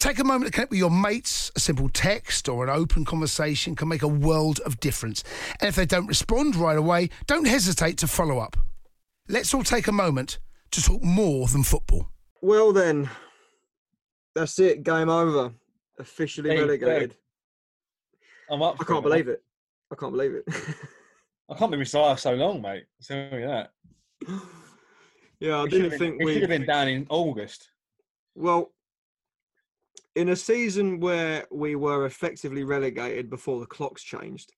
Take a moment to connect with your mates. A simple text or an open conversation can make a world of difference. And if they don't respond right away, don't hesitate to follow up. Let's all take a moment to talk more than football. Well, then, that's it. Game over. Officially Hey, relegated. I'm up. I can't it, believe man. it. I can't believe it. I can't believe we started so long, mate. Tell me that. yeah, I We didn't think been, we we. should have been down in August. Well, in a season where we were effectively relegated before the clocks changed,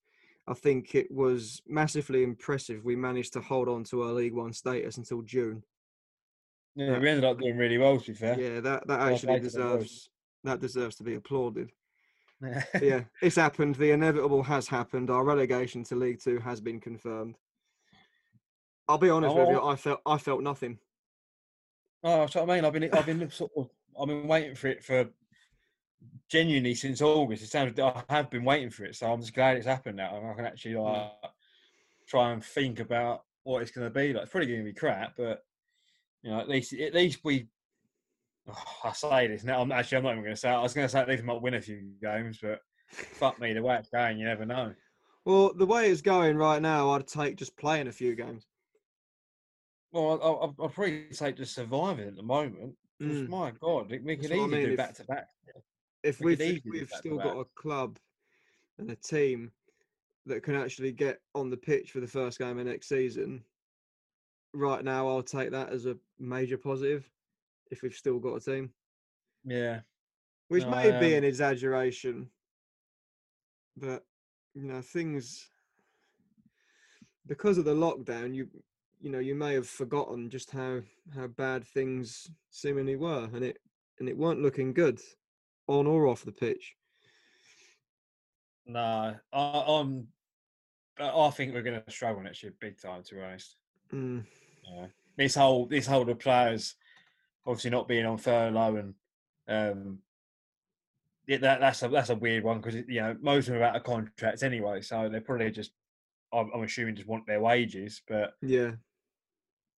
I think it was massively impressive. We managed to hold on to our League One status until June. Yeah, we ended up doing really well, to be fair. Yeah, that that actually play to the boys. deserves that deserves to be applauded. Yeah. Yeah, it's happened. The inevitable has happened. Our relegation to League Two has been confirmed. I'll be honest with you. Oh. I felt I felt nothing. oh, that's what I mean. I've been, I've been sort of, I've been waiting for it for genuinely since August. It sounds, I have been waiting for it, so I'm just glad it's happened now. I can actually like try and think about what it's going to be like. It's probably going to be crap, but you know, at least, at least we. Oh, I say this now. I'm actually, I'm not even going to say. It. I was going to say at least we might win a few games, but fuck me, the way it's going, you never know. Well, the way it's going right now, I'd take just playing a few games. Well, I- I'll, I'll probably say just surviving at the moment. Mm. My God, we- could what I easily mean, do back to back. If We we've if we've still got a club and a team that can actually get on the pitch for the first game of next season, right now I'll take that as a major positive. If we've still got a team, Yeah, which No, may I, be um, an exaggeration, but you know things because of the lockdown, you you know you may have forgotten just how how bad things seemingly were, and it and it weren't looking good on or off the pitch. no, I, I'm. I I think we're going to struggle next year, big time. To be honest, Mm. yeah. this whole this whole the players obviously not being on furlough and um, yeah, that that's a that's a weird one because you know most of them are out of contracts anyway, so they're probably just. I'm, I'm assuming just want their wages, but Yeah,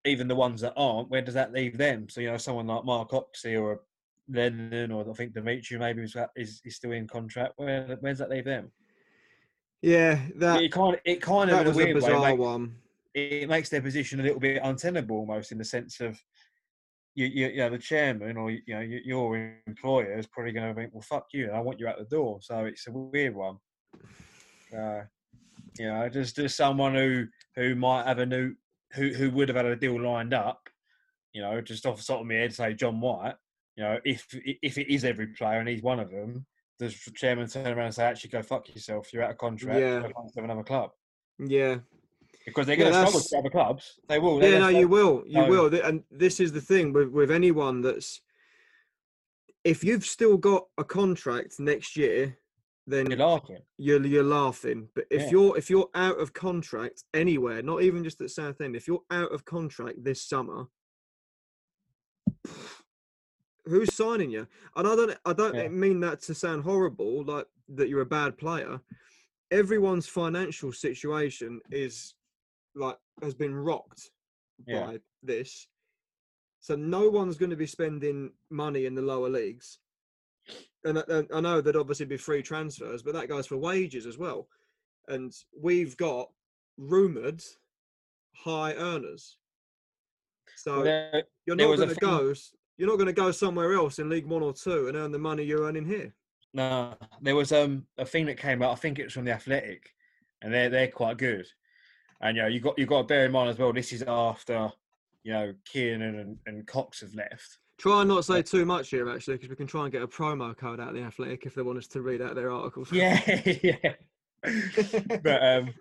even the ones that aren't, where does that leave them? So you know, someone like Mark Oxley or Lennon or I think Dimitri maybe is is, is still in contract. Where where does that leave them? yeah, that it kind of it kind of in a a weird way bizarre makes, one. it makes their position a little bit untenable almost in the sense of you you, you know the chairman or you know your employer is probably going to think well fuck you I want you out the door so it's a weird one. Uh, you know, just just someone who who might have a new who who would have had a deal lined up. You know, just off the top of my head, say John White. You know, if if it is every player and he's one of them, the chairman turn around and say, "Actually, go fuck yourself. You're out of contract. Yeah. Go find another club." Yeah, Because they're Yeah, going to struggle to other clubs. They will. they're yeah, no, you will, you So- will, and this is the thing with with anyone that's if you've still got a contract next year, then You're laughing. you're you're laughing. But if Yeah. you're if you're out of contract anywhere, not even just at Southend, if you're out of contract this summer, who's signing you? And I don't I don't Yeah. mean that to sound horrible, like that you're a bad player. Everyone's financial situation is like has been rocked Yeah. by this. So no one's going to be spending money in the lower leagues. And I, I know there'd obviously be free transfers, but that goes for wages as well. And we've got rumoured high earners. So Well, there, you're not going to go. You're not going to go somewhere else in League One or Two and earn the money you're earning here. no, there was um a thing that came out. I think it was from the Athletic, and they're they're quite good. And you know, you got you got to bear in mind as well. This is after you know Kiernan and, and Cox have left. Try and not say too much here, actually, because we can try and get a promo code out of the Athletic if they want us to read out their articles. Yeah, yeah. but um,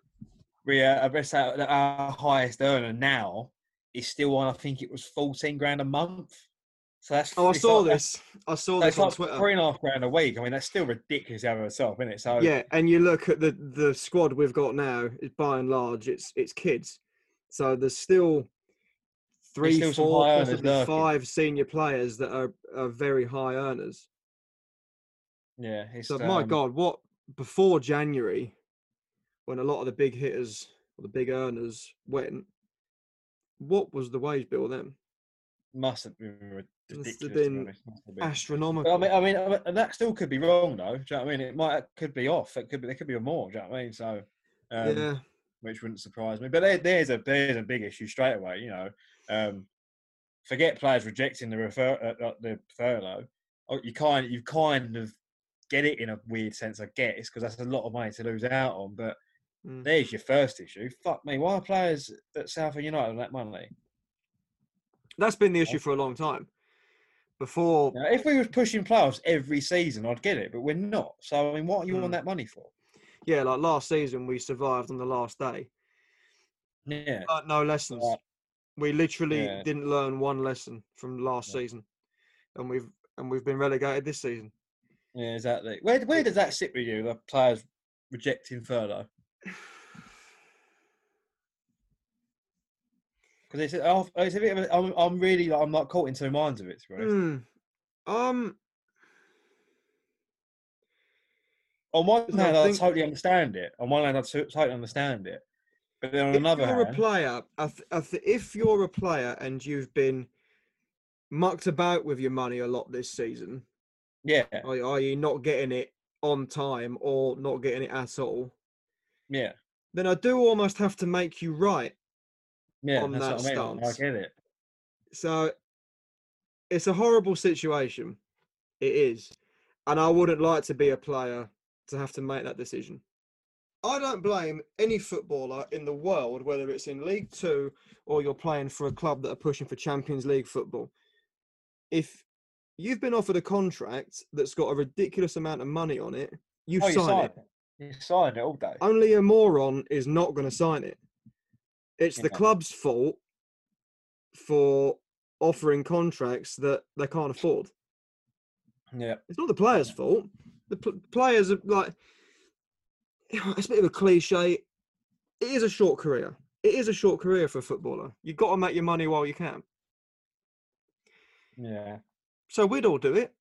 we uh, I guess our, our highest earner now is still on. I think it was fourteen grand a month. So that's oh, I saw like- this. I saw this on like Twitter. three and a half grand a week. I mean, that's still ridiculous out of itself, isn't it? So Yeah, and you look at the the squad we've got now. Is by and large, it's it's kids. So there's still three, still four, possibly five senior players that are, are very high earners. yeah. So my um, God, what before January, when a lot of the big hitters or the big earners went, what was the wage bill then? must have been Must have been honest, must have been. Astronomical. I mean, I mean, I mean, that still could be wrong, though. Do you know what I mean? It might could be off. It could be there could be more. Do you know what I mean? So, um, yeah, which wouldn't surprise me. But there, there's a there's a big issue straight away. You know, um, forget players rejecting the refer uh, uh, the furlough. Oh, You kind you kind of get it in a weird sense. I get it's because that's a lot of money to lose out on. But Mm. there's your first issue. Fuck me. Why are players at Southend United on that money? that's been the issue for a long time. Before Now, if we was pushing playoffs every season, I'd get it, but we're not. So I mean, what are you Mm. on that money for? yeah, like last season, we survived on the last day. Yeah, Learnt no lessons. Right. We literally Yeah. didn't learn one lesson from last Yeah. season, and we've and we've been relegated this season. yeah, exactly. Where where does that sit with you? The players rejecting furlough because it's, oh, it's a bit. Of a, I'm, I'm really like, I'm not caught in two minds of it. To be honest. Hmm. Um, On one Because I hand, I, totally understand it. On one hand, I totally understand it. But then on if another you're a player, I th- I th- if you're a player and you've been mucked about with your money a lot this season, yeah, are you not getting it on time or not getting it at all, yeah, then I do almost have to make you right. Yeah. on that's that what I mean. I get it. So it's a horrible situation. It is. And I wouldn't like to be a player to have to make that decision. I don't blame any footballer in the world, whether it's in League Two or you're playing for a club that are pushing for Champions League football. If you've been offered a contract that's got a ridiculous amount of money on it, you oh, you sign signed it. it. You signed it all day. Only a moron is not going to sign it. It's the club's fault for offering contracts that they can't afford. Yeah, It's not the players' fault. The pl- players are like, it's a bit of a cliche. It is a short career. It is a short career for a footballer. You've got to make your money while you can. yeah. So we'd all do it.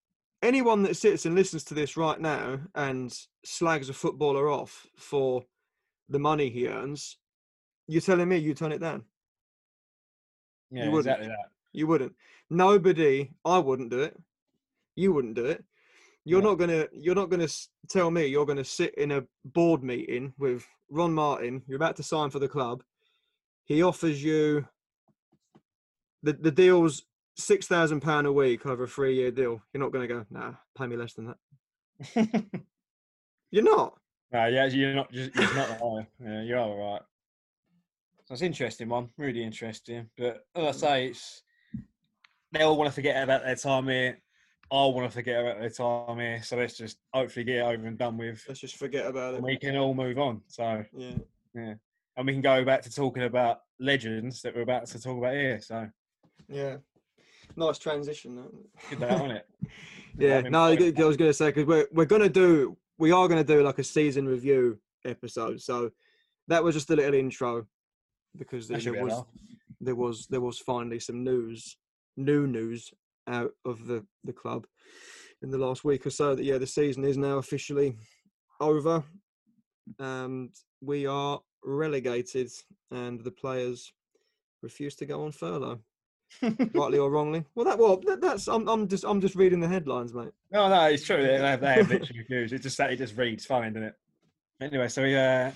Anyone that sits and listens to this right now and slags a footballer off for the money he earns, you're telling me you turn it down? Yeah, wouldn't. exactly that. You wouldn't. Nobody. I wouldn't do it. You wouldn't do it. You're No. not gonna. You're not gonna tell me you're gonna sit in a board meeting with Ron Martin. You're about to sign for the club. He offers you the the deal's six thousand pound a week over a three year deal. You're not gonna go. Nah, pay me less than that. You're not. no, yeah, you're not just you're not. Yeah, you are right. An interesting one, really interesting. But as I mm. say, it's they all want to forget about their time here. I want to forget about their time here. So let's just hopefully get it over and done with, Let's just forget about it. we can all move on. So Yeah. yeah, and we can go back to talking about legends that we're about to talk about here. So Yeah. Nice transition. That. good that on it. Yeah, I mean, no, I was going to say because we're we're going to do we are going to do like a season review episode. So that was just a little intro because there, there was there was there was finally some news, new news out of the the club in the last week or so that yeah the season is now officially over, and we are relegated, and the players refuse to go on furlough, rightly or wrongly. Well, that well that, that's I'm I'm just I'm just reading the headlines, mate. No, no, it's true. They have, they have literally views. It just that it just reads fine, doesn't it? Anyway, so we uh,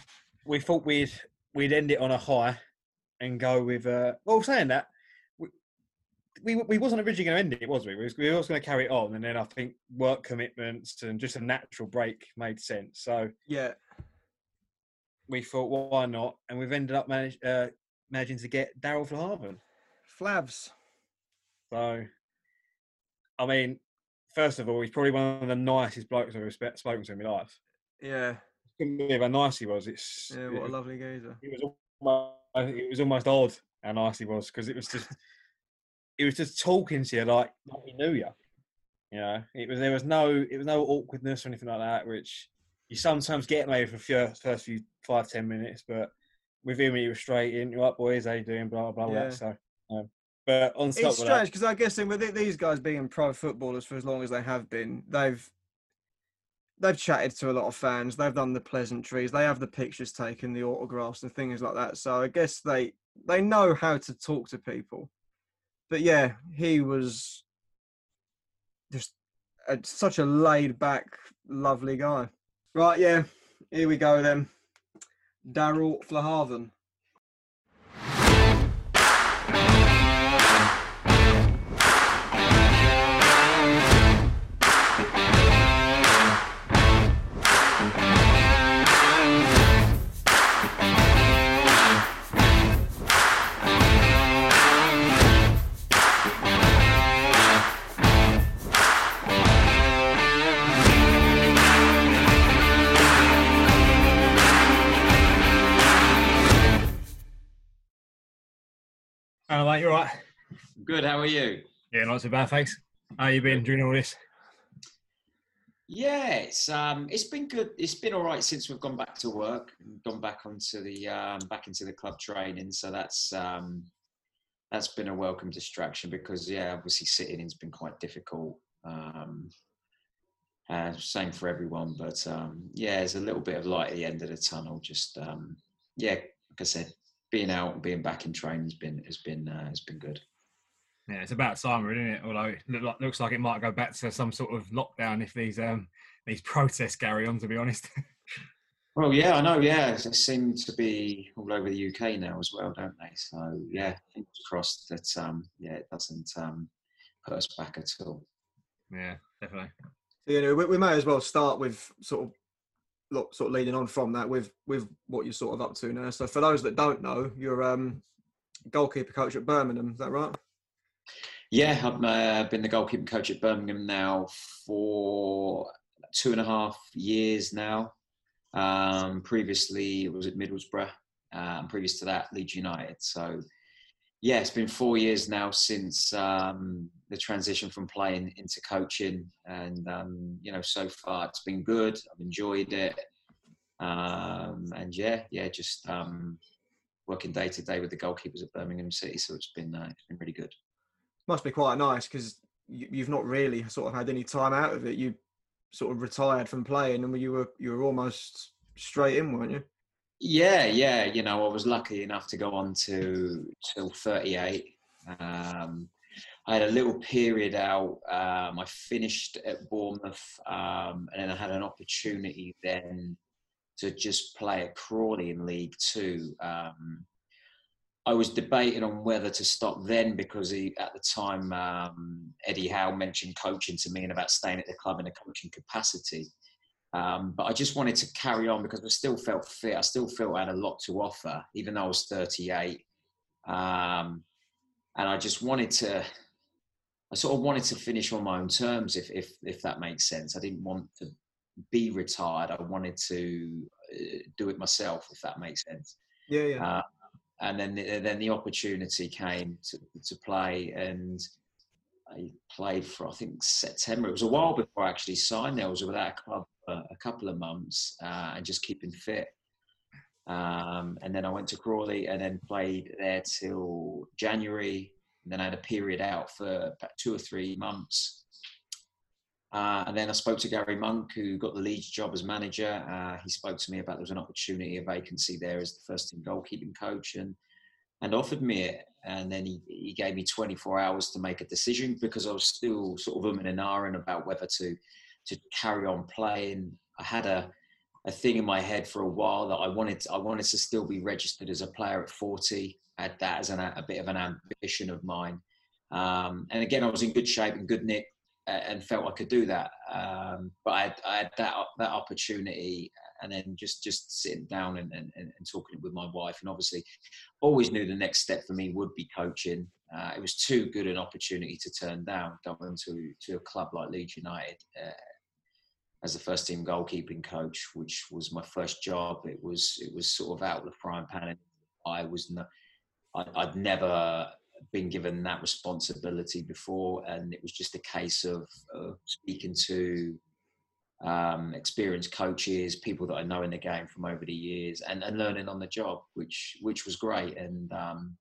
we thought we'd we'd end it on a high and go with. Uh, well, saying that, we, we we wasn't originally going to end it, was we? We was, we was going to carry it on, and then I think work commitments and just a natural break made sense. So Yeah. we thought, well, why not? And we've ended up manage, uh, managing to get Darryl Flahavan. Flavs. So, I mean, first of all, he's probably one of the nicest blokes I've ever spoken to in my life. Yeah. Couldn't believe how nice he was. It's Yeah. What a lovely geezer. it was almost, it was almost odd how nice he was because it was just it was just talking to you like, like he knew you. You know, it was there was no it was no awkwardness or anything like that, which you sometimes get maybe for the first few five ten minutes, but with him he was straight in. You up, boys? How you doing? Blah blah blah. Yeah. So, um, but on It's strange because I guess with it- these guys being pro footballers for as long as they have been, they've they've chatted to a lot of fans. They've done the pleasantries. They have the pictures taken, the autographs, and things like that. So I guess they they know how to talk to people. But yeah, he was just a, such a laid back, lovely guy. Right, yeah. Here we go then. Darryl Flahavan. Hello, mate. You all right? Good. How are you? Yeah, not so bad, thanks. How you been doing all this? Yeah, it's um, it's been good. It's been all right since we've gone back to work, and gone back onto the um, back into the club training. So that's um, that's been a welcome distraction because yeah, obviously sitting in's been quite difficult. Um, uh, same for everyone, but um, yeah, there's a little bit of light at the end of the tunnel. Just um, yeah, like I said, being out and being back in training has been has been uh, has been good. Yeah, it's about time, isn't it? Although it look like, looks like it might go back to some sort of lockdown if these um these protests carry on. To be honest. Well, yeah, I know. Yeah, they seem to be all over the UK now as well, don't they? So yeah, fingers crossed that um, yeah, it doesn't um, put us back at all. yeah, definitely. you know, we, we may as well start with sort of look, sort of leading on from that with with what you're sort of up to now. So for those that don't know, you're um goalkeeper coach at Birmingham. Is that right? Yeah, I've uh, been the goalkeeper coach at Birmingham now for two and a half years now. Um, previously, it was at Middlesbrough. Um, previous to that, Leeds United. So, yeah, it's been four years now since um, the transition from playing into coaching, and um, you know, so far it's been good. I've enjoyed it, um, and yeah, yeah, just um, working day to day with the goalkeepers at Birmingham City. So it's been uh, it's been really good. Must be quite nice because you, you've not really sort of had any time out of it. You sort of retired from playing, and you were you were almost straight in, weren't you? Yeah, yeah. You know, I was lucky enough to go on to till 38. Um, I had a little period out. Um, I finished at Bournemouth, um, and then I had an opportunity then to just play at Crawley in League Two. Um, I was debating on whether to stop then because he, at the time um, Eddie Howe mentioned coaching to me and about staying at the club in a coaching capacity. Um, but I just wanted to carry on because I still felt fit. I still felt I had a lot to offer, even though I was 38. Um, and I just wanted to, I sort of wanted to finish on my own terms, if if if that makes sense. I didn't want to be retired. I wanted to uh, do it myself, if that makes sense. Yeah, yeah. Uh, and then the, then the opportunity came to, to play, and I played for I think September. It was a while before I actually signed there. I was without a club for a couple of months uh, and just keeping fit. Um, and then I went to Crawley and then played there till January. And then I had a period out for about two or three months. Uh, and then I spoke to Gary Monk, who got the Leeds job as manager. Uh, he spoke to me about there was an opportunity, a vacancy there as the first team goalkeeping coach, and and offered me it. And then he, he gave me 24 hours to make a decision because I was still sort of umming and ahhing about whether to to carry on playing. I had a a thing in my head for a while that I wanted to, I wanted to still be registered as a player at 40. I had that as an, a bit of an ambition of mine. Um, and again, I was in good shape and good nick and felt I could do that. Um, but I had, I had, that that opportunity, and then just just sitting down and, and, and, talking with my wife, and obviously, always knew the next step for me would be coaching. Uh, it was too good an opportunity to turn down going to to a club like Leeds United. Uh, as a first team goalkeeping coach, which was my first job, it was it was sort of out of the frying pan. I was not, I, I'd never been given that responsibility before, and it was just a case of, of speaking to um, experienced coaches, people that I know in the game from over the years, and, and learning on the job, which which was great. And um,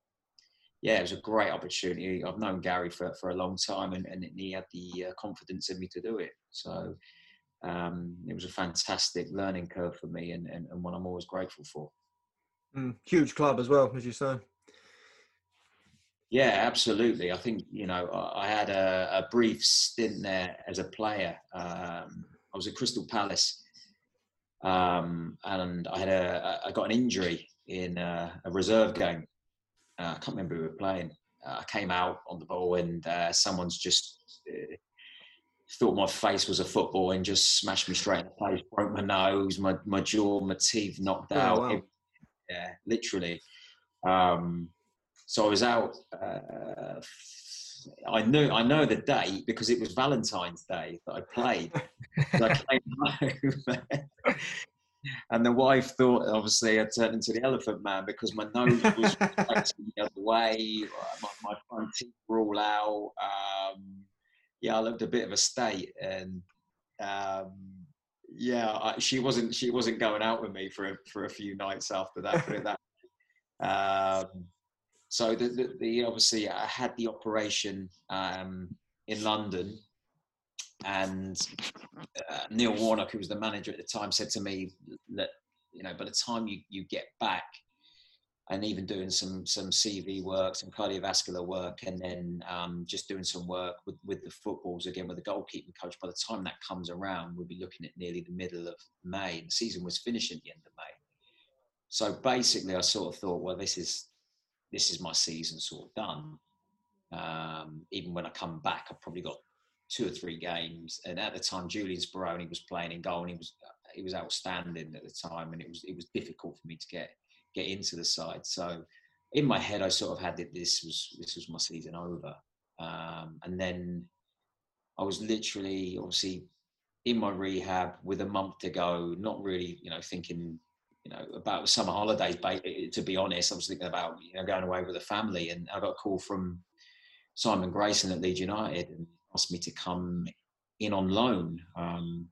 yeah, it was a great opportunity. I've known Gary for, for a long time, and, and he had the uh, confidence in me to do it. So um, it was a fantastic learning curve for me, and, and, and one I'm always grateful for. Mm, huge club as well, as you say. Yeah, absolutely. I think you know I had a, a brief stint there as a player. Um, I was at Crystal Palace, um, and I had a I got an injury in a, a reserve game. Uh, I can't remember who we were playing. Uh, I came out on the ball, and uh, someone's just uh, thought my face was a football and just smashed me straight in the face. Broke my nose, my my jaw, my teeth knocked Oh, out. wow. Yeah, literally. Um, so I was out. Uh, I knew I know the date because it was Valentine's Day that I played. I came home, and the wife thought obviously I turned into the Elephant Man because my nose was the other way. My, my front teeth were all out. Um, yeah, I looked a bit of a state, and um, yeah, I, she wasn't she wasn't going out with me for a, for a few nights after that. Put it that. way. Um, so the, the, the obviously I had the operation um, in London, and uh, Neil Warnock, who was the manager at the time, said to me that you know by the time you, you get back, and even doing some some CV work, some cardiovascular work, and then um, just doing some work with with the footballs again with the goalkeeping coach. By the time that comes around, we'll be looking at nearly the middle of May, the season was finishing at the end of May. So basically, I sort of thought, well, this is this is my season sort of done. Um, even when I come back, I've probably got two or three games. And at the time, Julian Speroni was playing in goal, and he was he was outstanding at the time, and it was it was difficult for me to get get into the side. So in my head, I sort of had that this was this was my season over. Um, and then I was literally obviously in my rehab with a month to go, not really, you know, thinking you know, about summer holidays. ba- To be honest, I was thinking about you know going away with the family, and I got a call from Simon Grayson at Leeds United and asked me to come in on loan. Um,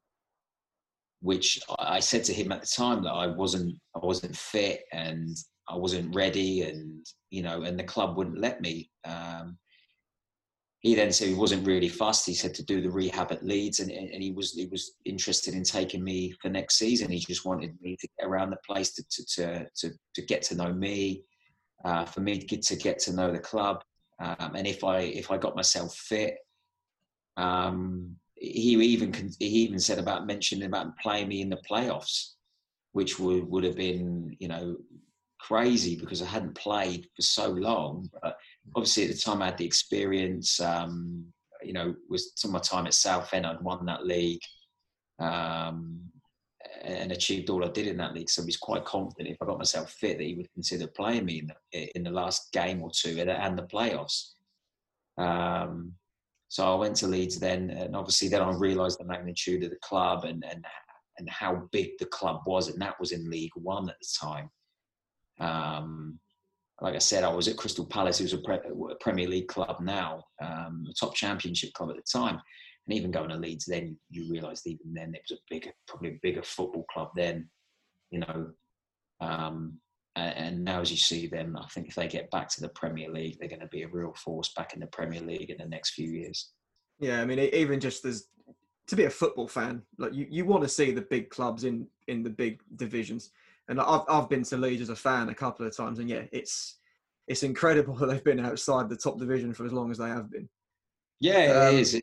which I said to him at the time that I wasn't, I wasn't fit and I wasn't ready, and you know, and the club wouldn't let me. Um, he then said he wasn't really fussed. He said to do the rehab at Leeds, and, and he was he was interested in taking me for next season. He just wanted me to get around the place to to to to, to get to know me, uh, for me to get to get to know the club, um, and if I if I got myself fit, um, he even he even said about mentioning about playing me in the playoffs, which would would have been you know crazy because I hadn't played for so long, but obviously at the time I had the experience. Um, you know, was some of my time at Southend, I'd won that league um, and achieved all I did in that league. So I was quite confident if I got myself fit that he would consider playing me in the, in the last game or two and, and the playoffs. Um, so I went to Leeds then, and obviously then I realised the magnitude of the club and and and how big the club was, and that was in League One at the time. Um, like I said, I was at Crystal Palace, who was a, pre- a Premier League club now, um, a top Championship club at the time. And even going to Leeds, then you realised even then it was a bigger, probably a bigger football club then, you know. Um, and, and now, as you see them, I think if they get back to the Premier League, they're going to be a real force back in the Premier League in the next few years. Yeah, I mean, even just as to be a football fan, like you, you want to see the big clubs in in the big divisions. And I've I've been to Leeds as a fan a couple of times, and yeah, it's it's incredible that they've been outside the top division for as long as they have been. Yeah, Um, it is.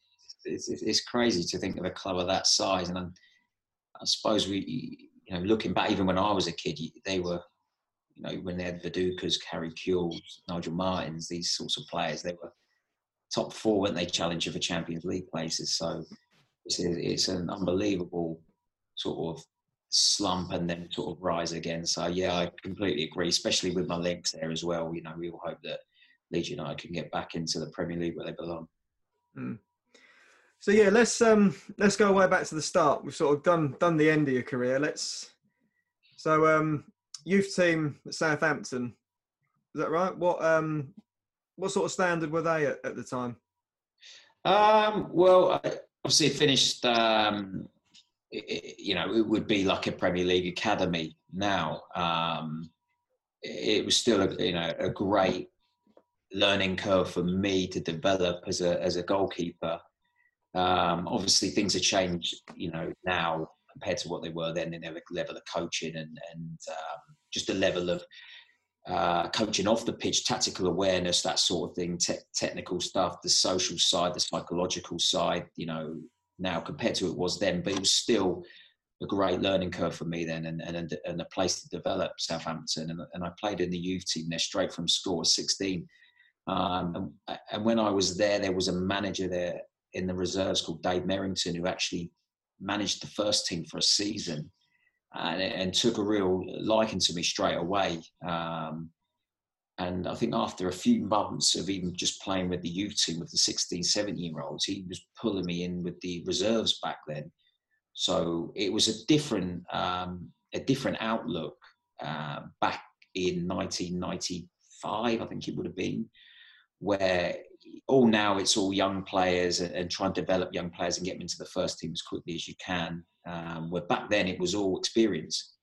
It's, it's, it's crazy to think of a club of that size, and I, I suppose we, you know, looking back, even when I was a kid, they were, you know, when they had Vidukas, Harry Kewell, Nigel Martyns, these sorts of players, they were top four, weren't they, challenger for Champions League places. So it's, it's an unbelievable sort of slump and then sort of rise again. So yeah, I completely agree, especially with my links there as well. You know, we all hope that Leeds United can get back into the Premier League where they belong. Mm. So yeah, let's um let's go way back to the start. We've sort of done done the end of your career. Let's so um youth team at Southampton. Is that right? What um what sort of standard were they at, at the time? Um, well, obviously finished um, it, you know, it would be like a Premier League academy now. Um, it was still a, you know a great learning curve for me to develop as a as a goalkeeper. Um, obviously, things have changed, you know, now compared to what they were then in their level of coaching and and um, just the level of uh, coaching off the pitch, tactical awareness, that sort of thing, te- technical stuff, the social side, the psychological side. You know, now compared to it was then, but it was still a great learning curve for me then and, and, and a place to develop Southampton. And, and I played in the youth team there straight from school at 16. Um, and, and, when I was there, there was a manager there in the reserves called Dave Merrington who actually managed the first team for a season and, and took a real liking to me straight away. Um, and I think after a few months of even just playing with the youth team with the 16, 17 year olds, he was pulling me in with the reserves back then. So it was a different, um, a different outlook uh, back in 1995, I think it would have been, where all now it's all young players and, try and develop young players and get them into the first team as quickly as you can. Um, where back then it was all experience.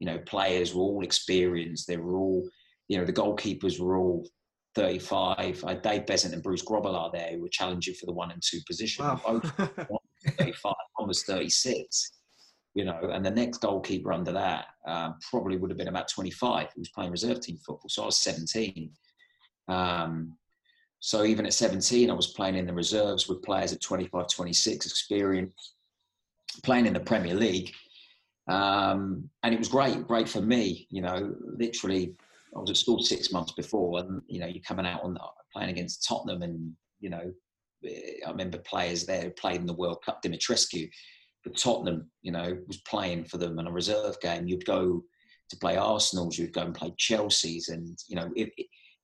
You know, players were all experienced. They were all you know, the goalkeepers were all 35. I had Dave Beasant and Bruce Grobbelaar there who were challenging for the one and two position. Wow. Both 35, one was 36. You know, and the next goalkeeper under that um, probably would have been about 25 who was playing reserve team football. So I was 17. Um, so even at 17, I was playing in the reserves with players at 25, 26, experience, playing in the Premier League. Um, and it was great, great for me. You know, literally I was at school six months before, and you know, you're coming out on playing against Tottenham, and you know, I remember players there played in the World Cup. Dumitrescu, for Tottenham, you know, was playing for them in a reserve game. You'd go to play Arsenal's, you'd go and play Chelsea's, and you know, if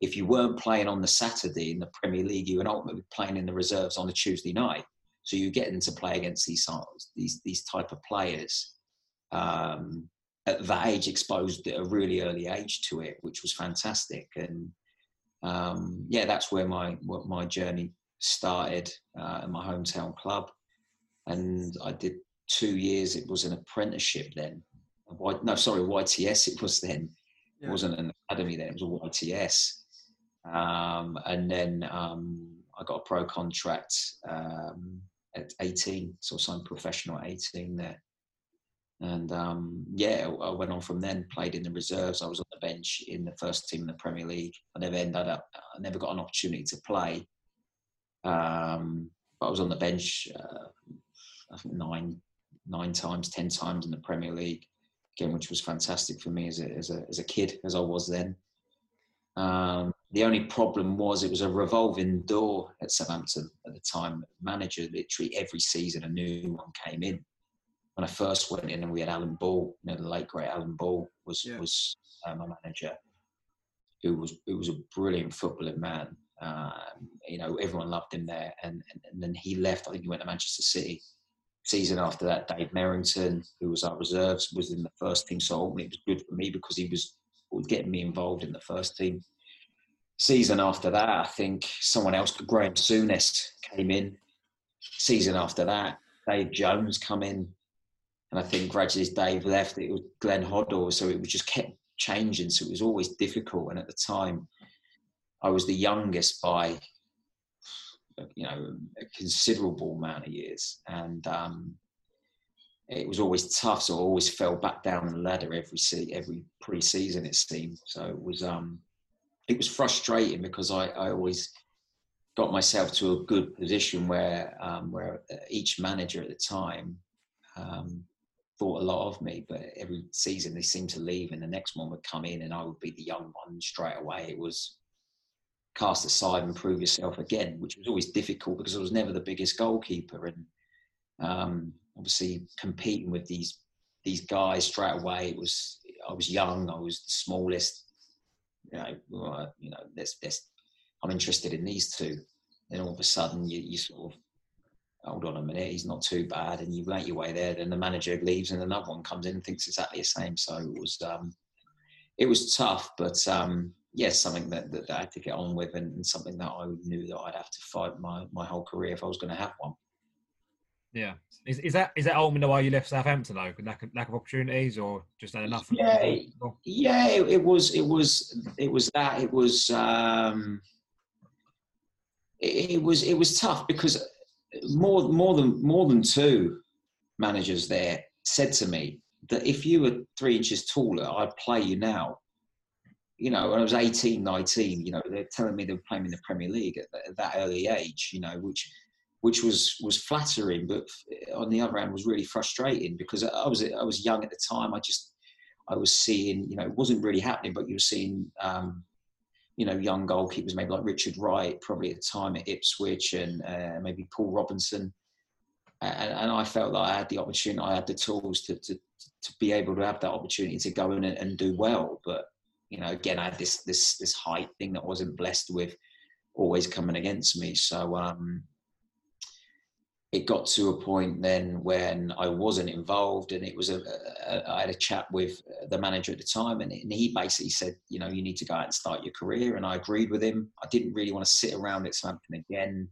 if you weren't playing on the Saturday in the Premier League, you were ultimately playing in the reserves on a Tuesday night. So you're getting to play against these these these type of players. Um, at that age exposed at a really early age to it, which was fantastic. And um, yeah, that's where my my journey started uh, in my hometown club. And I did two years. It was an apprenticeship then. No, sorry, YTS. It was then. Yeah. It wasn't an academy then. It was a YTS. Um, and then um, I got a pro contract um, at 18, so I signed professional at 18 there. And um, yeah, I went on from then, played in the reserves. I was on the bench in the first team in the Premier League. I never ended up, I never got an opportunity to play. Um, but I was on the bench, uh, nine, nine times, ten times in the Premier League, again, which was fantastic for me as a, as a, as a kid, as I was then. Um, the only problem was it was a revolving door at Southampton at the time. Manager, literally every season, a new one came in when I first went in, and we had Alan Ball, you know, the late great Alan Ball was yeah. was uh, my manager, who was who was a brilliant footballing man. Um, you know, everyone loved him there, and, and, and then he left. I think he went to Manchester City. Season after that, Dave Merrington, who was our reserves, was in the first team. So it was good for me because he was getting me involved in the first team. Season after that, I think someone else, Graham Souness, came in. Season after that, Dave Jones come in and I think gradually as Dave left, it was Glenn Hoddle, so it was just kept changing. So it was always difficult. And at the time, I was the youngest by you know a considerable amount of years, and um, it was always tough. So I always fell back down the ladder every se- every pre-season it seemed. So it was um, it was frustrating because I, I always got myself to a good position where um, where each manager at the time um, thought a lot of me. But every season they seemed to leave, and the next one would come in, and I would be the young one straight away. It was cast aside and prove yourself again, which was always difficult because I was never the biggest goalkeeper, and um, obviously competing with these these guys straight away. It was I was young, I was the smallest. You know, well, you know, I'm interested in these two. Then all of a sudden, you, you sort of hold on a minute, he's not too bad, and you make your way there. Then the manager leaves, and another one comes in and thinks exactly the same. So it was um, it was tough, but um, yes, something that, that, I had to get on with, and, and, something that I knew that I'd have to fight my my whole career if I was going to have one. Yeah, is, is that is that ultimately why you left Southampton though? Lack of, lack of opportunities, or just had enough? Yeah, yeah, it, it, was it was it was that it was um, it, it was it was tough because more more than more than two managers there said to me that if you were three inches taller, I'd play you now. You know, when I was 18, 19, you know, they're telling me they were playing in the Premier League at, at that early age, you know, which which was was flattering, but on the other hand was really frustrating because I was I was young at the time. I just I was seeing, you know, it wasn't really happening, but you were seeing, um, you know, young goalkeepers, maybe like Richard Wright, probably at the time at Ipswich, and uh, maybe Paul Robinson. And, and, I felt that I had the opportunity, I had the tools to, to, to be able to have that opportunity to go in and, and do well. But you know, again, I had this this this height thing that I wasn't blessed with, always coming against me. So um, it got to a point then when I wasn't involved, and it was a, a I had a chat with the manager at the time, and, he basically said, you know, you need to go out and start your career, and I agreed with him. I didn't really want to sit around at Southampton again,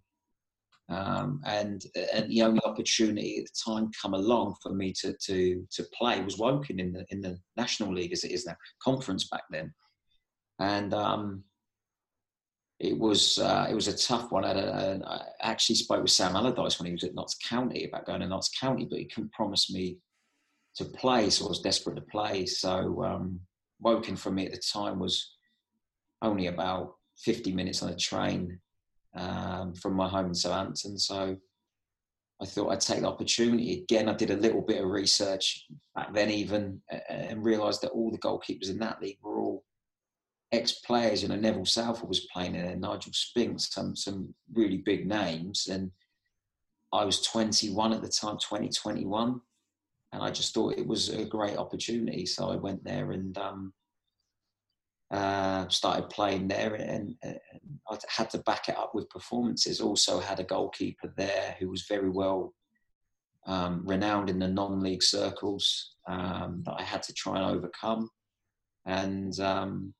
um, and and the only opportunity at the time come along for me to to to play was Woking in the in the National League as it is now, conference back then, and um, it was uh, it was a tough one. I, actually spoke with Sam Allardyce when he was at Notts County about going to Notts County, but he couldn't promise me to play, so I was desperate to play. So um, Woking for me at the time was only about 50 minutes on a train um, from my home in Southampton. So I thought I'd take the opportunity. Again, I did a little bit of research back then, even, and realised that all the goalkeepers in that league were all ex-players, you know, Neville Southall was playing there, Nigel Spinks, some some really big names, and I was 21 at the time, 2021, and I just thought it was a great opportunity, so I went there and um, uh, started playing there, and, and, I had to back it up with performances. Also had a goalkeeper there who was very well um, renowned in the non-league circles um, that I had to try and overcome, and um,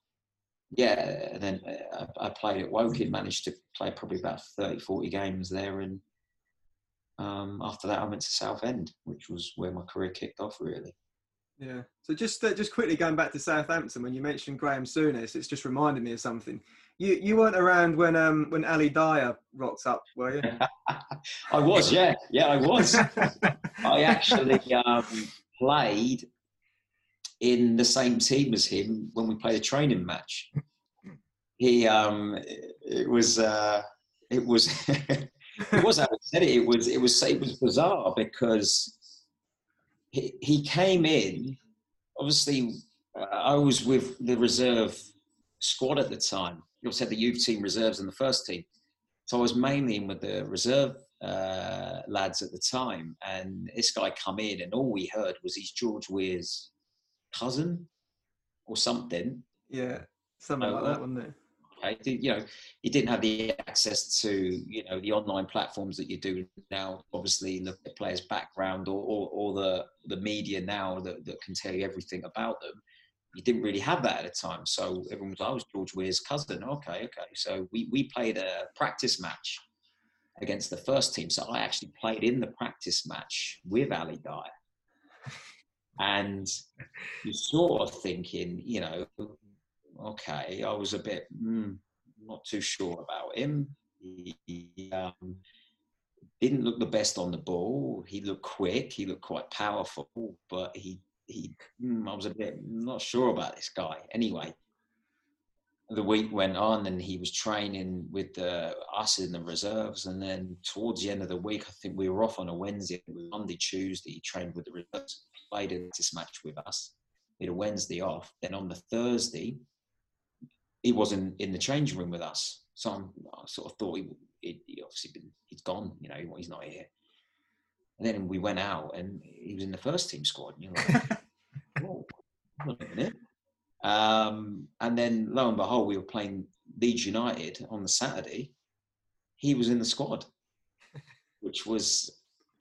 yeah, and then uh, I, I played at Woking, managed to play probably about 30, 40 games there. And um, after that, I went to Southend, which was where my career kicked off, really. Yeah. So just uh, just quickly going back to Southampton, when you mentioned Graham Souness, it's just reminded me of something. You you weren't around when um when Ali Dia rocked up, were you? I was, yeah, yeah, I was. I actually um, played in the same team as him when we played a training match. He, um, it was, uh, it was, it was. I said it. It was, it was, it was bizarre because he, he came in. Obviously, uh, I was with the reserve squad at the time. You also had the youth team reserves and the first team. So I was mainly in with the reserve uh, lads at the time. And this guy come in, and all we heard was he's George Weah's cousin or something. Yeah, something uh, like that, wasn't it? Okay, you know, he didn't have the access to you know the online platforms that you do now. Obviously, look at players' background or, or, or the the media now that, that can tell you everything about them. You didn't really have that at the time, so everyone was, "I was George Weah's cousin." Okay, okay. So we we played a practice match against the first team. So I actually played in the practice match with Ali Dia and you're sort of thinking, you know, okay, I was a bit mm, not too sure about him. He, um, didn't look the best on the ball. He looked quick. He looked quite powerful, but he he mm, I was a bit not sure about this guy. Anyway, the week went on and he was training with the, us in the reserves. And then towards the end of the week, I think we were off on a Wednesday, Monday, Tuesday, he trained with the reserves, played in this match with us. We had a Wednesday off. Then on the Thursday, he wasn't in the changing room with us. So I'm, i sort of thought he, he, he obviously been, he's gone, you know, he's not here. And then we went out and he was in the first team squad. And you're like, hold on a minute. Um, and then lo and behold, we were playing Leeds United on the Saturday. He was in the squad, which was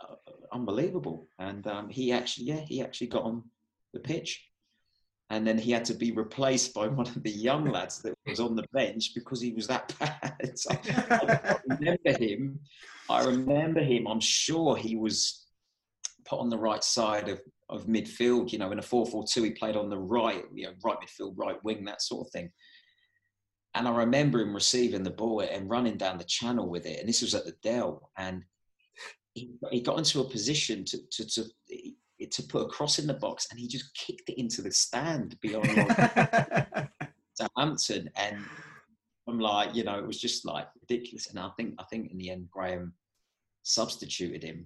uh, unbelievable. And um, he actually, yeah, he actually got on the pitch. And then he had to be replaced by one of the young lads that was on the bench because he was that bad. So I remember him. I remember him. I'm sure he was put on the right side of of midfield. You know, in a 4-4-2, he played on the right, you know, right midfield, right wing, that sort of thing. And I remember him receiving the ball and running down the channel with it. And this was at the Dell. And he, he got into a position to, to, to, to put a cross in the box and he just kicked it into the stand beyond Southampton. And I'm like, you know, it was just like ridiculous. And I think, I think in the end, Graham substituted him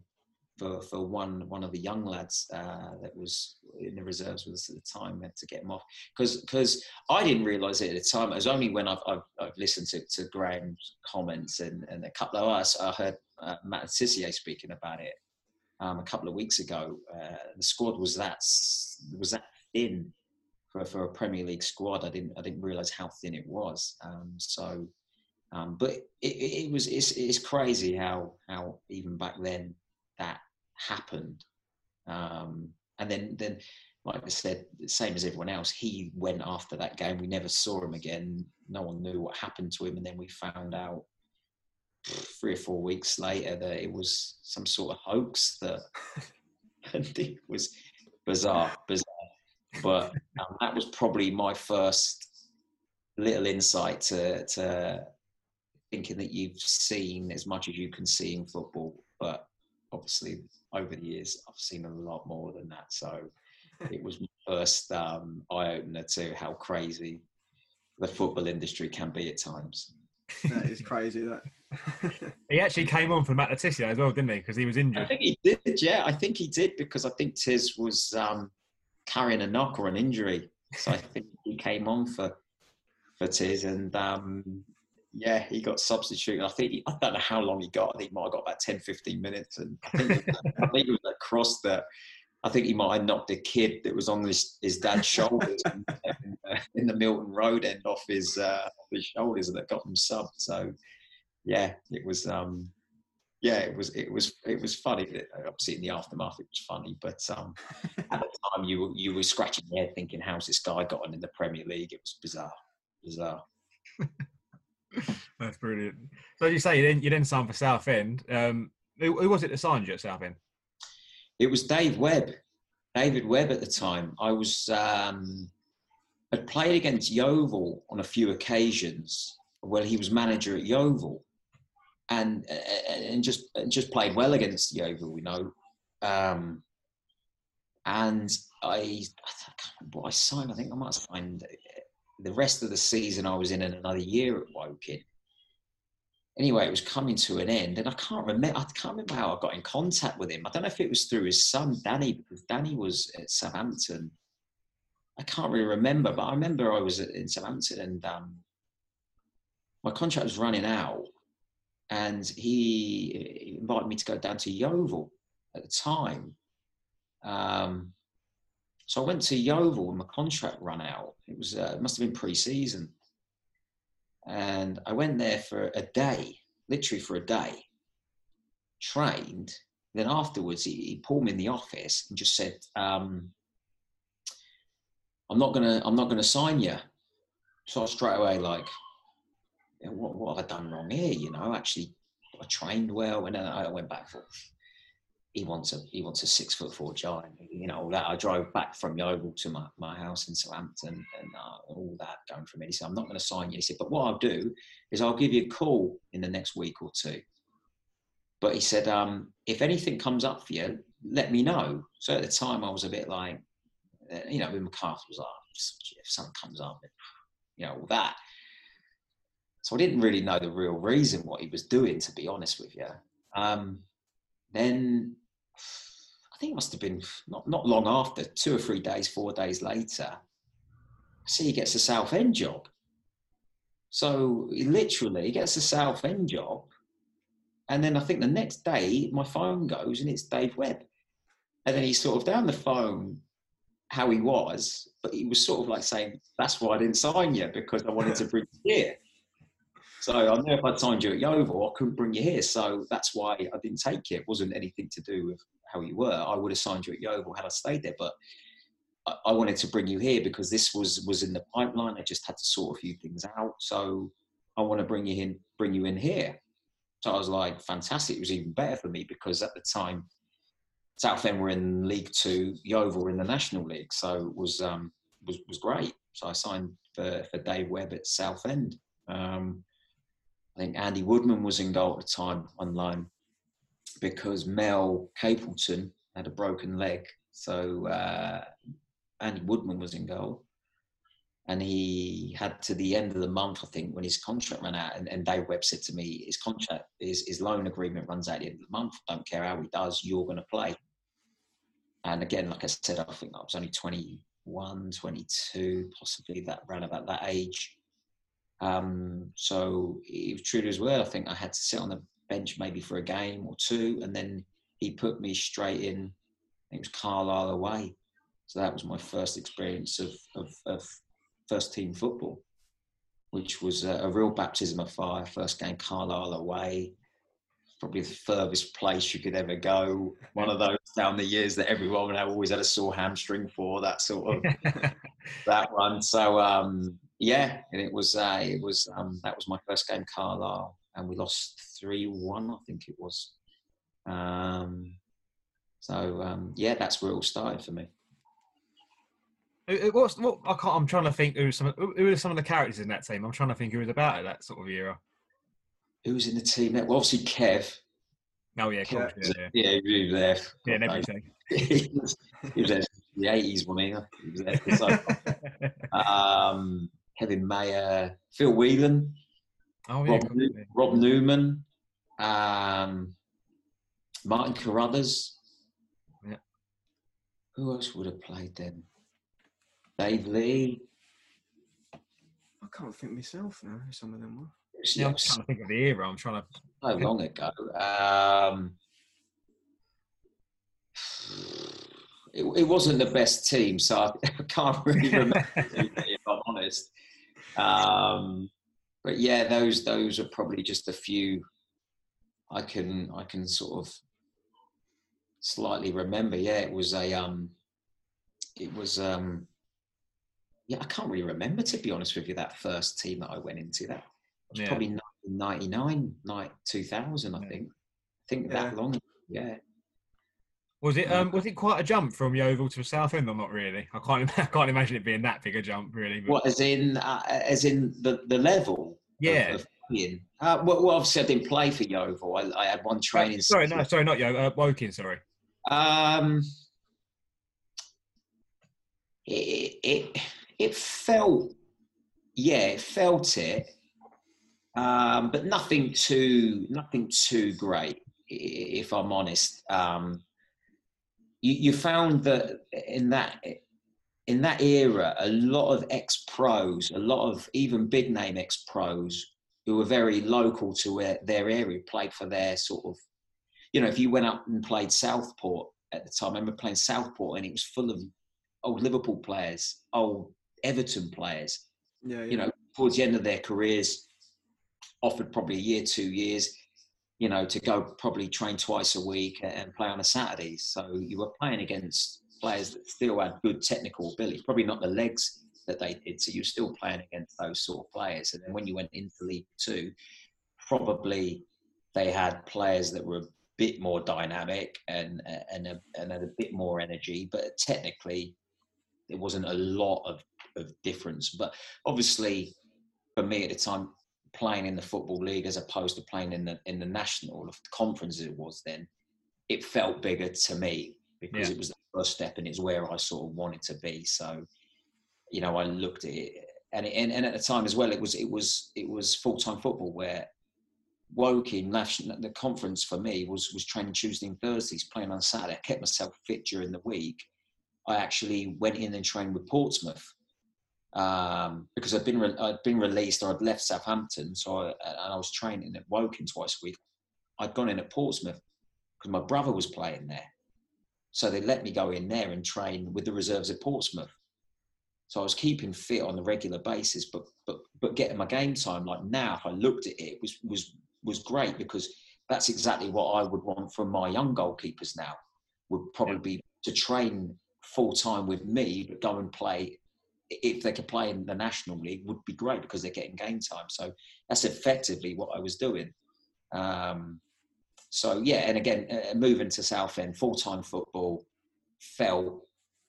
for, for one one of the young lads uh, that was in the reserves with us at the time meant to get him off because because I didn't realise it at the time. It was only when I've, I've, I've listened to, to Graham's comments and, and a couple of us I heard uh, Matt Tissier speaking about it um, a couple of weeks ago. Uh, the squad was that was that thin for, for a Premier League squad. I didn't I didn't realise how thin it was. Um, so. Um, but it, it was it's, it's crazy how how even back then that happened. Um, and then, then, like I said, same as everyone else, he went after that game. We never saw him again. No one knew what happened to him. And then we found out three or four weeks later that it was some sort of hoax that and it was bizarre, bizarre. But um, that was probably my first little insight to, to thinking that you've seen as much as you can see in football, but obviously over the years I've seen a lot more than that. So it was my first um, eye opener to how crazy the football industry can be at times. That is crazy. That he actually came on for Matt Le Tissier as well, didn't he? Because he was injured. I think he did. Yeah, I think he did because I think Tiz was um, carrying a knock or an injury, so I think he came on for for Tiz, and um, yeah, he got substituted. I think he, I don't know how long he got. I think he might have got about 10, 15 minutes. And I think, it, was, I think it was a cross that I think he might have knocked a kid that was on his, his dad's shoulders in, in, the Milton Road end off his uh, his shoulders and that got him subbed. So yeah, it was um, yeah, it was it was it was funny. Obviously, in the aftermath, it was funny, but um, at the time, you you were scratching your head thinking, "How's this guy gotten in the Premier League?" It was bizarre, bizarre. That's brilliant. So you say you didn't you didn't sign for Southend. Um, who, who, was it that signed you at Southend? It was Dave Webb, David Webb at the time. I was um, I'd played against Yeovil on a few occasions. Well, he was manager at Yeovil, and and just just played well against Yeovil, you know. Um, and I, I I signed. I think I might have signed the rest of the season I was in another year at Woking. Anyway, it was coming to an end, and I can't remember. I can't remember how I got in contact with him. I don't know if it was through his son Danny, because Danny was at Southampton. I can't really remember, but I remember I was in Southampton, and um, my contract was running out, and he invited me to go down to Yeovil at the time. Um, so I went to Yeovil when my contract ran out. It was uh, it must have been pre-season, and I went there for a day, literally for a day. Trained. Then afterwards, he, he pulled me in the office and just said, um, "I'm not gonna, I'm not gonna sign you." So I straight away like, what, what have I done wrong here? You know, actually, I trained well, and then I went back for he wants a he wants a six foot four giant. You know, all that I drove back from Yeovil to my, my house in Southampton and uh, all that going from it. He said, I'm not going to sign you. He said, but what I'll do is I'll give you a call in the next week or two. But he said, um, if anything comes up for you, let me know. So at the time I was a bit like, uh, you know, with McCarthy was like, if something comes up, you know, all that. So I didn't really know the real reason what he was doing, to be honest with you. Um, then I think it must have been not, not long after, two or three days, four days later, I see he gets a Southend job. So he literally gets a Southend job. And then I think the next day my phone goes and it's Dave Webb. And then he's sort of down the phone how he was, but he was sort of like saying, That's why I didn't sign you because I wanted to bring you here. So I knew if I'd signed you at Yeovil, I couldn't bring you here. So that's why I didn't take you. It wasn't anything to do with how you were. I would have signed you at Yeovil had I stayed there. But I, I wanted to bring you here because this was was in the pipeline. I just had to sort a few things out. So I want to bring you in, bring you in here. So I was like, fantastic. It was even better for me because at the time, Southend were in League Two, Yeovil were in the National League. So it was um, was was great. So I signed for, for Dave Webb at Southend. Um, I think Andy Woodman was in goal at the time on loan because Mel Capleton had a broken leg. So uh, Andy Woodman was in goal. And he had to the end of the month, I think, when his contract ran out. And, and Dave Webb said to me, his contract, his, his loan agreement runs out at the end of the month. Don't care how he does, you're going to play. And again, like I said, I think I was only 21, 22, possibly that around about that age. Um, so it was true as well. I think I had to sit on the bench maybe for a game or two, and then he put me straight in. it was Carlisle away, so that was my first experience of of, of first team football, which was a, a, real baptism of fire. First game Carlisle away, probably the furthest place you could ever go. One of those down the years that everyone always had a sore hamstring for that sort of that one. So um, yeah, and it was uh, it was um, that was my first game Carlisle, and we lost three one, I think it was. Um, so um, yeah, that's where it all started for me. What's what? I can't. I'm trying to think who some who are some of the characters in that team. I'm trying to think who was about at that sort of era. Who was in the team? Well, obviously Kev. Oh yeah, Kev, yeah, yeah. yeah, he was there. Yeah, and everything. he, was, he was there the 80s, wasn't he? He was there. So, um, Kevin Maher, Phil Whelan, oh, yeah, Rob, Rob, Newman, um, Martin Carruthers. Yeah. Who else would have played then? Dave Lee. I can't think myself now who some of them were. Yeah, I'm trying to think of the era. I'm trying to. So long ago. Um, it, it, wasn't the best team, so I, I can't really remember if I'm honest. Um, but yeah, those those are probably just a few I can I can sort of slightly remember. Yeah, it was a um, it was um, yeah, I can't really remember to be honest with you that first team that I went into. That was yeah. probably 99, night 2000, I yeah. think. I think yeah. that long. Yeah. Was it um was it quite a jump from Yeovil to Southend or not really? I can't I can't imagine it being that big a jump really. But... What as in uh, as in the the level? Yeah. Of, of uh, well, well, obviously I didn't play for Yeovil. I, I had one training. sorry, no, sorry, not Yeovil. Uh, Woking, sorry. Um, it, it it felt, yeah, it felt it, um, but nothing too nothing too great, if I'm honest. Um, you, you found that in that in that era, a lot of ex pros, a lot of even big name ex pros who were very local to where their area played for their sort of, you know, if you went up and played Southport at the time, I remember playing Southport and it was full of old Liverpool players, old Everton players. Yeah, yeah. You know, towards the end of their careers, offered probably a year, two years, you know, to go probably train twice a week and play on a Saturday. So you were playing against players that still had good technical ability, probably not the legs that they did. So you're still playing against those sort of players. And then when you went into League Two, probably they had players that were a bit more dynamic and and a, and had a bit more energy, but technically there wasn't a lot of, of difference. But obviously, for me at the time, playing in the football league as opposed to playing in the in the national conference as it was then, it felt bigger to me because yeah. it was the first step and it's where I sort of wanted to be. So, you know, I looked at it and, it, and and at the time as well, it was it was it was full time football where Woking national the conference for me was was training Tuesday and Thursdays, playing on Saturday. I kept myself fit during the week. I actually went in and trained with Portsmouth um, because I'd been re- I'd been released or I'd left Southampton, so I, and I was training at Woking twice a week. I'd gone in at Portsmouth because my brother was playing there, so they let me go in there and train with the reserves at Portsmouth. So I was keeping fit on a regular basis, but but but getting my game time. Like now, if I looked at it, was was was great because that's exactly what I would want from my young goalkeepers now. Would probably be to train full time with me, but go and play if they could play in the national league would be great because they're getting game time. So that's effectively what I was doing. Um, so yeah, and again, uh, moving to Southend, full time football felt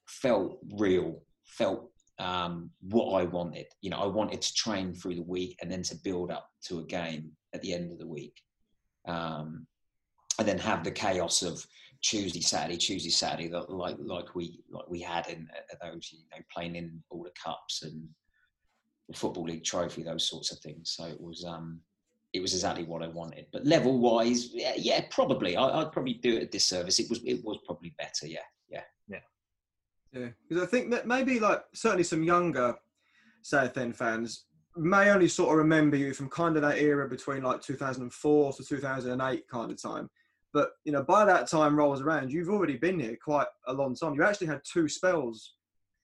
felt real, felt um, what I wanted. You know, I wanted to train through the week and then to build up to a game at the end of the week, um, and then have the chaos of Tuesday, Saturday, Tuesday, Saturday, like like we like we had in uh, those, you know, playing in all the cups and the football league trophy, those sorts of things. So it was um, it was exactly what I wanted. But level wise, yeah, yeah probably I, would probably do it a disservice. It was it was probably better. Yeah, yeah, yeah, yeah. Because I think that maybe like certainly some younger Southend fans may only sort of remember you from kind of that era between like 2004 to 2008 kind of time but you know, by that time rolls around, you've already been here quite a long time. You actually had two spells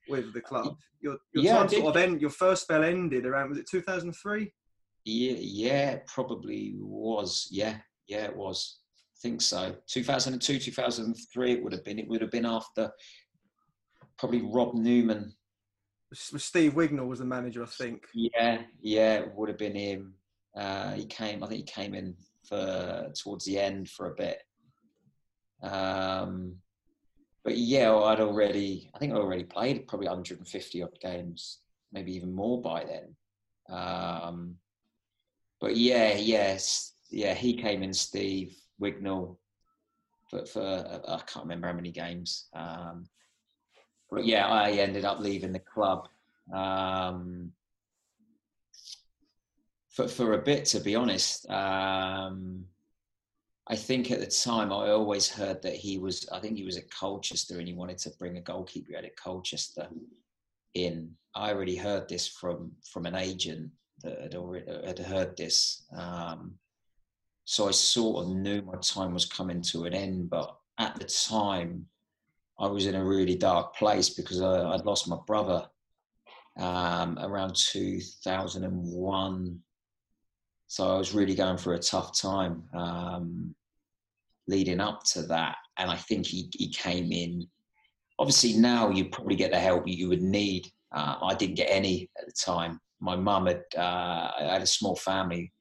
with the club. Your, your yeah, time sort of end. Your first spell ended around was it 2003? Yeah, yeah, probably was. Yeah, yeah, it was. I think so. 2002, 2003. It would have been. It would have been after probably Rob Newman. Steve Wignall was the manager, I think. Yeah, yeah, it would have been him. Uh, he came. I think he came in for towards the end for a bit. Um, but yeah, I'd already, I think I already played probably 150 odd games, maybe even more by then. Um, but yeah, yes, yeah, he came in, Steve Wignall, for, for I can't remember how many games. Um, but yeah, I ended up leaving the club. Um, for, for a bit, to be honest. Um, I think at the time I always heard that he was, I think he was at Colchester and he wanted to bring a goalkeeper at Colchester in. I already heard this from, from an agent that had already had heard this. Um, so I sort of knew my time was coming to an end, but at the time I was in a really dark place because I, would lost my brother um, around 2001 so I was really going through a tough time um, leading up to that. And I think he, he came in. Obviously, now you probably get the help you would need. Uh, I didn't get any at the time. My mum had, uh, I had a small family,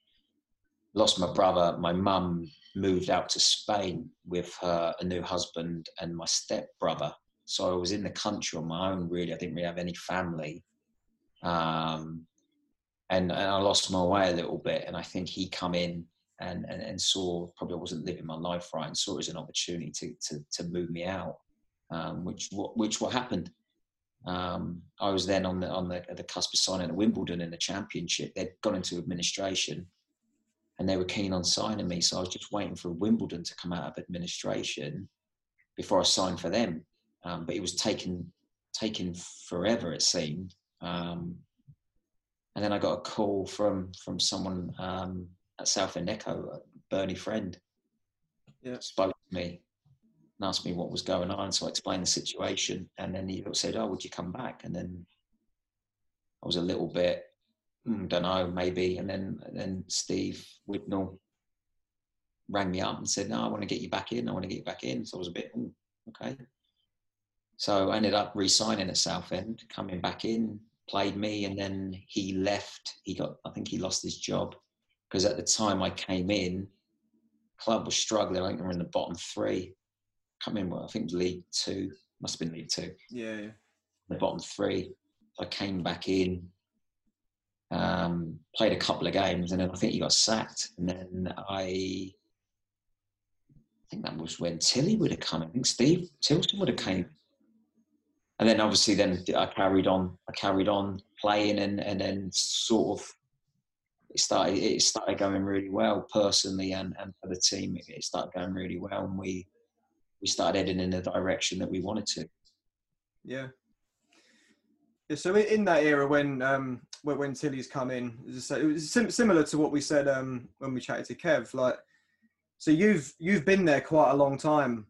lost my brother. My mum moved out to Spain with her a new husband and my stepbrother. So I was in the country on my own, really. I didn't really have any family. Um, and, and I lost my way a little bit. And I think he come in and, and, and saw probably I wasn't living my life right and saw it as an opportunity to, to, to move me out, um, which what which what happened. Um, I was then on the on the, the cusp of signing at Wimbledon in the championship. They'd gone into administration, and they were keen on signing me. So I was just waiting for Wimbledon to come out of administration before I signed for them. Um, but it was taken taken forever. It seemed. Um, and then I got a call from from someone um, at Southend Echo, Bernie Friend, yeah. spoke to me and asked me what was going on. So I explained the situation, and then he said, "Oh, would you come back?" And then I was a little bit, mm, don't know, maybe. And then and then Steve Wignall rang me up and said, "No, I want to get you back in. I want to get you back in." So I was a bit, mm, okay. So I ended up re-signing at Southend, coming back in, played me, and then he left. He got, I think he lost his job because at the time I came in, club was struggling. I think they were in the bottom three. Come in, well, I think League Two must have been League Two. Yeah, yeah. The bottom three. I came back in, um, played a couple of games, and then I think he got sacked. And then I, I think that was when Tilly would have come. I think Steve Tilson would have came and then obviously then I carried on. I carried on playing, and and then sort of it started. It started going really well personally, and and for the team, it started going really well, and we we started heading in the direction that we wanted to. Yeah. So in, that era when um when, Tilly's come in, it was sim- similar to what we said um when we chatted to Kev. Like, so you've you've been there quite a long time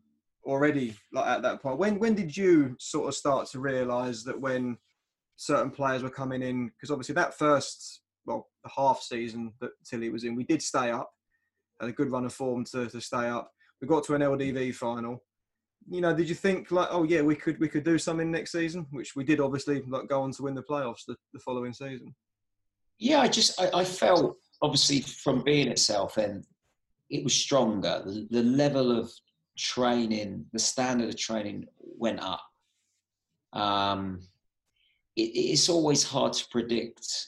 already. Like at that point, when when did you sort of start to realise that when certain players were coming in? Because obviously that first well the half season that Tilly was in, we did stay up, had a good run of form to to stay up. We got to an LDV final you know, did you think like, oh yeah, we could we could do something next season, which we did obviously, like go on to win the playoffs the, the following season? Yeah, I just I, I felt obviously from being at Southend, it was stronger. The, the level of training, the standard of training went up. Um, it, it's always hard to predict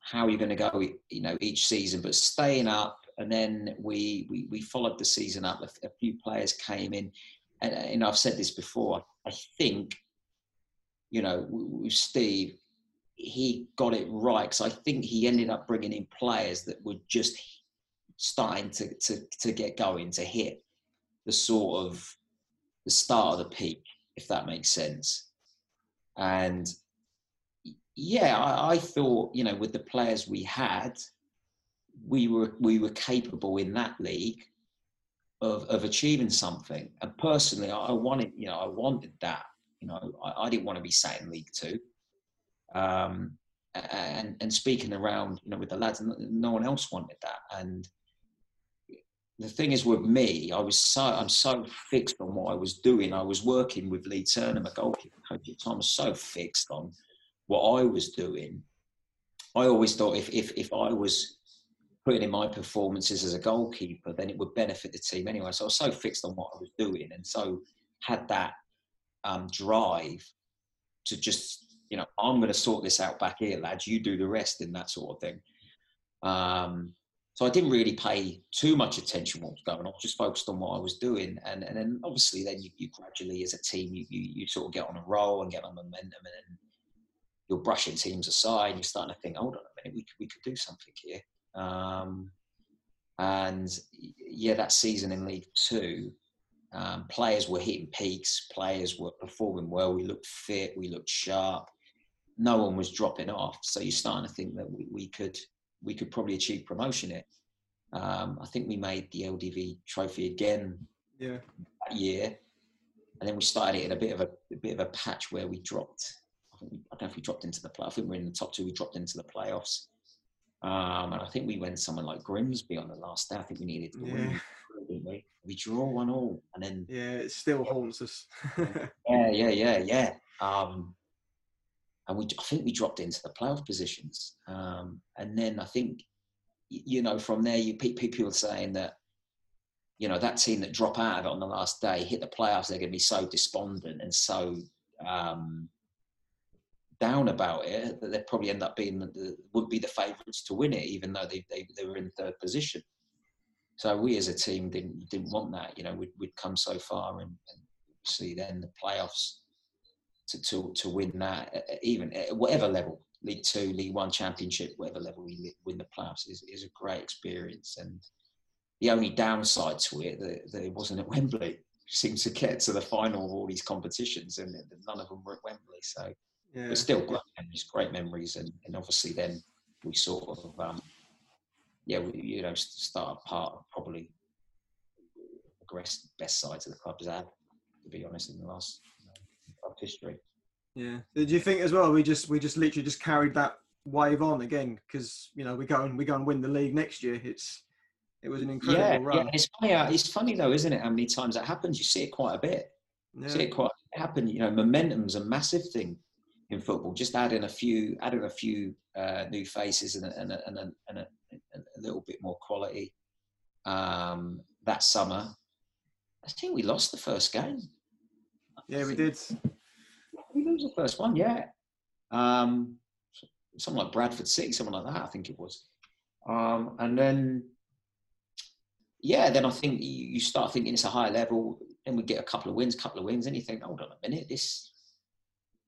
how you're going to go, you know, each season, but staying up and then we we, we followed the season up. A, a few players came in and, and I've said this before, I think, you know, with Steve, he got it right because I think he ended up bringing in players that were just starting to, to, to get going, to hit the sort of the start of the peak, if that makes sense. And yeah, I, I thought, you know, with the players we had, we were we were capable in that league of, of achieving something. And personally, I, wanted, you know, I wanted that. You know, I, I didn't want to be sat in League Two. Um, and and speaking around, you know, with the lads, no one else wanted that. And the thing is with me, I was so I'm so fixed on what I was doing. I was working with Lee Turner, my goalkeeper coach at the time. I was so fixed on what I was doing. I always thought if if if I was putting in my performances as a goalkeeper, then it would benefit the team anyway. So I was so fixed on what I was doing, and so had that um, drive to just, you know, I'm going to sort this out back here, lads. You do the rest, and that sort of thing. Um, so I didn't really pay too much attention what was going on. I was just focused on what I was doing, and and then obviously then you, you gradually as a team you, you, you sort of get on a roll and get on momentum, and then you're brushing teams aside. You're starting to think, hold on a minute, we could, we could do something here. Um, and yeah, that season in League Two, um, players were hitting peaks. Players were performing well. We looked fit. We looked sharp. No one was dropping off. So you're starting to think that we, we could we could probably achieve promotion it. Um, I think we made the LDV trophy again yeah. that year, and then we started it in a bit of a, a bit of a patch where we dropped. I, think I don't know if we dropped into the play. I think we we're in the top two. We dropped into the playoffs. Um, and I think we went someone like Grimsby on the last day. I think we needed to yeah. win, didn't we? We draw one all, and then yeah, it still haunts us. yeah, yeah, yeah, yeah. Um, and we, I think we dropped into the playoff positions. Um, and then I think, you know, from there, you people saying that, you know, that team that drop out on the last day hit the playoffs, they're going to be so despondent and so um, down about it that they'd probably end up being the, would be the favourites to win it, even though they, they, they were in third position. So we as a team didn't didn't want that. You know, we'd, we'd come so far and, and see then the playoffs to, to to win that, even at whatever level, League Two, League One, Championship, whatever level we win the playoffs is, is a great experience. And the only downside to it that, that it wasn't at Wembley. seems to get to the final of all these competitions, and none of them were at Wembley. So yeah. but still great memories, great memories, and, and obviously then we sort of um, yeah, we, you know, start a part of probably the best sides of the club has had, to be honest, in the last you know, club history. Yeah. Do you think as well? We just we just literally just carried that wave on again because you know we go and we go and win the league next year. It's it was an incredible yeah, run. Yeah, it's funny. It's funny though, isn't it? How many times that happens? You see it quite a bit. Yeah. see it quite happen. You know, momentum's a massive thing in football. Just adding a few, adding a few uh, new faces and a, and, a, and, a, and a, a, little bit more quality. Um, that summer, I think we lost the first game. Yeah, we did. We lose the first one, yeah. Um, something like Bradford City, something like that. I think it was. Um, and then, yeah, then I think you start thinking it's a higher level. Then we get a couple of wins, couple of wins, and you think, hold on a minute, this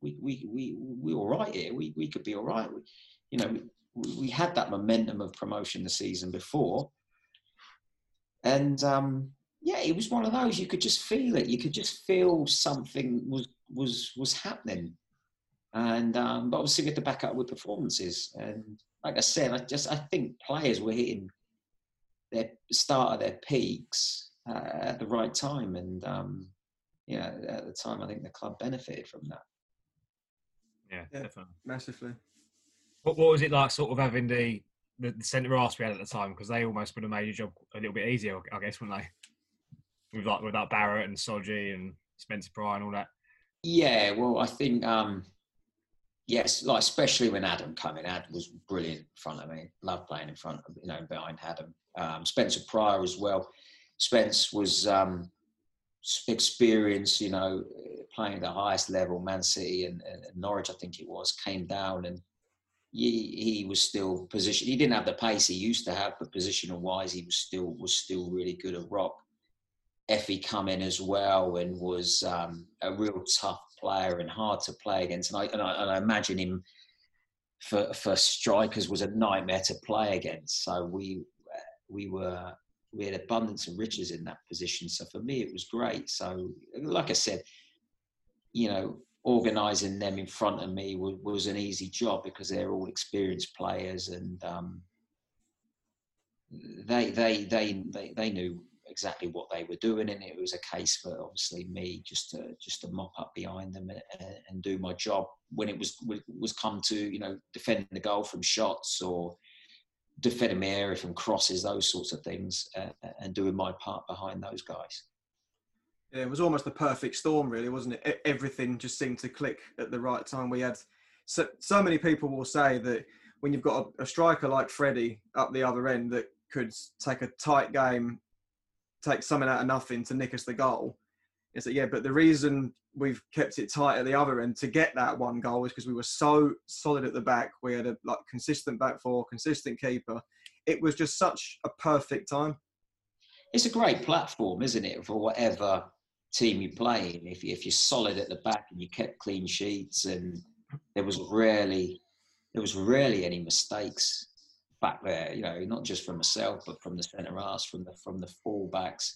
we we we we all right here. We we could be all right. We, you know, we, we had that momentum of promotion the season before, and um, yeah, it was one of those. You could just feel it. You could just feel something was was was happening, and um, but obviously we had to back up with performances. And like I said, I just I think players were hitting their start of their peaks uh, at the right time, and um, yeah, at the time I think the club benefited from that. Yeah, Yeah. definitely. Massively. What, what was it like, sort of having the the, the centre halves we had at the time? Because they almost would have made your job a little bit easier, I guess, wouldn't they? With like without Barrett and Sodje and Spencer Prior and all that. Yeah, well, I think um, yes, like especially when Adam came in, Adam was brilliant in front of me. Loved playing in front of you know behind Adam. Um, Spencer Prior as well. Spence was um, experience, you know, playing the highest level. Man City and, and and Norwich, I think it was, came down and he, he was still position. He didn't have the pace he used to have, but positional wise, he was still was still really good at rock. Efe come in as well and was um, a real tough player and hard to play against. And I, and I, and I imagine him for, for strikers was a nightmare to play against. So we we were we had abundance of riches in that position. So for me, it was great. So like I said, you know, organising them in front of me was, was an easy job because they're all experienced players and um, they, they they they they knew exactly what they were doing, and it was a case for obviously me just to just to mop up behind them and, and do my job when it was was come to you know defending the goal from shots or defending my area from crosses, those sorts of things, uh, and doing my part behind those guys. Yeah, it was almost the perfect storm, really, wasn't it? Everything just seemed to click at the right time. We had so, so many people will say that when you've got a, a striker like Freddie up the other end that could take a tight game, take something out of nothing to nick us the goal, is that yeah? But the reason we've kept it tight at the other end to get that one goal is because we were so solid at the back. We had a like consistent back four, consistent keeper. It was just such a perfect time. it's a great platform, isn't it, for whatever team you play in. If, if you're solid at the back and you kept clean sheets, and there was rarely there was rarely any mistakes back there. You know, not just from myself, but from the centre halves, from the from the fullbacks.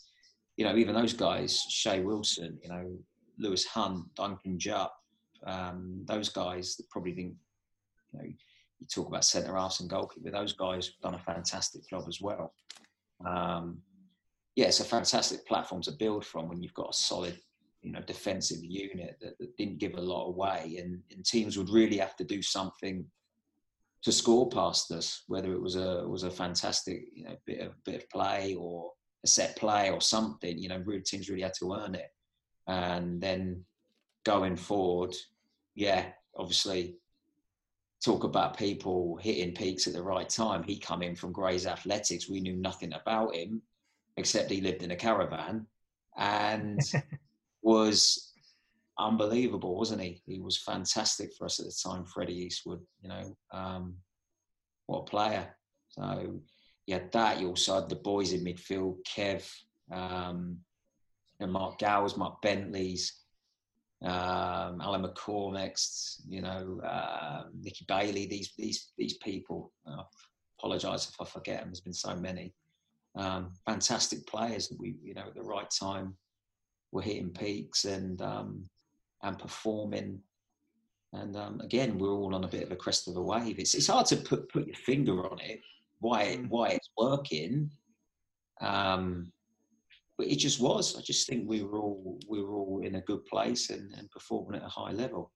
You know, even those guys, Che Wilson, you know, Lewis Hunt, Duncan Jupp, um, those guys that probably think, you know, you talk about centre halves and goalkeeper. Those guys done a fantastic job as well. Um, yeah, it's a fantastic platform to build from when you've got a solid, you know, defensive unit that, that didn't give a lot away, and, and teams would really have to do something to score past us, whether it was a was a fantastic, you know, bit of bit of play or a set play or something. You know, really, teams really had to earn it, and then going forward, yeah, obviously. Talk about people hitting peaks at the right time. He come in from Grays Athletics. We knew nothing about him except he lived in a caravan and was unbelievable, wasn't he? He was fantastic for us at the time, Freddie Eastwood. You know, um, what a player. So you had that. You also had the boys in midfield, Kev, um, and Mark Gowers, Mark Bentley's, um, Alan next, you know, um, Nicky Bailey. These these these people. I apologise if I forget them. There's been so many um, fantastic players that we, you know, at the right time were hitting peaks and um, and performing. And um, again, we're all on a bit of a crest of a wave. It's it's hard to put put your finger on it why it, Mm. why it's working. Um, but it just was. I just think we were all we were all in a good place and, and performing at a high level.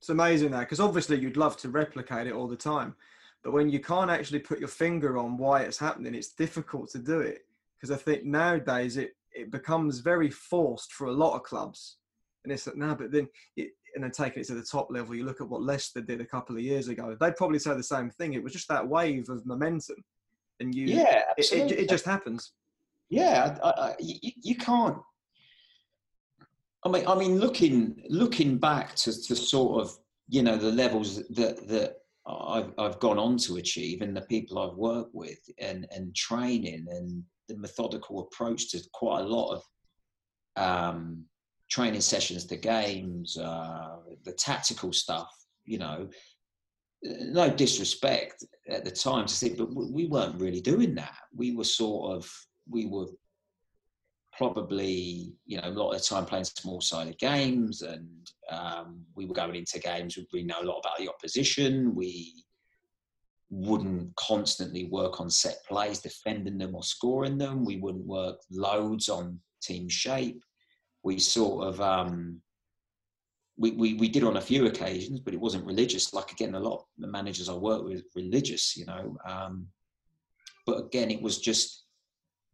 It's amazing that because obviously you'd love to replicate it all the time, but when you can't actually put your finger on why it's happening, it's difficult to do it. Because I think nowadays it it becomes very forced for a lot of clubs, and it's like, but then it, and then taking it to the top level, you look at what Leicester did a couple of years ago. They'd probably say the same thing. It was just that wave of momentum, and you Yeah, it, it, it just happens. yeah, I, I, you, you can't. I mean, I mean, looking looking back to, to sort of you know the levels that that I've I've gone on to achieve, and the people I've worked with, and and training, and the methodical approach to quite a lot of um, training sessions the games, uh, the tactical stuff. You know, no disrespect at the time to say, but we weren't really doing that. We were sort of we were probably you know a lot of the time playing small sided games and um, we were going into games we know a lot about the opposition we wouldn't constantly work on set plays defending them or scoring them we wouldn't work loads on team shape we sort of um, we, we, we did on a few occasions but it wasn't religious. Like again a lot of the managers i work with religious you know um, but again it was just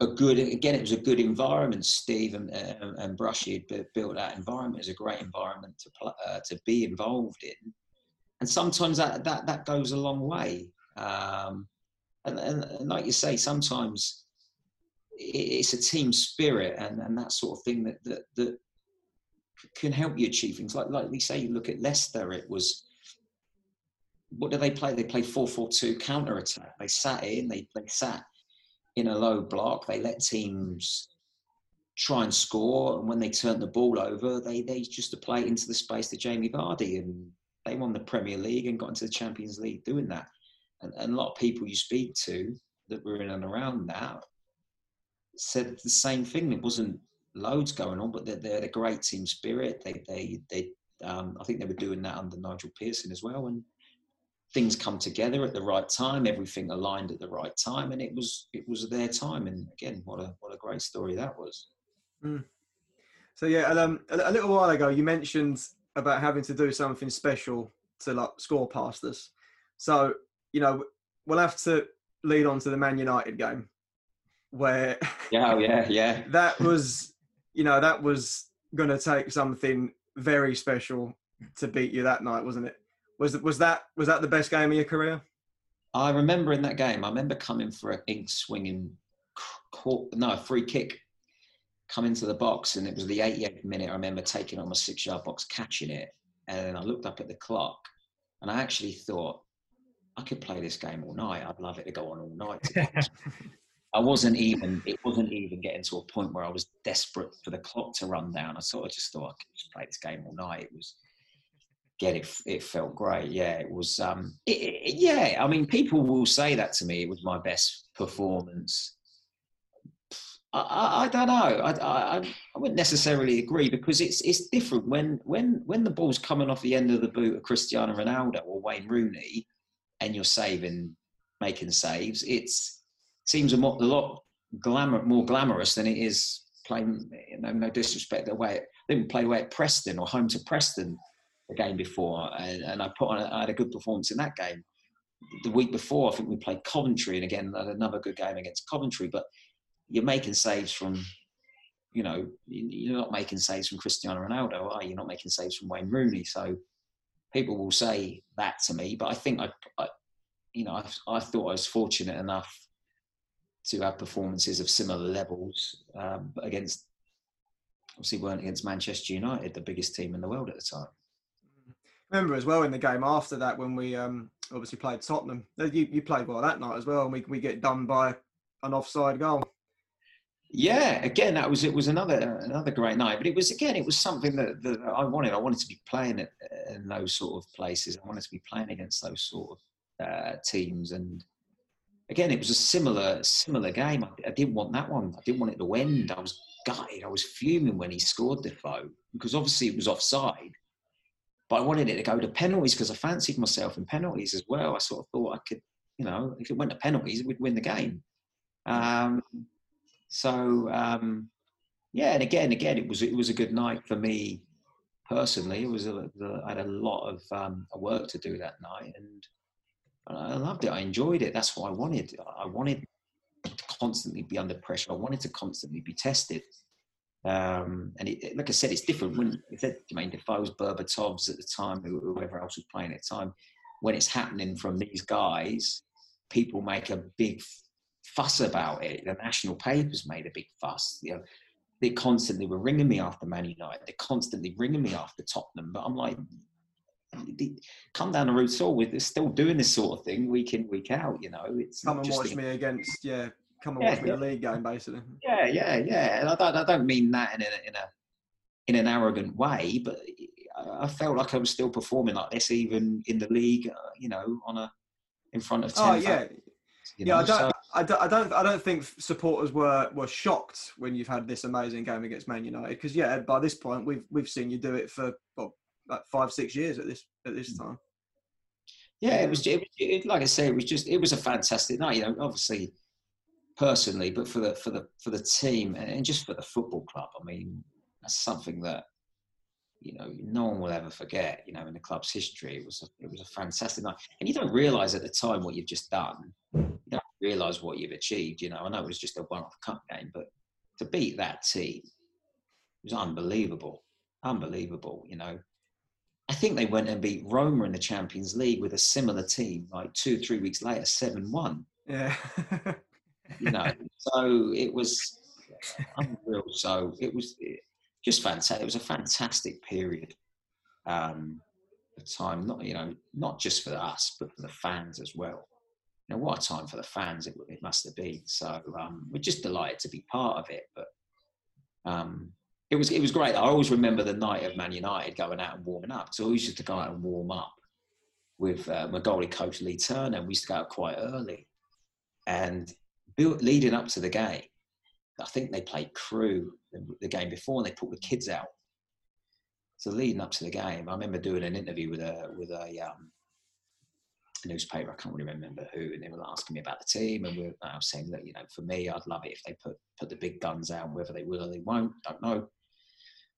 a good again it was a good environment. Steve and, and, and brushy had built that environment. As a great environment to uh, to be involved in. And sometimes that that, that goes a long way. Um, and, and, like you say sometimes it's a team spirit and, and that sort of thing that, that that can help you achieve things like like we say you look at leicester it was what do they play they play 4-4-2 counter attack they sat in they, they sat in a low block. They let teams try and score, and when they turned the ball over, they they just play into the space to Jamie Vardy, and they won the Premier League and got into the Champions League doing that. And, and a lot of people you speak to that were in and around that said the same thing. It wasn't loads going on, but they're, they're a great team spirit. They they they um, I think they were doing that under Nigel Pearson as well, and things come together at the right time, everything aligned at the right time, and it was it was their time. And again, what a what a great story that was. Mm. So yeah, um, a, little while ago you mentioned about having to do something special to like score past us. So you know we'll have to lead on to the Man United game where yeah, oh, yeah, yeah, that was you know that was going to take something very special to beat you that night, wasn't it? Was was that was that the best game of your career? I remember in that game. I remember coming for an in-swinging, court, no, free kick, coming into the box, and it was the 88th minute. I remember taking on my six-yard box, catching it, and then I looked up at the clock, and I actually thought, I could play this game all night. I'd love it to go on all night. I wasn't even. It wasn't even getting to a point where I was desperate for the clock to run down. I sort of just thought I could just play this game all night. It was get it it felt great yeah it was um it, it, yeah i mean people will say that to me it was my best performance i, I, I don't know I, I i wouldn't necessarily agree because it's it's different when when when the ball's coming off the end of the boot of cristiano ronaldo or wayne rooney and you're saving making saves it's seems a, more, a lot glamour more glamorous than it is playing you know no disrespect the way it, didn't play away at preston or home to preston the game before, and, and I put on. I had a good performance in that game. The week before, I think we played Coventry, and again another good game against Coventry. But you're making saves from, you know, you're not making saves from Cristiano Ronaldo, are you? You're not making saves from Wayne Rooney. So people will say that to me, but I think I, I you know, I, I, thought I was fortunate enough to have performances of similar levels um, against, obviously, weren't against Manchester United, the biggest team in the world at the time remember as well in the game after that when we um, obviously played Tottenham. You, you played well that night as well, and we we get done by an offside goal. Yeah, again, that was it was another another great night. But it was again, it was something that, that I wanted. I wanted to be playing at, in those sort of places. I wanted to be playing against those sort of uh, teams. And again, it was a similar similar game. I, I, didn't want that one. I didn't want it to end. I was gutted. I was fuming when he scored the Defoe because obviously it was offside. But I wanted it to go to penalties because I fancied myself in penalties as well. I sort of thought I could, you know, if it went to penalties, we'd win the game. Um, so um, yeah, and again, again, it was it was a good night for me personally. It was I had a lot of um, work to do that night, and I loved it. I enjoyed it. That's what I wanted. I wanted to constantly be under pressure. I wanted to constantly be tested. Um, and it, like I said, it's different when I said Jermaine Defoe's, Berbatov's at the time, whoever else was playing at the time. When it's happening from these guys, people make a big fuss about it. The national papers made a big fuss. You know, they constantly were ringing me after Man United. They're constantly ringing me after Tottenham. But I'm like, come down the route. So we're still doing this sort of thing week in, week out. You know, it's come and watch me against yeah come and yeah, watch me yeah. the league game, basically. Yeah, yeah, yeah. And I don't, I don't mean that in a, in a in an arrogant way, but I felt like I was still performing like this, even in the league. Uh, you know, on a in front of 10 Oh yeah, you yeah. I don't, so- I don't, I don't, I don't think supporters were were shocked when you've had this amazing game against Man United because yeah, by this point we've we've seen you do it for well, like five six years at this at this hmm. time. Yeah, it was. It, was- it, like I say, it was just. It was a fantastic night. You know, obviously, personally, but for the for the for the team and and just for the football club. I mean, that's something that you know no one will ever forget. You know, in the club's history, it was a, it was a fantastic night, and you don't realise at the time what you've just done. You don't realise what you've achieved. You know, I know it was just a one-off cup game, but to beat that team was unbelievable, unbelievable. You know. I think they went and beat Roma in the Champions League with a similar team, like two, three weeks later, seven-one. Yeah. You know, so it was unreal. So it was eh, just fantastic. It was a fantastic period. Um, of time, not you know, not just for us, but for the fans as well. You know, what a time for the fans it, it must have been. So um, we're just delighted to be part of it. But um, it was it was great. I always remember the night of Man United going out and warming up. So always used to go out and warm up with uh, my goalie coach Lee Turner. and We used to go out quite early, and leading up to the game, I think they played Crewe the, the game before, and they put the kids out. So leading up to the game, I remember doing an interview with a with a um, newspaper. I can't really remember who, and they were asking me about the team, and we were, I was saying that you know, for me, I'd love it if they put put the big guns out. Whether they will or they won't, don't know.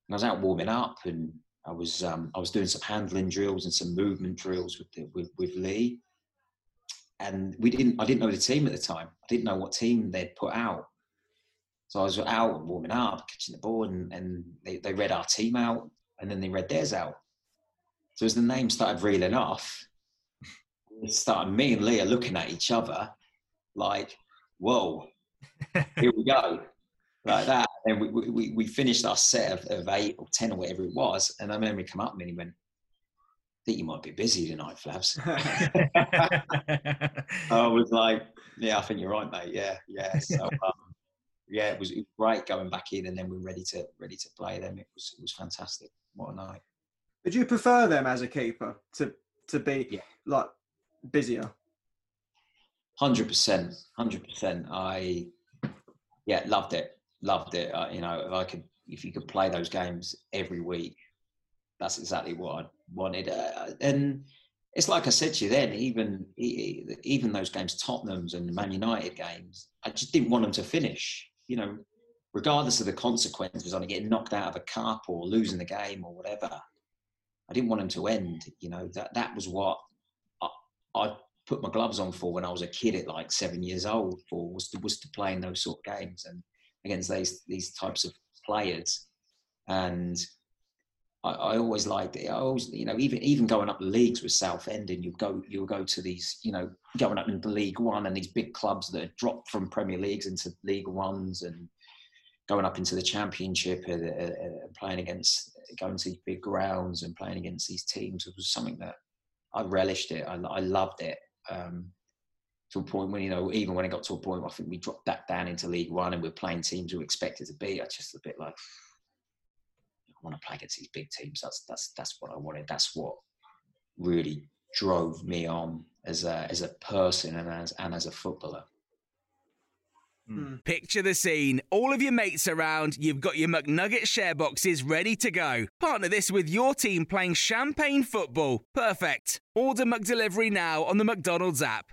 And I was out warming up, and I was um, I was doing some handling drills and some movement drills with the, with, with Lee. And we didn't. I didn't know the team at the time. I didn't know what team they'd put out. So I was out and warming up, catching the ball, and, and they, they read our team out, and then they read theirs out. So as the name started reeling off, it started me and Lee looking at each other, like, "Whoa, here we go," like that. And we, we, we finished our set of, of eight or ten or whatever it was, and I remember he come up to me and he went, "I think you might be busy tonight, Flavs." I was like, "Yeah, I think you're right, mate. Yeah, yeah." So, um, yeah, it was, it was great going back in, and then we're ready to ready to play them. It was it was fantastic. What a night! Would you prefer them as a keeper to to be Yeah. like busier? Hundred percent, hundred percent. I yeah, loved it, loved it. Uh, you know, if I could, if you could play those games every week, that's exactly what I wanted. Uh, and it's like I said to you then, even even those games, Tottenham's and Man United games, I just didn't want them to finish. You know, regardless of the consequences on getting knocked out of a cup or losing the game or whatever. I didn't want them to end. You know, that that was what I, I put my gloves on for when I was a kid at like seven years old for was to, was to play in those sort of games and against these these types of players. And I, I always liked it. I always, you know, even even going up the leagues with Southend, and you go you'll go to these, you know, going up into League One and these big clubs that have dropped from Premier Leagues into League Ones and going up into the Championship and, and, and playing against going to these big grounds and playing against these teams was something that I relished it. I, I loved it. Um, to a point when you know, even when it got to a point where I think we dropped back down into League One and we're playing teams we expected to be, I just a bit like I want to play against these big teams. That's that's that's what I wanted. That's what really drove me on as a as a person and as and as a footballer. Hmm. Hmm. Picture the scene. All of your mates around, you've got your McNugget share boxes ready to go. Partner this with your team playing champagne football. Perfect. Order McDelivery now on the McDonald's app.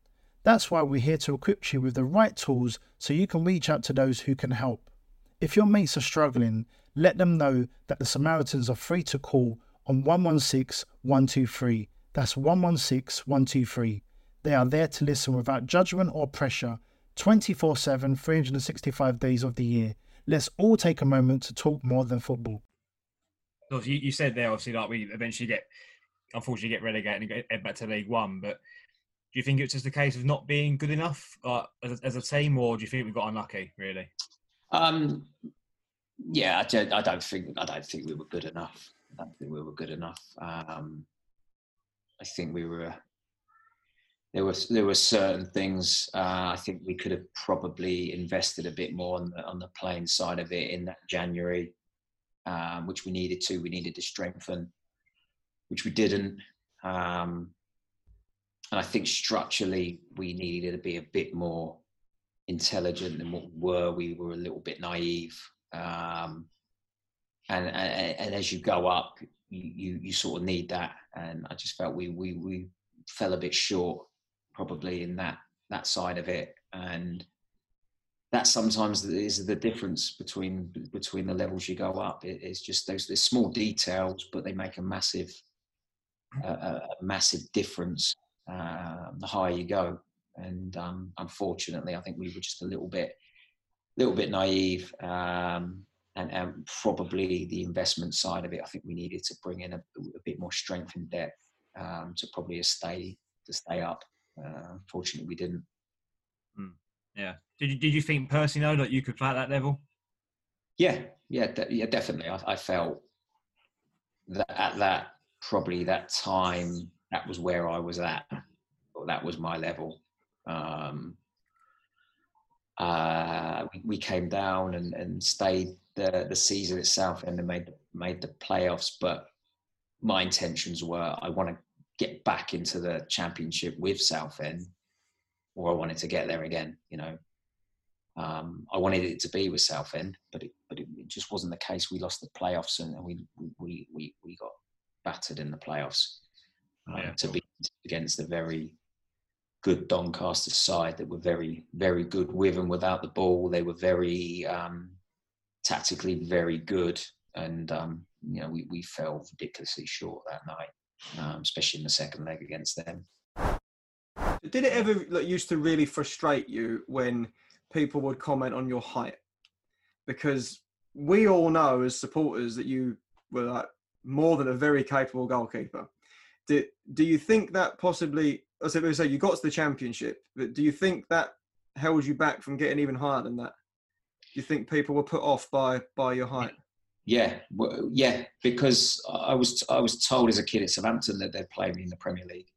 That's why we're here to equip you with the right tools so you can reach out to those who can help. If your mates are struggling, let them know that the Samaritans are free to call on 116 123. That's 116 123. They are there to listen without judgment or pressure 24 7, 365 days of the year. Let's all take a moment to talk more than football. You, said there, obviously, like we eventually get unfortunately get relegated and get back to League One. But do you think it's just a case of not being good enough uh, as, a, as a team, or do you think we got unlucky? Really? Um, yeah, I don't, I don't think I don't think we were good enough. I don't think we were good enough. Um, I think we were. There was there were certain things uh, I think we could have probably invested a bit more on the on the playing side of it in that January, um, which we needed to. We needed to strengthen, which we didn't. Um, and I think structurally we needed to be a bit more intelligent than what we were. We were a little bit naive. Um, and, and, and as you go up, you, you, you sort of need that. And I just felt we we we fell a bit short, probably in that that side of it. And that sometimes is the difference between between the levels you go up. It, it's just those there's small details, but they make a massive a massive difference uh, the higher you go. And um, unfortunately, I think we were just a little bit little bit naive. Um, and, and, probably the investment side of it, I think we needed to bring in a, a bit more strength and depth um, to probably stay to stay up. Uh, unfortunately, we didn't. Mm. Yeah. Did you did you think personally though that you could play at that level? Yeah, yeah, de- yeah, definitely. I, I felt that at that probably that time that was where I was at. That was my level. Um, uh, we, came down and, and stayed the, the season itself and then made made the playoffs. But my intentions were I want to get back into the championship with Southend, or I wanted to get there again. You know, um, I wanted it to be with Southend, but it but it, just wasn't the case. We lost the playoffs and we, we we we got battered in the playoffs. Um, yeah. To be against a very good Doncaster side that were very very good with and without the ball. They were very um, tactically very good, and um, you know we, we fell ridiculously short that night, um, especially in the second leg against them. Did it ever like, used to really frustrate you when people would comment on your height? Because we all know as supporters that you were like more than a very capable goalkeeper. Do, do you think that possibly, as I say, you got to the championship, but do you think that held you back from getting even higher than that? Do you think people were put off by by your height? Yeah, well, yeah, because I was I was told as a kid at Southampton that they'd play me in the Premier League.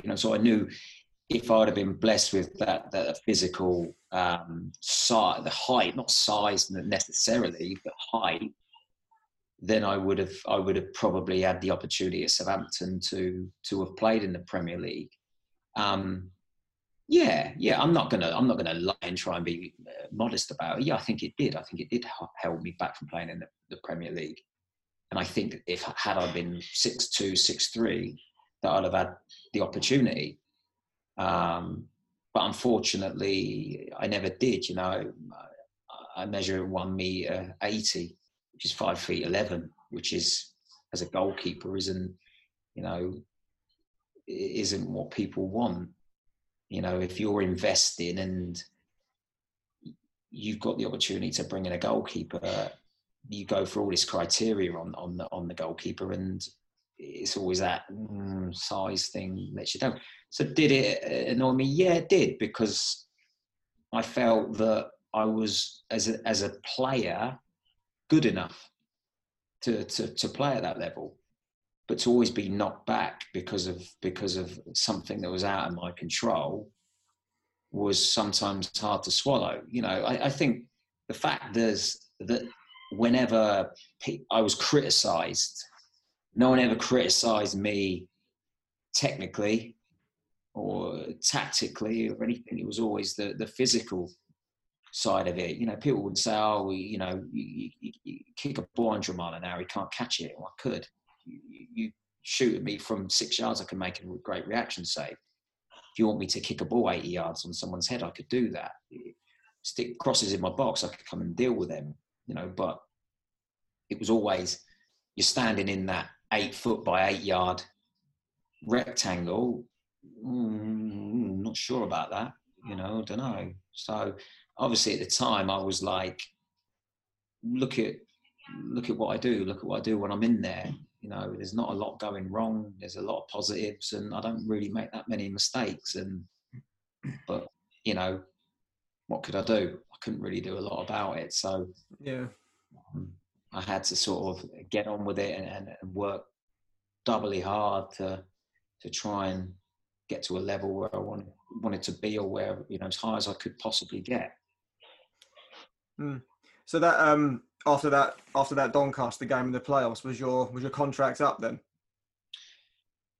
You know, so I knew if I'd have been blessed with that that physical um, size, the height, not size necessarily, but height, then I would have I would have probably had the opportunity at Southampton to to have played in the Premier League. Um, yeah, yeah. I'm not gonna. I'm not gonna lie and try and be uh, modest about it. Yeah, I think it did. I think it did hold me back from playing in the, the Premier League. And I think if had I been six two, six three, that I'd have had the opportunity. Um, but unfortunately, I never did. You know, I measure one meter eighty, which is five feet eleven, which is as a goalkeeper isn't, you know, isn't what people want. You know if you're investing and you've got the opportunity to bring in a goalkeeper you go for all this criteria on on the on the goalkeeper and it's always that mm, size thing that you don't. So did it annoy me? Yeah it did because i felt that i was as a, as a player good enough to, to to play at that level but to always be knocked back because of because of something that was out of my control was sometimes hard to swallow. You know, I, I think the fact is that whenever I was criticised, no one ever criticised me technically or tactically or anything. It was always the the physical side of it. You know, people would say, "Oh, we, you know, you, you, you kick a ball a mile an hour, he can't catch it." Well, I could you, you shoot at me from six yards, I can make a great reaction save. If you want me to kick a ball 80 yards on someone's head, I could do that. Stick crosses in my box, I could come and deal with them, you know, but it was always you're standing in that eight foot by eight yard rectangle. Mm, not sure about that, you know, I don't know. So obviously at the time I was like, look at look at what I do, look at what I do when I'm in there. you know, there's not a lot going wrong. There's a lot of positives, and I don't really make that many mistakes. And but you know, what could I do? I couldn't really do a lot about it. So Yeah. um, I had to sort of get on with it and, and, and work doubly hard to to try and get to a level where I wanted wanted to be or where you know as high as I could possibly get. So that um after that after that Doncaster game in the playoffs was your was your contract up then?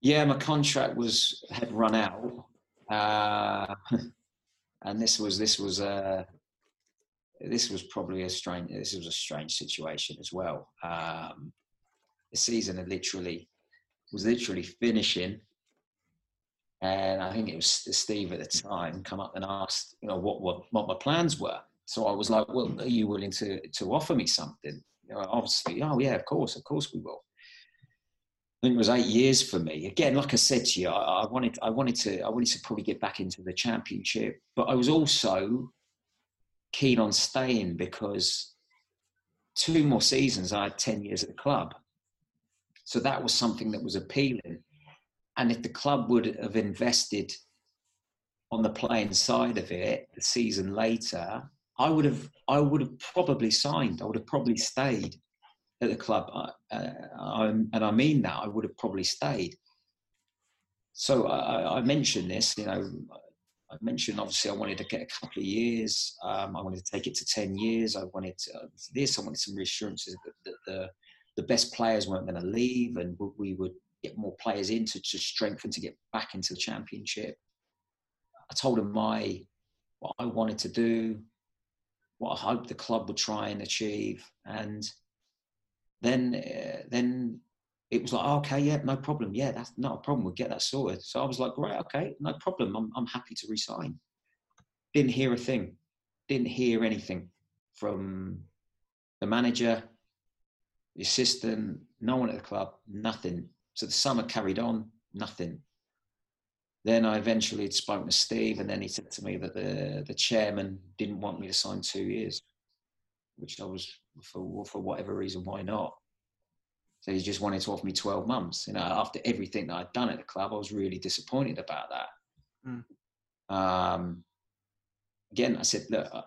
Yeah, my contract was had run out, uh, and this was this was a this was probably a strange this was a strange situation as well. Um, the season had literally was literally finishing, and I think it was Steve at the time come up and asked you know what what what my plans were. So I was like, well, are you willing to to offer me something? You know, obviously, oh yeah, of course, of course we will. I think it was eight years for me. Again, like I said to you, I, I wanted, I wanted to, I wanted to probably get back into the championship, but I was also keen on staying because two more seasons, I had ten years at the club, so that was something that was appealing. And if the club would have invested on the playing side of it, the season later, I would have, I would have probably signed. I would have probably stayed at the club, uh, uh, and I mean that I would have probably stayed. So I, I mentioned this, you know, I mentioned obviously I wanted to get a couple of years. Um, I wanted to take it to ten years. I wanted to, uh, this. I wanted some reassurances that, that the the best players weren't going to leave, and we would get more players in to, to strengthen to get back into the championship. I told him my what I wanted to do, what I hoped the club would try and achieve, and then uh, then it was like, oh, okay, yeah, no problem. Yeah, that's not a problem. We'll get that sorted. So I was like, right, okay, no problem. I'm, I'm happy to resign. Didn't hear a thing. Didn't hear anything from the manager, the assistant, no one at the club, nothing. So the summer carried on, nothing. Then I eventually had spoken to Steve, and then he said to me that the, the chairman didn't want me to sign two years, which I was, for, for whatever reason, why not? So he just wanted to offer me 12 months. You know, after everything that I'd done at the club, I was really disappointed about that. Mm. Um, again, I said, look, uh,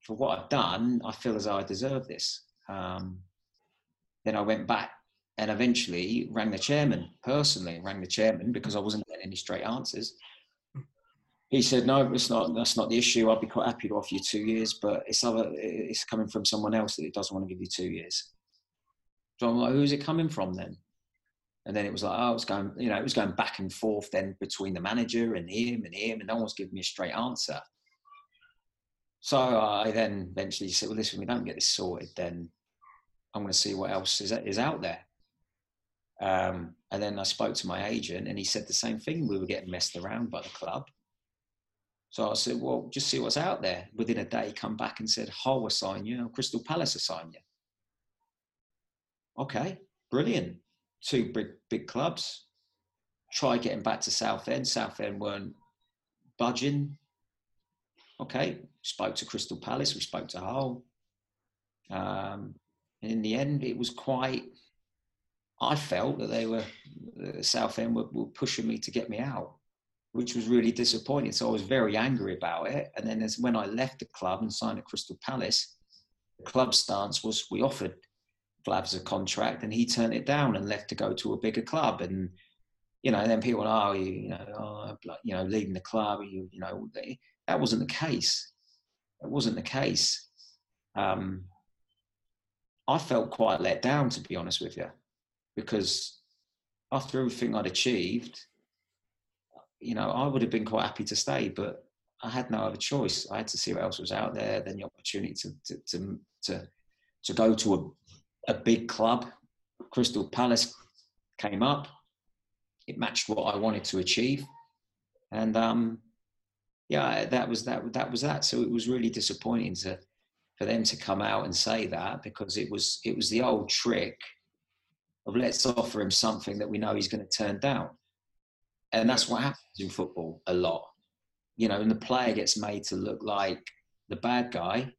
for what I've done, I feel as though I deserve this. Um, then I went back and eventually rang the chairman personally, rang the chairman because I wasn't getting any straight answers. He said, "No, it's not. That's not the issue. I'd be quite happy to offer you two years, but it's other. It's coming from someone else that doesn't want to give you two years." So I'm like, who's it coming from then? And then it was like, oh, it's going, you know, it was going back and forth then between the manager and him and him, and no one's giving me a straight answer. So I then eventually said, well, listen, we don't get this sorted, then I'm going to see what else is, is out there. Um, and then I spoke to my agent, and he said the same thing. We were getting messed around by the club. So I said, well, just see what's out there. Within a day, come back and said, Hull will sign you, Crystal Palace will sign you. Okay, brilliant. Two big big clubs. Try getting back to Southend. Southend weren't budging. Okay, spoke to Crystal Palace. We spoke to Hull. Um, and in the end, it was quite. I felt that they were Southend were, were pushing me to get me out, which was really disappointing. So I was very angry about it. And then as when I left the club and signed at Crystal Palace, the club stance was we offered Flavs a contract and he turned it down and left to go to a bigger club. And, you know, then people, oh, you, you know, oh, you know, leaving the club, you, you know, they, that wasn't the case. It wasn't the case. Um, I felt quite let down, to be honest with you, because after everything I'd achieved, you know, I would have been quite happy to stay, but I had no other choice. I had to see what else was out there. Then the opportunity to to to to, to go to a, a big club, Crystal Palace, came up. It matched what I wanted to achieve, and um, yeah, that was that. That was that. So it was really disappointing to for them to come out and say that because it was it was the old trick of let's offer him something that we know he's going to turn down, and that's what happens in football a lot. You know, and the player gets made to look like the bad guy,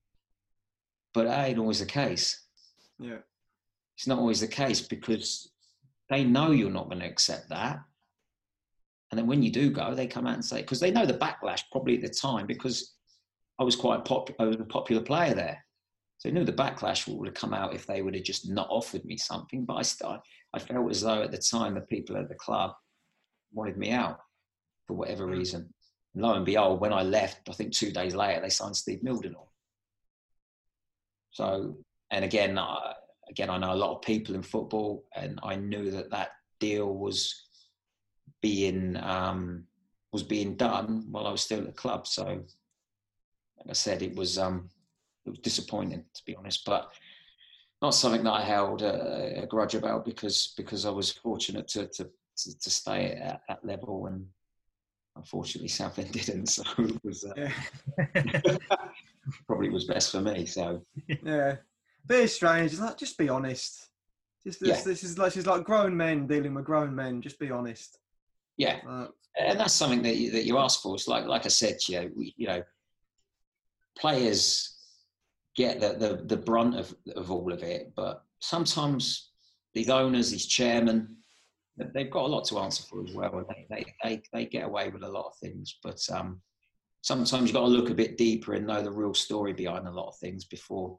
but that ain't always the case. Yeah. It's not always the case because they know you're not going to accept that. And then when you do go, they come out and say, because they know the backlash probably at the time because I was quite pop, I was a popular player there. So I knew the backlash would have come out if they would have just not offered me something. But I, st- I felt as though at the time the people at the club wanted me out for whatever reason. And lo and behold, when I left, I think two days later, they signed Steve Mildenhall. So, and again, uh, again, I know a lot of people in football, and I knew that that deal was being um, was being done while I was still at the club. So, like I said, it was um, it was disappointing to be honest, but not something that I held a, a grudge about because because I was fortunate to to, to, to stay at that level and unfortunately Southend didn't, so it was uh, Yeah. probably was best for me. So yeah, but it's strange. It's like just be honest. Just this, Yeah. this is like she's like grown men dealing with grown men. Just be honest. yeah, Uh, and that's something that you, that you ask for. It's like like I said, you know, we, you know, players get the, the the brunt of of all of it, but sometimes these owners, these chairmen, they- they've got a lot to answer for as well. They they they, they get away with a lot of things, but um, sometimes you've got to look a bit deeper and know the real story behind a lot of things before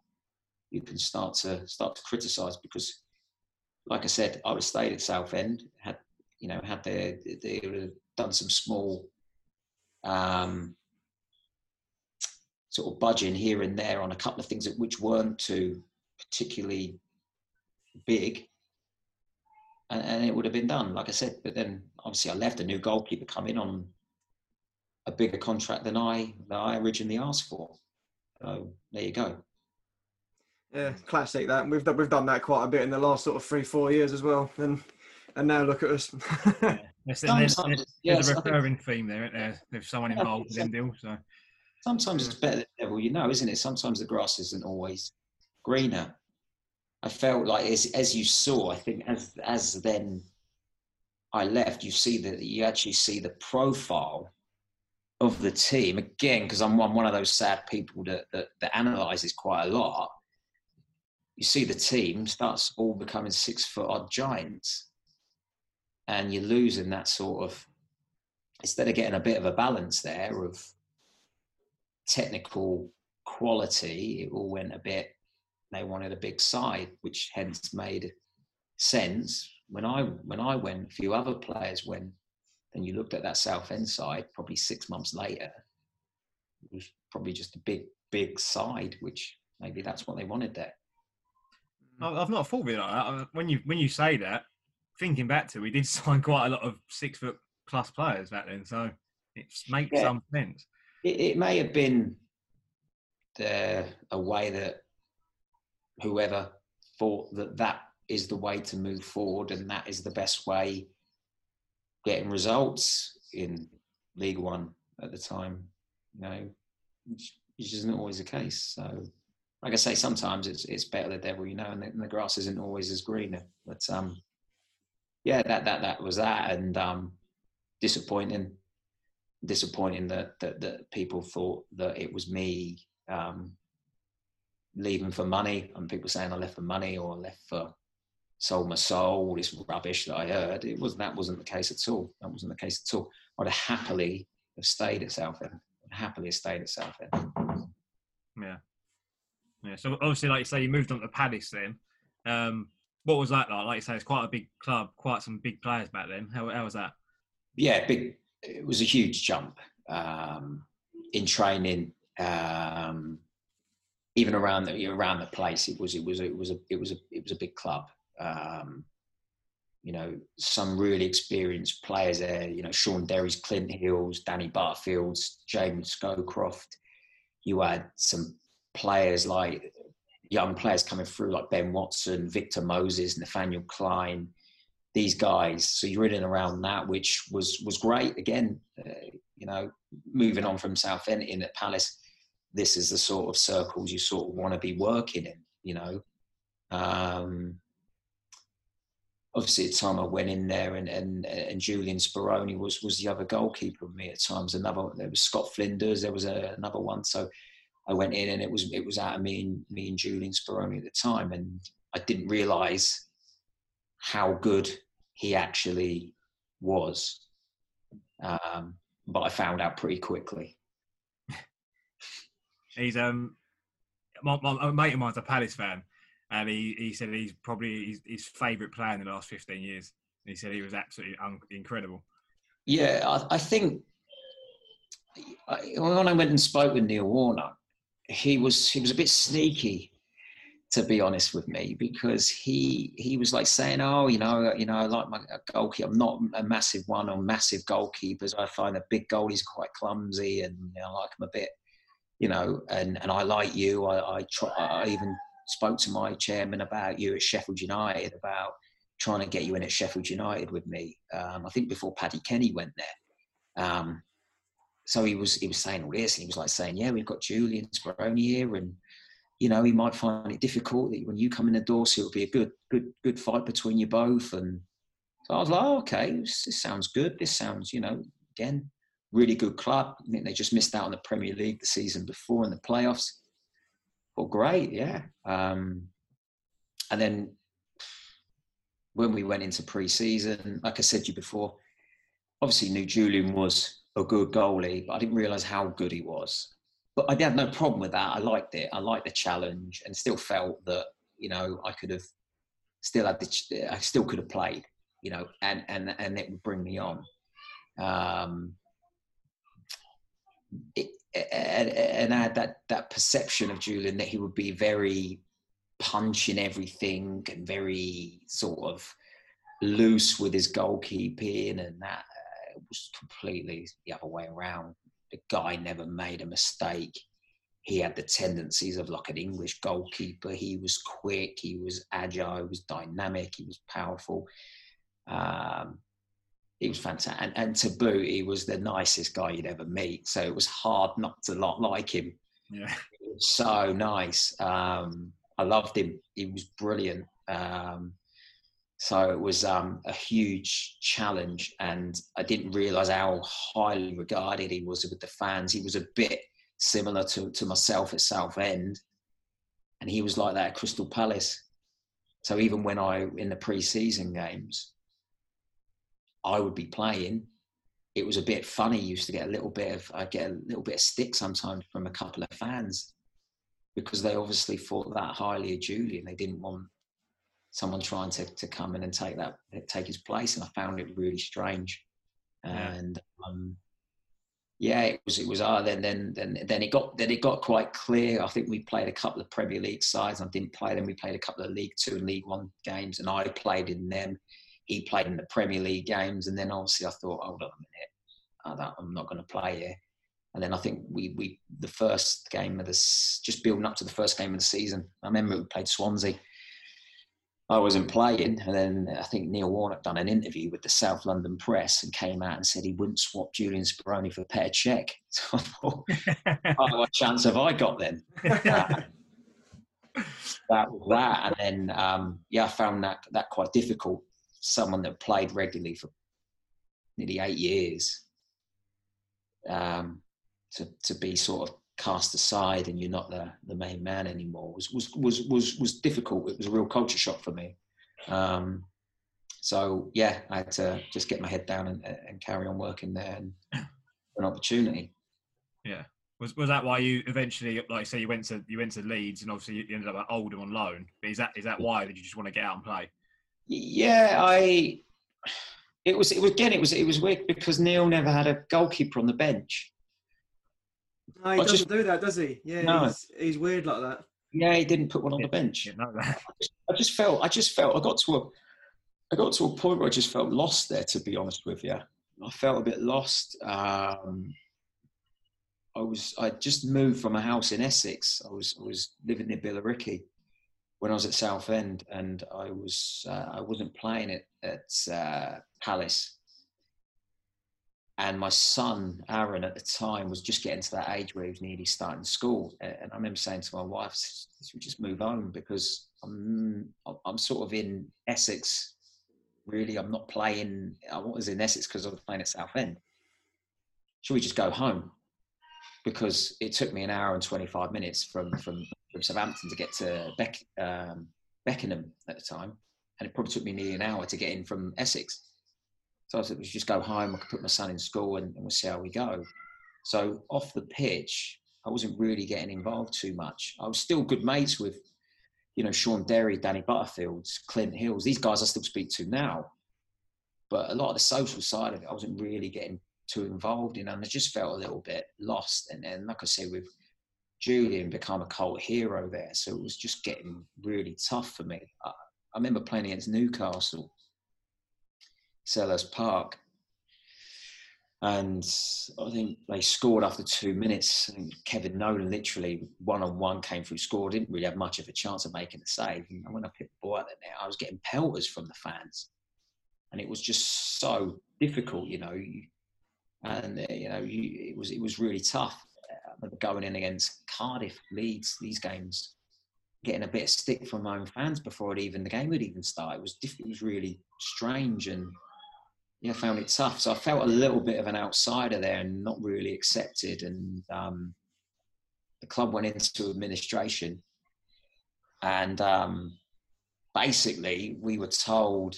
you can start to start to criticise. Because, like I said, I was stayed at Southend, had you know had they they done some small um, sort of budging here and there on a couple of things that which weren't too particularly big and, and it would have been done like i said but then obviously i left a new goalkeeper come in on a bigger contract than i than i originally asked for so there you go yeah, classic that. We've done, we've done that quite a bit in the last sort of three four years as well. And and now look at us. There's, there's, Sometimes, there's, yes, there's a I think- recurring theme there, isn't there? There's someone involved with so- them deal. So sometimes it's mm. better the devil you know isn't it? Sometimes the grass isn't always greener. I felt like as, as you saw i think as as then i left you see that you actually see the profile of the team. Again because I'm, I'm one of those sad people that, that that analyzes quite a lot. You see the team starts all becoming six foot odd giants. And you're losing that sort of instead of getting a bit of a balance there of technical quality, it all went a bit. They wanted a big side, which hence made sense. When I when I went, a few other players went. Then you looked at that Southend side. Probably six months later, it was probably just a big big side, which maybe that's what they wanted there. I've not thought of it like that. When you when you say that, thinking back to, it, we did sign quite a lot of six foot plus players back then, so it makes Yeah. some sense. It, it may have been the, a way that whoever thought that that is the way to move forward and that is the best way getting results in League One at the time, you know, which, isn't always the case. So, like I say, sometimes it's it's better the devil, you know, and the, and the grass isn't always as greener. But um, yeah, that that that was that, and um, disappointing disappointing that, that that people thought that it was me um, leaving for money, and people saying I left for money or I left for sold my soul. All this rubbish that I heard. It was that wasn't the case at all. That wasn't the case at all. I'd have happily have stayed at Southend. I'd happily have stayed at Southend. Yeah, yeah. So obviously, like you say, you moved on to Palace then. Um, what was that like? Like you say, it's quite a big club, quite some big players back then. How, how was that? yeah, big. It was a huge jump um, in training. Um, even around the around the place, it was it was it was a it was a it was a big club. Um, you know, some really experienced players there. You know, Shaun Derry's, Clint Hills, Danny Butterfields, James Scowcroft. You had some players like young players coming through like Ben Watson, Victor Moses, Nathaniel Clyne these guys. So you're in and around that, which was was great. Again, uh, you know, moving on from Southend in at Palace, this is the sort of circles you sort of want to be working in. You know, um, obviously at the time I went in there, and and and Julian Speroni was was the other goalkeeper with me at times. Another there was Scott Flinders, there was a, another one. So I went in, and it was it was out of me and me and Julian Speroni at the time, and I didn't realise how good he actually was. Um, but I found out pretty quickly. He's um, my, my, my mate of mine's a Palace fan, and he, he said he's probably his, his favourite player in the last fifteen years. And he said he was absolutely un- incredible. Yeah, I, I think I, when I went and spoke with Neil Warnock, he was he was a bit sneaky, to be honest with me, because he he was like saying, "Oh, you know, you know, I like my goalkeeper. I'm not a massive one on massive goalkeepers. I find a big goalie's quite clumsy, and you know, I like him a bit, you know. And and I like you. I I, try, I even spoke to my chairman about you at Sheffield United about trying to get you in at Sheffield United with me. Um, I think before Paddy Kenny went there. Um, so he was he was saying all this, and he was like saying, "Yeah, we've got Julian Speroni here, and you know he might find it difficult that when you come in the door, so it'll be a good good good fight between you both." And so I was like, oh, "Okay, this, sounds good. This sounds, you know, again, really good club. I think they just missed out on the Premier League the season before in the playoffs. Well, great, yeah. Um, and then when we went into pre-season, like I said to you before, obviously knew Julian was a good goalie, but I didn't realise how good he was. But I had no problem with that. I liked it. I liked the challenge, and still felt that you know I could have still had the I still could have played, you know, and and and it would bring me on. Um, it, and, and I had that that perception of Julian that he would be very punching everything and very sort of loose with his goalkeeping, and that uh, was completely the other way around. The guy never made a mistake. He had the tendencies of like an English goalkeeper. He was quick, he was agile, he was dynamic, he was powerful. Um, he was fantastic. And, and to boot, he was the nicest guy you'd ever meet. So it was hard not to not like him. Yeah. so nice. Um, I loved him. He was brilliant. Um, so it was um, a huge challenge, and I didn't realise how highly regarded he was with the fans. He was a bit similar to, to myself at Southend, and he was like that at Crystal Palace. So even when I in the pre-season games, I would be playing. It was a bit funny. Used to get a little bit of I get a little bit of stick sometimes from a couple of fans because they obviously thought that highly of Julian. They didn't want someone trying to, to come in and take that take his place, and I found it really strange. And um, yeah, it was it was ah then then then then it got then it got quite clear. I think we played a couple of Premier League sides. I didn't play them. We played a couple of League Two and League One games, and I played in them. He played in the Premier League games, and then obviously I thought, hold on a minute, I'm not going to play here. And then I think we we the first game of this just building up to the first game of the season. I remember we played Swansea. I wasn't playing, and then I think Neil Warnock done an interview with the South London Press and came out and said he wouldn't swap Julian Speroni for Petr Cech. So I thought, oh, what chance have I got then? Uh, that was that, and then um, yeah, I found that that quite difficult. Someone that played regularly for nearly eight years, um, to to be sort of cast aside and you're not the, the main man anymore was, was was was was difficult. It was a real culture shock for me. Um, so yeah, I had to just get my head down and, and carry on working there and an opportunity. Yeah. Was was that why you eventually, like say, you went to you went to Leeds and obviously you ended up at Oldham on loan? But is that is that why? Did you just want to get out and play? Yeah, I. It was it was again it was it was weird because Neil never had a goalkeeper on the bench. No, he I doesn't just- do that, does he? Yeah, No. he's, he's weird like that. Yeah, he didn't put one on the bench. Yeah, no. I just felt I just felt I got to a I got to a point where I just felt lost there to be honest with you. I felt a bit lost. Um, I was I just moved from a house in Essex. I was I was living near Billericay when I was at Southend, and I was uh, I wasn't playing it at uh, Palace. And my son Aaron at the time was just getting to that age where he was nearly starting school, and I remember saying to my wife, "Should we just move home because I'm I'm sort of in Essex. Really, I'm not playing. I was in Essex because I was playing at Southend. Should we just go home? Because it took me an hour and 25 minutes from from, from Southampton to get to Beck, um, Beckenham at the time. and it probably took me nearly an hour to get in from Essex. So I said, "Let's just go home. I could put my son in school, and, and we'll see how we go." So off the pitch, I wasn't really getting involved too much. I was still good mates with, you know, Shaun Derry, Danny Butterfields, Clint Hills. These guys I still speak to now. But a lot of the social side of it, I wasn't really getting too involved in, and I just felt a little bit lost. And then, like I say, with Julian become a cult hero there, so it was just getting really tough for me. I, I remember playing against Newcastle, Selhurst Park, and I think they scored after two minutes. Think Kevin Nolan literally one on one came through, scored, didn't really have much of a chance of making a save. And when I picked the ball out there, I was getting pelters from the fans, and it was just so difficult, you know. And uh, you know, you, it was it was really tough. Going in against Cardiff, Leeds, these games, getting a bit of stick from my own fans before it even the game would even start. It was diff- it was really strange and yeah, found it tough. So I felt a little bit of an outsider there and not really accepted. And um, the club went into administration, and um, basically we were told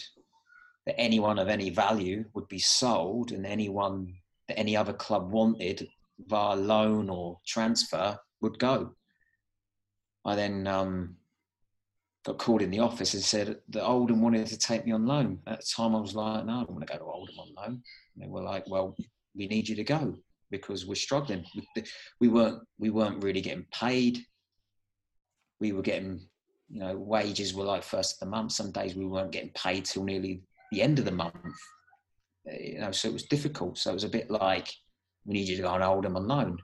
that anyone of any value would be sold, and anyone that any other club wanted via loan or transfer would go. I then um, got called in the office and said that Oldham wanted to take me on loan. At the time, I was like, no, I don't want to go to Oldham on loan. And they were like, well, we need you to go because we're struggling. We weren't we weren't really getting paid. We were getting, you know, wages were like first of the month. Some days we weren't getting paid till nearly the end of the month. Uh, you know, so it was difficult. So it was a bit like, we need you to go on Oldham on loan.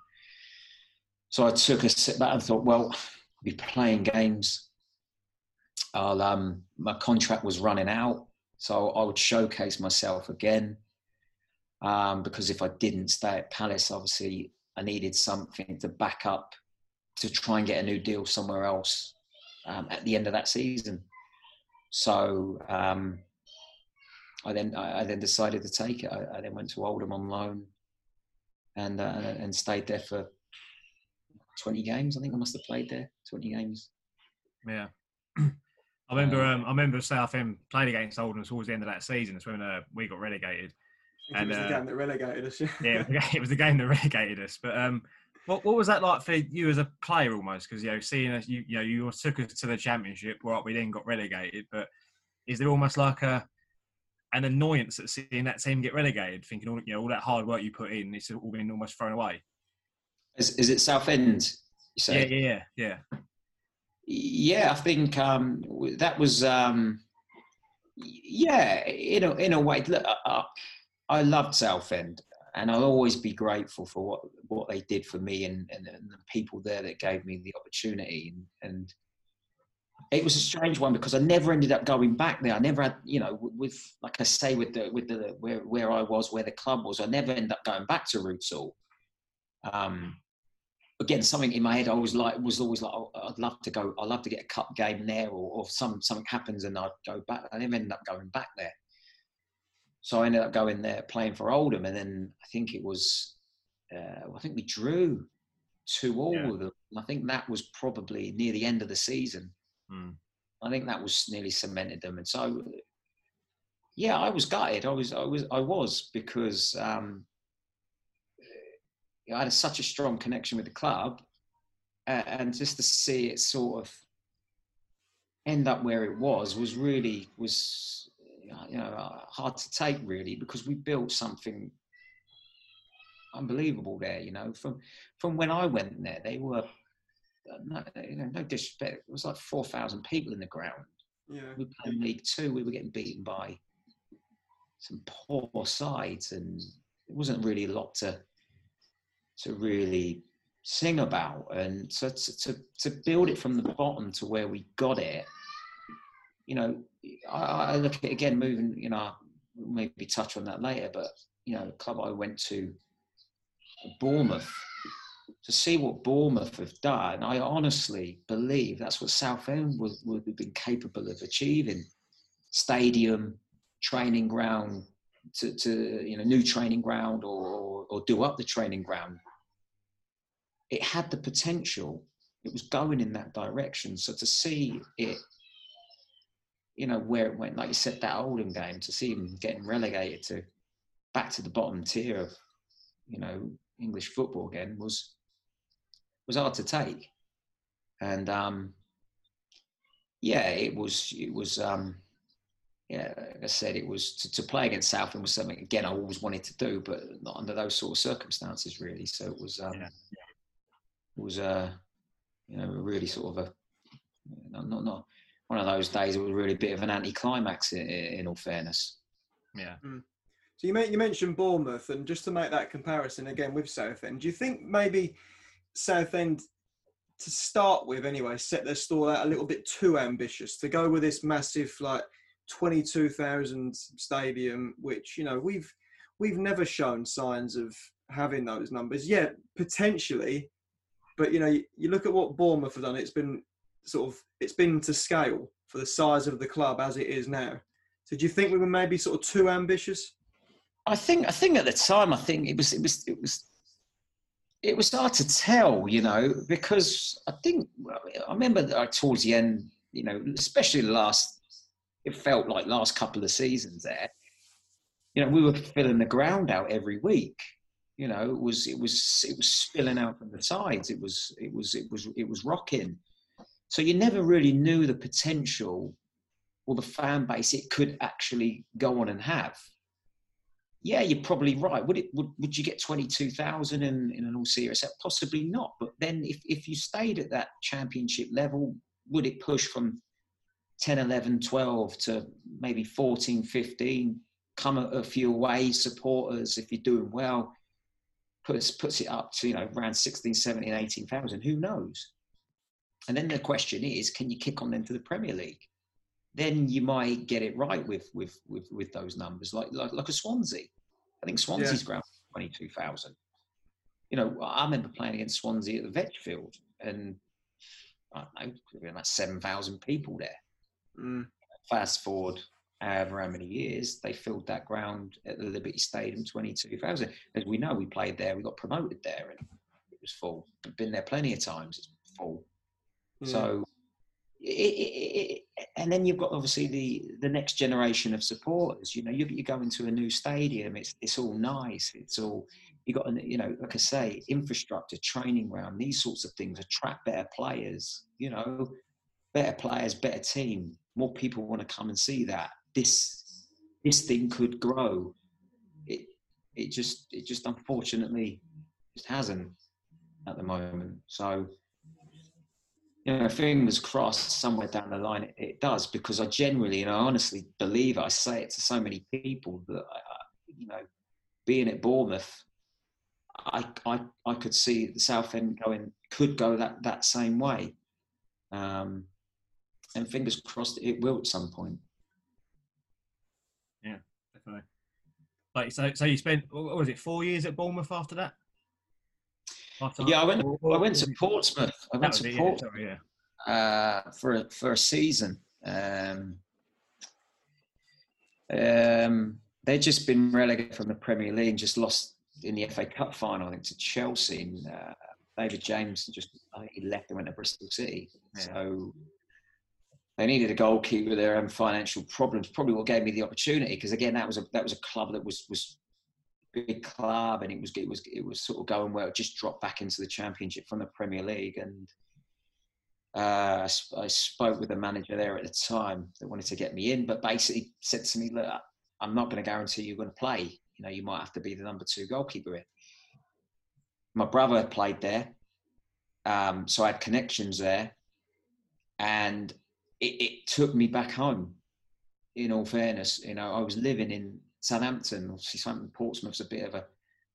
So I took a sit back and thought, well, be playing games um, my contract was running out, so I would showcase myself again. Um, because if I didn't stay at Palace, obviously I needed something to back up to try and get a new deal somewhere else um, at the end of that season. So um, I then I, then decided to take it. I, I, then went to Oldham on loan and uh, and stayed there for 20 games. I think I must have played there 20 games. Yeah. I remember, um, I remember Southend played against Oldham towards the end of that season. It's when uh, we got relegated. And, it was uh, the game that relegated us. yeah, it was the game that relegated us. But um, what what was that like for you as a player almost? Because you know, seeing us, you you know, you took us to the championship, where we then got relegated. But is there almost like a an annoyance at seeing that team get relegated, thinking all you know all that hard work you put in, it's all been almost thrown away? Is is it Southend? You say? Yeah, yeah, yeah. Yeah, I think um, that was um, yeah, in a in a way. Look, I, I loved Southend, and I'll always be grateful for what what they did for me and, and, and the people there that gave me the opportunity. And, and, it was a strange one because I never ended up going back there. I never had, you know, with like I say, with the with the where where I was, where the club was, I never ended up going back to Roots Hall. Um, again something in my head I was like was always like oh, I'd love to go I'd love to get a cup game there or, or some something happens and I'd go back I never ended up going back there so I ended up going there playing for Oldham and then I think it was uh, I think we drew two all yeah. with them I think that was probably near the end of the season hmm. I think that was nearly cemented them and so yeah I was gutted I was I was I was because um, I had such a strong connection with the club, uh, and just to see it sort of end up where it was was really was you know hard to take really because we built something unbelievable there. You know, from from when I went there, they were no, you know, no disrespect. It was like four thousand people in the ground. Yeah. We played League Two. We were getting beaten by some poor sides, and it wasn't really a lot to to really sing about. And to, to, to build it from the bottom to where we got it you know I, I look at again moving you know maybe touch on that later but you know club i went to bournemouth to see what bournemouth have done i honestly believe that's what southend would, would have been capable of achieving. Stadium training ground to, to you know new training ground or, or do up the training ground it had the potential. It was going in that direction. So to see it you know, where it went, like you said, that Oldham game, to see him getting relegated to back to the bottom tier of, you know, English football again was was hard to take. And um, yeah, it was it was um, yeah, like I said, it was to, to play against Southend was something again I always wanted to do, but not under those sort of circumstances really. So it was um, Yeah. it was uh, you know really sort of a not not, not one of those days. It was really a bit of an anticlimax in, in all fairness. Yeah. So you, men- you mentioned Bournemouth, and just to make that comparison again with Southend, do you think maybe Southend, to start with anyway, set their stall out a little bit too ambitious to go with this massive like twenty-two thousand stadium, which you know we've we've never shown signs of having those numbers yet, potentially, but you know you, you look at what Bournemouth have done. It's been sort of it's been to scale for the size of the club as it is now. So do you think we were maybe sort of too ambitious? I think I think at the time I think it was it was it was it was hard to tell, you know, because I think I remember that towards the end, you know, especially the last, it felt like last couple of seasons there, you know, we were filling the ground out every week. You know, it was it was it was spilling out from the sides. It was it was it was it was rocking. So you never really knew the potential or the fan base it could actually go on and have yeah, you're probably right. Would it would, would you get twenty two thousand in, in an all serious? Possibly not. But then if, if you stayed at that championship level, would it push from 10, 11, 12 to maybe 14, 15? Come a, few away supporters if you're doing well, puts puts it up to you know around 16, 17, 18,000. Who knows? And then the question is, can you kick on then to the Premier League? Then you might get it right with with with, with those numbers, like, like like a Swansea. I think Swansea's ground twenty two thousand. You know, I remember playing against Swansea at the Vetch Field, and I don't know, about seven thousand people there. Mm. Fast forward however how many years, they filled that ground at the Liberty Stadium twenty two thousand. As we know, we played there, we got promoted there, and it was full. I've been there plenty of times. It's full. Yeah. So, it, it, it, and then you've got obviously the the next generation of supporters. You know, you, you go into a new stadium. It's it's all nice. It's all you got. an- You know, like I say, infrastructure, training ground, these sorts of things attract better players. You know, better players, better team. More people want to come and see that. This this thing could grow. It it just it just unfortunately just hasn't at the moment. So you know, fingers crossed somewhere down the line it, it does because I genuinely and I honestly believe. I say it to so many people that I- you know, being at Bournemouth, I I I could see the Southend going could go that that same way, um, and fingers crossed it will at some point. Yeah, definitely. Like so, so you spent what was it four years at Bournemouth after that? After Yeah, I went. or- I went to Portsmouth. I went to it, yeah, Portsmouth. sorry, yeah. uh, for a, for a season. Um, um, they'd just been relegated from the Premier League and just lost in the FA Cup final, I think, to Chelsea. And, uh, David James just he left and went to Bristol City. Yeah. So they needed a goalkeeper. Their own financial problems probably what gave me the opportunity because again that was a that was a club that was was big club and it was it was it was sort of going well. Just dropped back into the Championship from the Premier League and uh, I, I spoke with the manager there at the time that wanted to get me in, but basically said to me, "Look, I'm not going to guarantee you're going to play. You know, you might have to be the number two goalkeeper." Here. My brother played there, um, so I had connections there, and it, it took me back home. In all fairness, you know, I was living in Southampton. Obviously, Southampton Portsmouth's a bit of a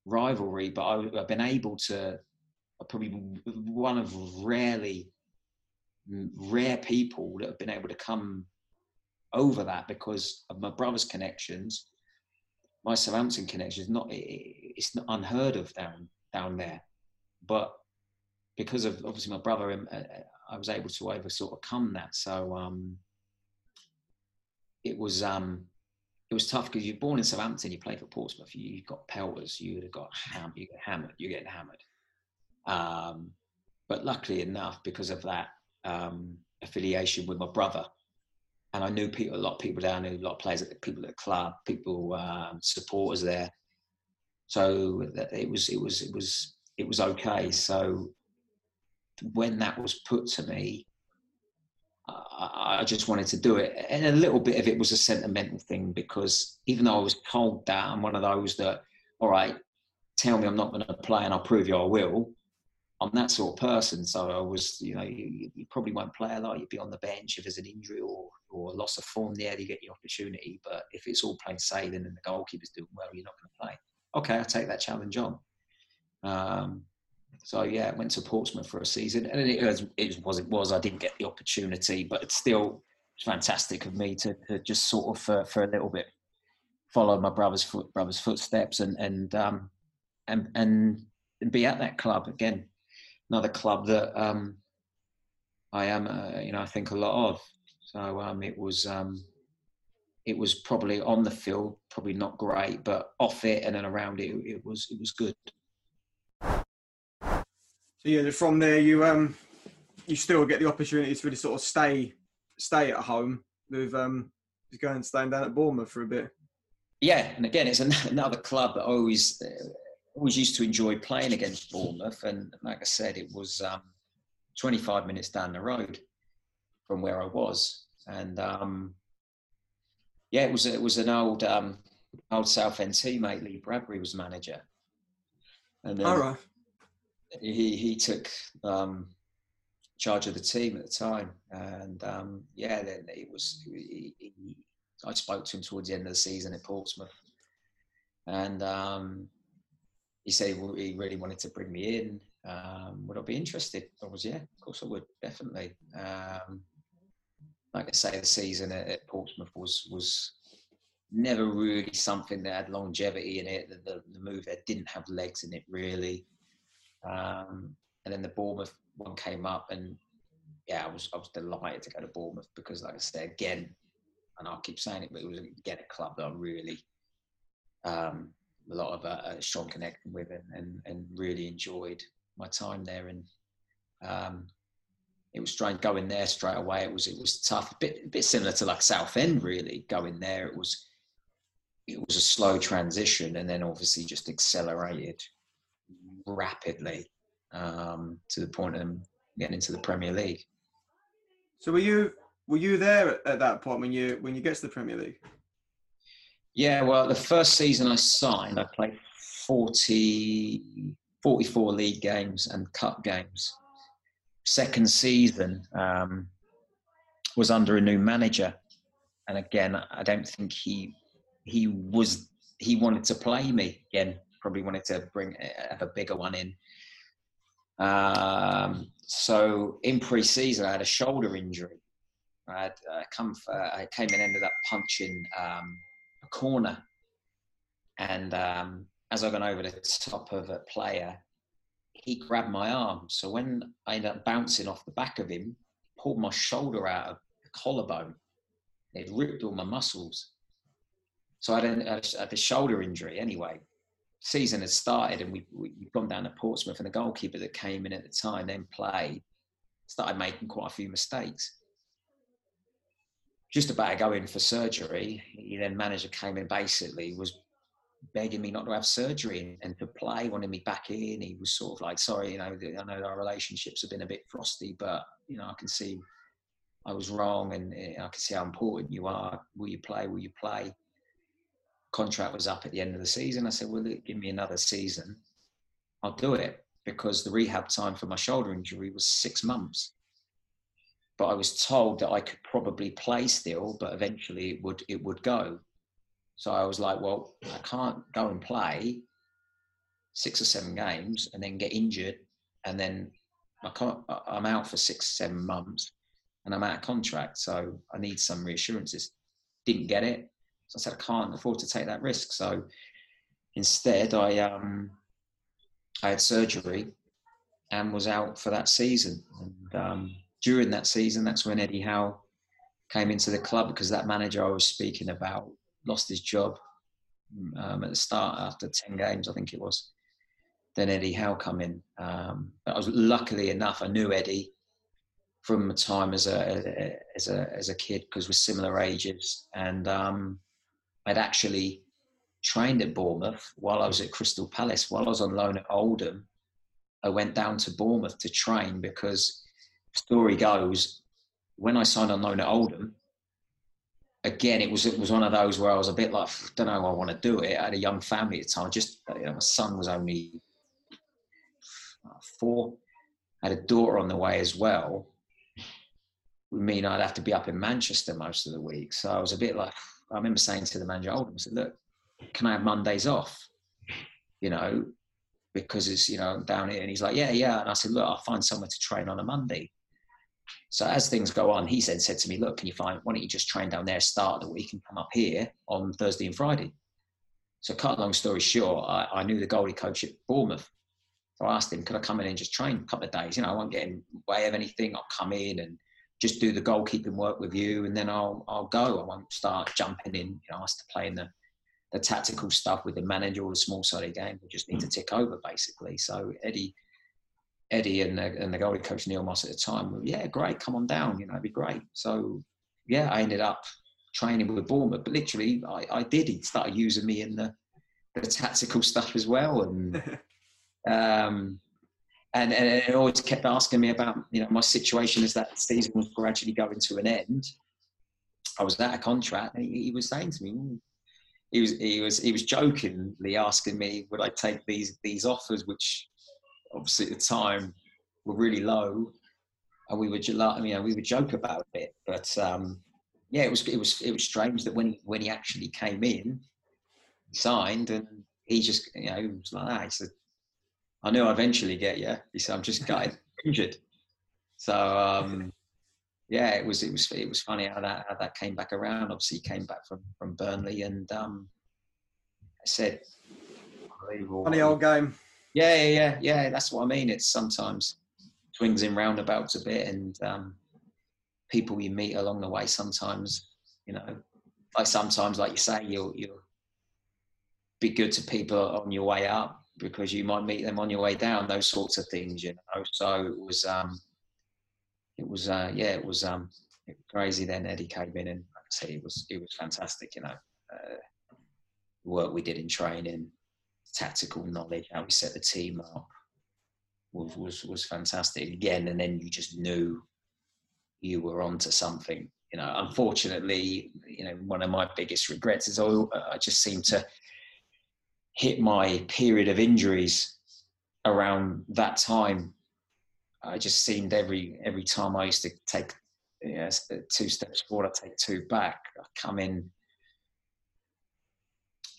rivalry, but I, I've been able to. I'm probably one of rarely rare people that have been able to come over that because of my brother's connections. My Southampton connection is not it- it's not unheard of down down there, but because of obviously my brother, um, uh, I was able to over sort of come that. So um, it was um, it was tough because you're born in Southampton, you play for Portsmouth, you, you got pelters, you have got ham, you get hammered, you're getting hammered. Um, but luckily enough, because of that um, affiliation with my brother, and I knew people, a lot of people down, there, a lot of players, people at the club, people um, supporters there. So it was it was it was it was okay. So when that was put to me, I, I just wanted to do it, and a little bit of it was a sentimental thing because even though I was told that I'm one of those that, all right, tell me I'm not going to play and I'll prove you I will. I'm that sort of person. So I was, you know, you, you, probably won't play a lot. You'd be on the bench if there's an injury or, or a loss of form there, you get the opportunity. But if it's all plain sailing and the goalkeeper's doing well, you're not going to play. Okay, I'll take that challenge on. Um, so yeah, went to Portsmouth for a season, and it was it was it was. I didn't get the opportunity, but it's still fantastic of me to, to just sort of for, for a little bit follow my brother's foot, brother's footsteps and and um and and be at that club again. Another club that um I am, uh, you know, I think a lot of. So um, it was um, it was probably on the field, probably not great, but off it and then around it, it was it was good. So yeah, from there you um you still get the opportunity to really sort of stay stay at home with um going and staying down at Bournemouth for a bit. Yeah, and again, it's another club that I always uh, always used to enjoy playing against Bournemouth, and like I said, it was um, 25 minutes down the road from where I was, and um, yeah, it was it was an old um, old Southend teammate. Lee Bradbury was manager, and All right he he took um, charge of the team at the time, and um, yeah, then it was. He, he, I spoke to him towards the end of the season at Portsmouth, and um, he said he really wanted to bring me in. Um, would I be interested? I was, yeah, of course I would, definitely. Um, like I say, the season at, at, Portsmouth was was never really something that had longevity in it. The, the, the move there didn't have legs in it really. Um, and then the Bournemouth one came up, and yeah, I was I was delighted to go to Bournemouth because, like I said again, and I'll keep saying it, but it was again a club that I really um, a lot of a, a strong connection with, and, and, and really enjoyed my time there. And um, it was strange going there straight away. It was it was tough, a bit a bit similar to like Southend, really. Going there, it was it was a slow transition, and then obviously just accelerated rapidly um, to the point of them getting into the Premier League. So were you were you there at that point when you when you get to the Premier League? Yeah, well, the first season I signed, I played 40, 44 league games and cup games. Second season um, was under a new manager, and again, I don't think he he was he wanted to play me again probably wanted to bring have a bigger one in. Um, so in pre-season, I had a shoulder injury. I had uh, come for, I came and ended up punching um, a corner, and um, as I got over the top of a player, he grabbed my arm. So when I ended up bouncing off the back of him, pulled my shoulder out of the collarbone. It ripped all my muscles. So I had, a, I had a shoulder injury anyway season had started and we, we, had gone down to Portsmouth and the goalkeeper that came in at the time then played started making quite a few mistakes. Just about to go in for surgery, he then manager came in basically was begging me not to have surgery and to play, wanted me back in. He was sort of like, sorry, you know, I know our relationships have been a bit frosty, but you know, I can see I was wrong and eh, I can see how important you are. Will you play? Will you play? Contract was up at the end of the season. I said, well, give me another season. I'll do it because the rehab time for my shoulder injury was six months. But I was told that I could probably play still, but eventually it would it would go. So I was like, well, I can't go and play six or seven games and then get injured, and then I can't, I'm out for six, seven months, and I'm out of contract. So I need some reassurances. Didn't get it. So I said, I can't afford to take that risk. So instead, I um, I had surgery and was out for that season. And um, during that season, that's when Eddie Howe came into the club because that manager I was speaking about lost his job um, at the start after 10 games, I think it was. Then Eddie Howe come in. Um, but I was luckily enough, I knew Eddie from the time as a as a as a kid because we're similar ages, and um, I'd actually trained at Bournemouth while I was at Crystal Palace. While I was on loan at Oldham, I went down to Bournemouth to train because story goes when I signed on loan at Oldham. Again, it was it was one of those where I was a bit like, don't know, I want to do it. I had a young family at the time. Just you know, my son was only four. I had a daughter on the way as well would mean I'd have to be up in Manchester most of the week. So I was a bit like, I remember saying to the manager, Oldham, I said, look, can I have Mondays off? You know, because it's, you know, down here. And he's like, yeah, yeah. And I said, look, I'll find somewhere to train on a Monday. So as things go on, he said, said to me, look, can you find, why don't you just train down there, start the week and come up here on Thursday and Friday? So cut long story short, I, I knew the goalie coach at Bournemouth. So I asked him, could I come in and just train a couple of days? You know, I won't get in way of anything. I'll come in and just do the goalkeeping work with you, and then I'll I'll go. I won't start jumping in. You know, I have to play in the the tactical stuff with the manager or the small sided game. We just need to tick over basically. So Eddie, Eddie and the, and the goalie coach Neil Moss at the time, were, yeah, great, come on down. You know, it'd be great. So yeah, I ended up training with Bournemouth, but literally I, I did. He started using me in the the tactical stuff as well, and um, and, and it always kept asking me about you know my situation as that season was gradually going to an end. I was out of contract, and he, he was saying to me, hmm, he was he was he was jokingly asking me would I take these these offers, which obviously at the time were really low, and we would you know we would joke about it, but um, yeah, it was it was it was strange that when when he actually came in, signed, and he just you know he was like that. He said, I knew I'd eventually get you. He said, I'm just got injured. So um, yeah, it was it was it was funny how that how that came back around. Obviously, he came back from from Burnley, and um, I said, funny old game. Yeah, yeah, yeah, yeah. That's what I mean. It's sometimes swings in roundabouts a bit, and um, people you meet along the way. Sometimes, you know, like sometimes, like you say, you'll you'll be good to people on your way up, because you might meet them on your way down. Those sorts of things, you know. So it was, um, it was, uh, yeah, it was, um, it was crazy. Then Eddie came in, and like I say, it was, it was fantastic. You know, uh, work we did in training, tactical knowledge, how we set the team up was was was fantastic again. And then you just knew you were onto something. You know, unfortunately, you know, one of my biggest regrets is oh, I just seem to hit my period of injuries around that time. I just seemed every every time I used to take you know, two steps forward, I take two back. I come in,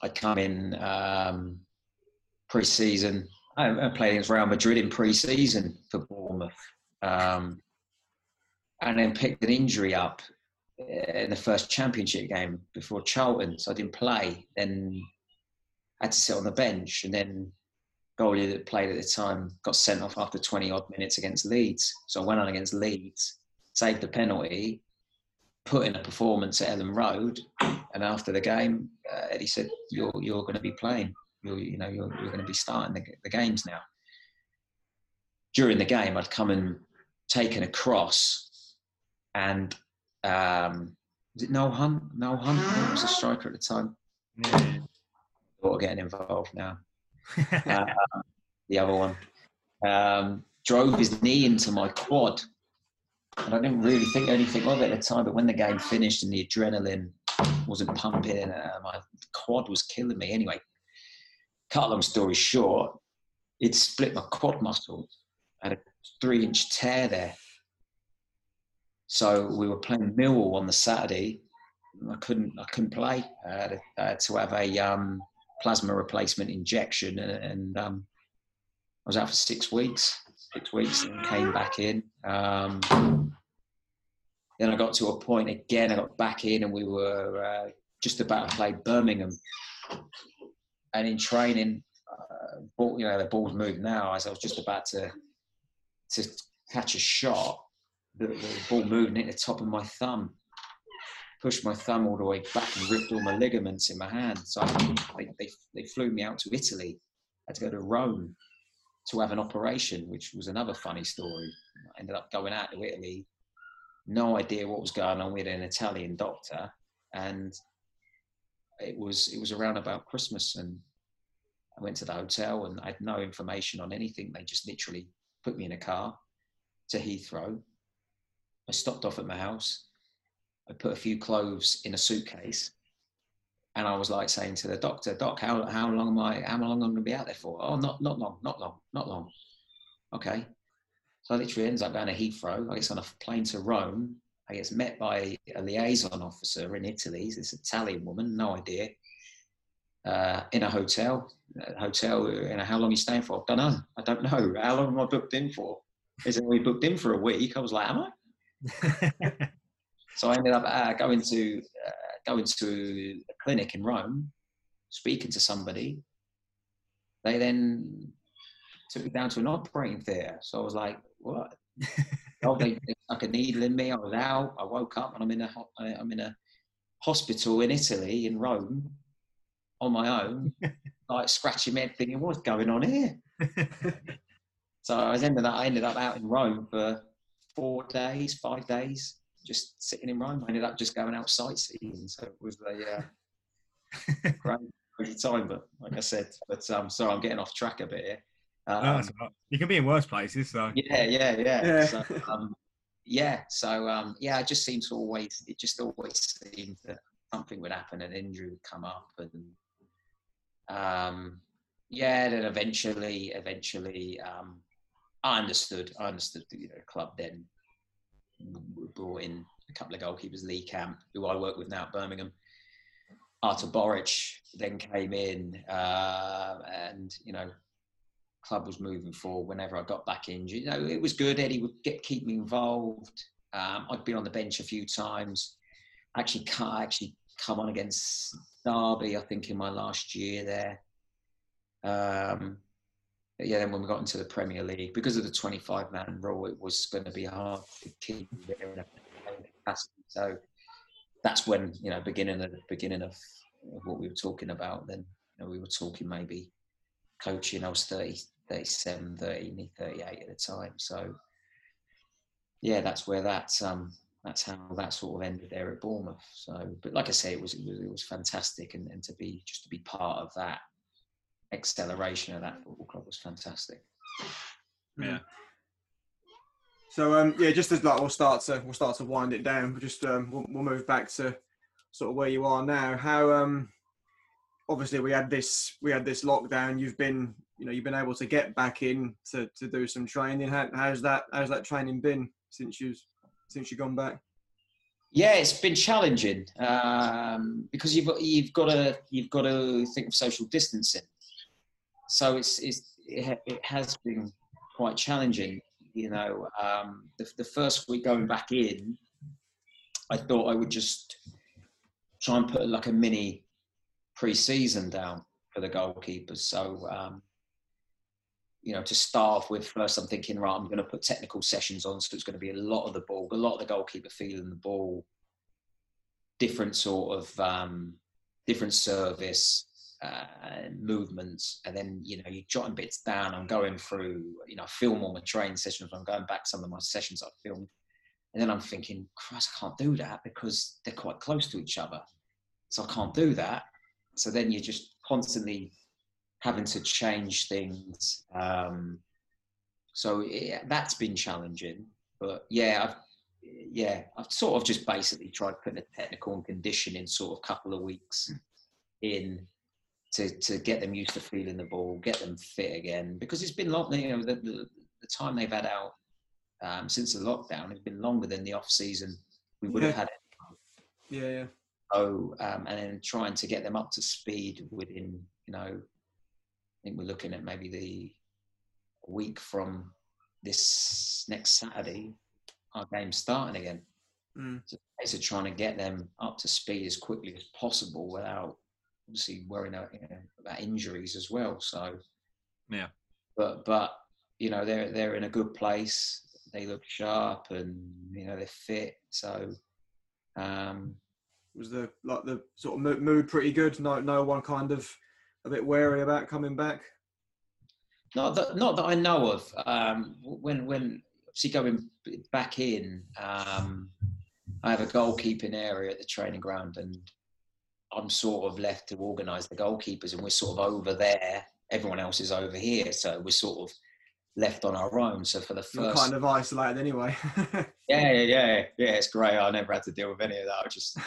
I come in um, pre-season. I, I played against Real Madrid in pre-season for Bournemouth, um, and then picked an injury up in the first championship game before Charlton, so I didn't play. Then had to sit on the bench, and then goalie that played at the time got sent off after 20 odd minutes against Leeds. So I went on against Leeds, saved the penalty, put in a performance at Elland Road, and after the game, uh, Eddie said, "You're you're going to be playing. You're you know you're you're going to be starting the, the games now." During the game, I'd come and taken a cross, and um, was it Noel Hunt? Noel Hunt was a striker at the time. Yeah getting involved now. uh, the other one um, drove his knee into my quad, and I didn't really think anything of it at the time. But when the game finished and the adrenaline wasn't pumping, uh, my quad was killing me. Anyway, cut long story short, it split my quad muscles. I had a three-inch tear there. So we were playing Millwall on the Saturday. I couldn't I couldn't play. I had, I had to have a um, plasma replacement injection, and, um, I was out for six weeks. Six weeks, and came back in. Um, then I got to a point again. I got back in, and we were uh, just about to play Birmingham. And in training, uh, ball, you know, the ball's moved now. As I was just about to to catch a shot, the, the ball moved and hit the top of my thumb pushed my thumb all the way back and ripped all my ligaments in my hand. So they, they, they flew me out to Italy. I had to go to Rome to have an operation, which was another funny story. I ended up going out to Italy, no idea what was going on. We had an Italian doctor, and it was it was around about Christmas, and I went to the hotel, and I had no information on anything. They just literally put me in a car to Heathrow. I stopped off at my house. I put a few clothes in a suitcase, and I was like saying to the doctor, "Doc, how how long am I? How long am I going to be out there for? Oh, not not long, not long, not long. Okay." So I literally ends up going to Heathrow. I get on a plane to Rome. I get met by a liaison officer in Italy. This Italian woman, no idea. Uh, in a hotel, a hotel. You know, how long are you staying for? I don't know. I don't know. How long am I booked in for? Is it we booked in for a week? I was like, am I? So I ended up uh, going to uh, going to a clinic in Rome, speaking to somebody. They then took me down to an operating theatre. So I was like, "What?" oh, they, they stuck a needle in me. I was out. I woke up and I'm in a I'm in a hospital in Italy in Rome on my own, like scratching my head, thinking, "What's going on here?" so I was ended up I ended up out in Rome for four days, five days, just sitting in Rome. I ended up just going out sightseeing. So it was a uh, great, great time. But like I said, but um, sorry, I'm getting off track a bit here. Um, No, that's all right. you can be in worse places, so yeah, yeah, yeah. Yeah. So, um, yeah. So um, yeah, I just seemed to always. It just always seemed that something would happen, an injury would come up, and um, yeah. Then eventually, eventually, um, I understood. I understood the you know, club then w- brought in a couple of goalkeepers, Lee Camp, who I work with now at Birmingham. Artur Boruc then came in, uh, and you know, club was moving forward. Whenever I got back injured, you know, it was good. Eddie would get keep me involved. Um, I'd been on the bench a few times. Actually, actually come on against Derby, I think, in my last year there. Um, yeah, then when we got into the Premier League, because of the 25 man rule, it was going to be hard to keep there in a capacity. So that's when, you know, beginning of beginning of, what we were talking about, then you know, we were talking maybe coaching. I was 30, 37, 30, nearly 38 at the time. So yeah, that's where that, um, that's how that sort of ended there at Bournemouth. So, but like I say, it was, it was, it was fantastic. And, and to be, just to be part of that acceleration of that football club was fantastic. yeah. So um, yeah, just as like we'll start to we'll start to wind it down. But just um, we'll, we'll move back to sort of where you are now. How um, obviously we had this we had this lockdown. You've been you know you've been able to get back in to, to do some training. How, how's that how's that training been since you since you've gone back? Yeah, it's been challenging um, because you've got, you've got to you've got to think of social distancing. So it's, it's it, it has been quite challenging. You know, um, the, the first week going back in, I thought I would just try and put like a mini pre-season down for the goalkeepers. So um, you know, to start off with, first I'm thinking, right, I'm going to put technical sessions on, so it's going to be a lot of the ball, a lot of the goalkeeper feeling the ball, different sort of um, different service uh, movements, and then you know you're jotting bits down. I'm going through, you know, I film all my training sessions. I'm going back some of my sessions I've filmed, and then I'm thinking, Christ, I can't do that because they're quite close to each other, so I can't do that. So then you're just constantly having to change things. Um, so yeah, that's been challenging. But yeah, I've yeah, I've sort of just basically tried putting a technical and conditioning sort of couple of weeks in to to get them used to feeling the ball, get them fit again. Because it's been long, you know, the, the, the time they've had out um, since the lockdown has been longer than the off season we would have Yeah. had. Yeah, yeah. So um, and then trying to get them up to speed within, you know, I think we're looking at maybe the week from this next Saturday, our game's starting again. Mm. So it's trying to get them up to speed as quickly as possible without obviously worrying about, you know, about injuries as well. So Yeah. but but you know they're they're in a good place. They look sharp and you know they're fit. So um, Was the like the sort of mood pretty good? No, no one kind of a bit wary about coming back. Not that, not that I know of. Um, when when obviously going back in, um, I have a goalkeeping area at the training ground, and I'm sort of left to organise the goalkeepers, and we're sort of over there. Everyone else is over here, so we're sort of left on our own. So for the You're first, kind of isolated anyway. yeah, yeah, yeah, yeah, it's great. I never had to deal with any of that. I was just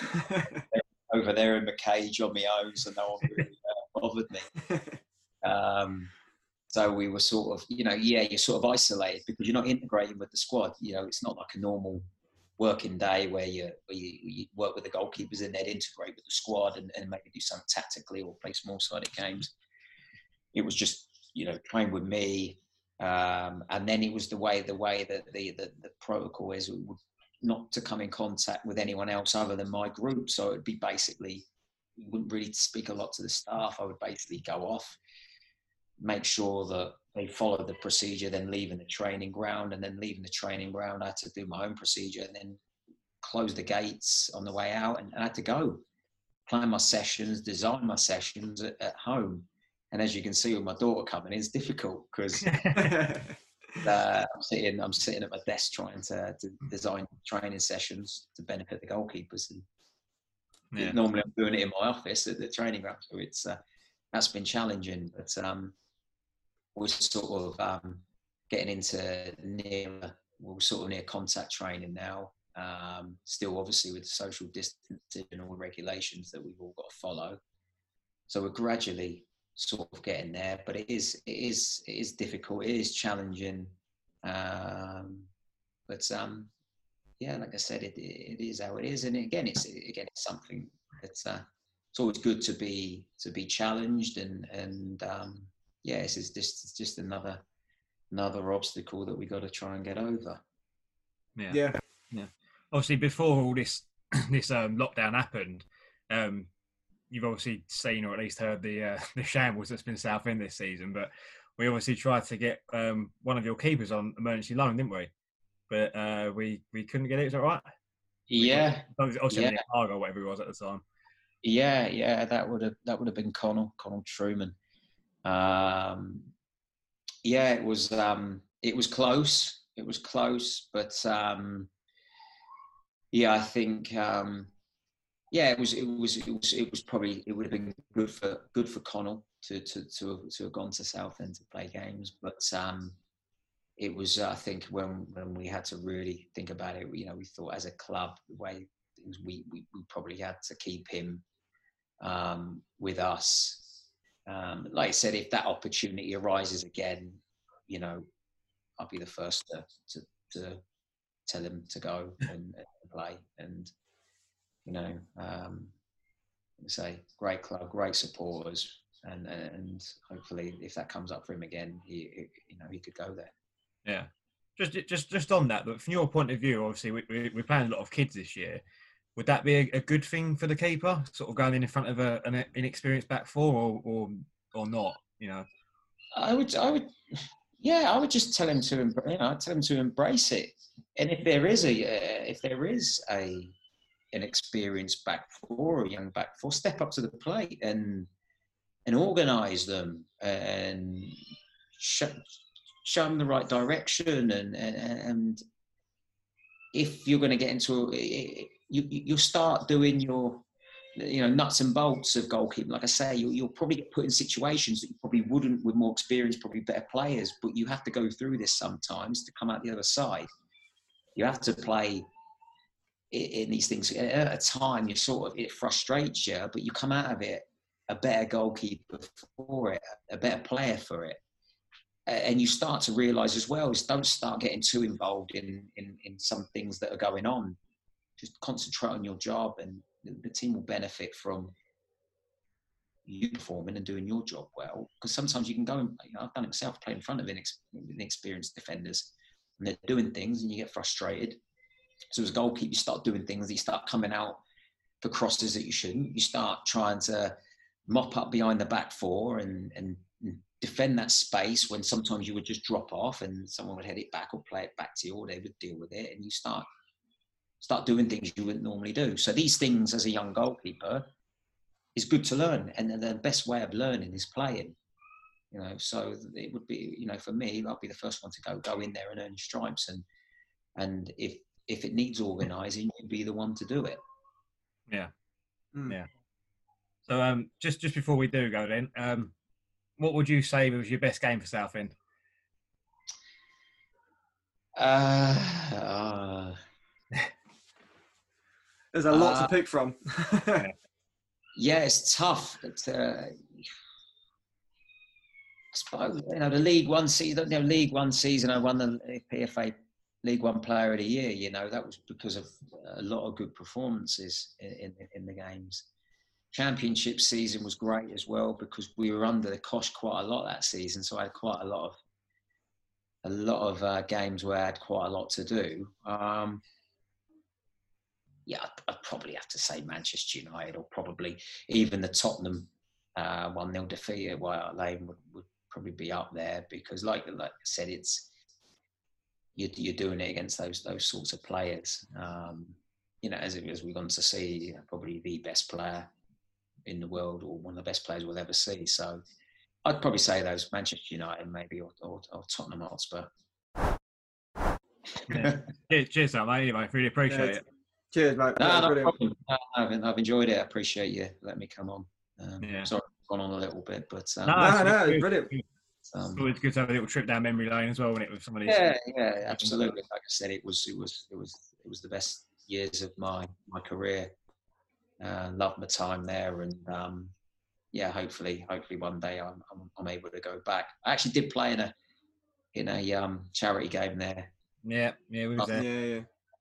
over there in the cage on my own, so no one really uh, bothered me. Um, so we were sort of, you know, yeah, you're sort of isolated because you're not integrating with the squad. You know, it's not like a normal working day where you where you, you work with the goalkeepers and they'd integrate with the squad and, and maybe do something tactically or play small sided games. It was just, you know, train with me. Um, and then it was the way the way that the, the, the protocol is not to come in contact with anyone else other than my group. So it'd be basically wouldn't really speak a lot to the staff. I would basically go off, make sure that they followed the procedure, then leaving the training ground, and then leaving the training ground, I had to do my own procedure, and then close the gates on the way out, and I had to go plan my sessions, design my sessions at, at home. And as you can see with my daughter coming, it's difficult because uh, I'm sitting, I'm sitting at my desk trying to, to design training sessions to benefit the goalkeepers. And Yeah. normally I'm doing it in my office at the training ground, so it's uh, that's been challenging. But um, we're sort of um, getting into near, we're sort of near contact training now. Um, still, obviously, with social distancing and all the regulations that we've all got to follow. So we're gradually sort of getting there, but it is it is it is difficult. It is challenging. Um, but um, yeah, like I said, it, it is how it is, and again, it's again it's something that's uh, it's always good to be to be challenged, and and um, yeah, it's just it's just another another obstacle that we got to try and get over. Yeah. yeah. Obviously, before all this this um, lockdown happened, um, you've obviously seen or at least heard the uh, the shambles that's been Southend this season. But we obviously tried to get um, one of your keepers on emergency loan, didn't we? But uh, we we couldn't get it. Is that right? Yeah, Obviously, Yeah. yeah. Argo, whatever it was at the time. Yeah, yeah, that would have that would have been Connal, Connal Trueman. Um, yeah, it was um, it was close. It was close, but um, yeah, I think um, yeah, it was it was it was it was probably it would have been good for good for Connal to to to have, to have gone to Southend to play games, but um, it was I think when when we had to really think about it, you know, we thought as a club the way we we, we probably had to keep him um, with us. Um, like I said, if that opportunity arises again, you know, I'll be the first to to, to tell him to go and, and play. And you know, um, say great club, great supporters, and and hopefully, if that comes up for him again, he, he you know he could go there. Yeah. Just just just on that, but from your point of view, obviously we, we, we're playing a lot of kids this year. Would that be a, a good thing for the keeper, sort of going in in front of a, an inexperienced back four, or or or not? You know. I would, I would, yeah, I would just tell him to, you know, tell him to embrace it. And if there is a, uh, if there is a, an experienced back four or a young back four, step up to the plate and and organise them and show, show them the right direction. And and, and if you're going to get into, a, you you'll start doing your you know nuts and bolts of goalkeeping. Like I say, you'll, you'll probably get put in situations that you probably wouldn't with more experience, probably better players. But you have to go through this sometimes to come out the other side. You have to play i- in these things at a time. You sort of it frustrates you, but you come out of it a better goalkeeper for it, a better player for it. And you start to realise as well is don't start getting too involved in, in in some things that are going on. Just concentrate on your job and the, the team will benefit from you performing and doing your job well. Because sometimes you can go and you know, I've done it myself, play in front of inex- inexperienced defenders, and they're doing things, and you get frustrated. So as a goalkeeper, you start doing things. You start coming out for crosses that you shouldn't. You start trying to mop up behind the back four and and defend that space when sometimes you would just drop off and someone would head it back or play it back to you, or they would deal with it, and you start start doing things you wouldn't normally do. So these things, as a young goalkeeper, is good to learn, and the best way of learning is playing. You know, so it would be, you know, for me, I'll be the first one to go go in there and earn stripes and and if if it needs organising, you'd be the one to do it. Yeah. Mm. Yeah. So um, just just before we do go, then, um, what would you say was your best game for Southend? Uh, uh, There's a lot Uh, to pick from. yeah, it's tough. But, uh, I suppose you know the League One season. You know, League One season, I won the PFA League One Player of the Year. You know, that was because of a lot of good performances in in, in the games. Championship season was great as well because we were under the cosh quite a lot that season, so I had quite a lot of a lot of uh, games where I had quite a lot to do. Um, yeah, I'd, I'd probably have to say Manchester United or probably even the Tottenham uh, one 0 defeat at White Hart Lane would, would probably be up there because, like like I said, it's you're, you're doing it against those those sorts of players. Um, you know, as as we've gone to see, you know, probably the best player in the world or one of the best players we'll ever see. So I'd probably say those Manchester United maybe or, or, or Tottenham Hotspur. Yeah. cheers, cheers, Sam, mate. Anyway, really appreciate Yeah, it. Cheers, mate. No, no problem. No, no, I've, I've enjoyed it. I appreciate you letting me come on. Um, Yeah. Sorry, I've gone on a little bit, but um, No, No, no, good. brilliant. It's um, always good to have a little trip down memory lane as well, when it with somebody. yeah, yeah, absolutely. Like I said, it was, it was, it was, it was the best years of my my career. Uh, loved my time there, and um, yeah, hopefully, hopefully one day I'm, I'm I'm able to go back. I actually did play in a in a um, charity game there Yeah, yeah, we was there. Yeah, yeah.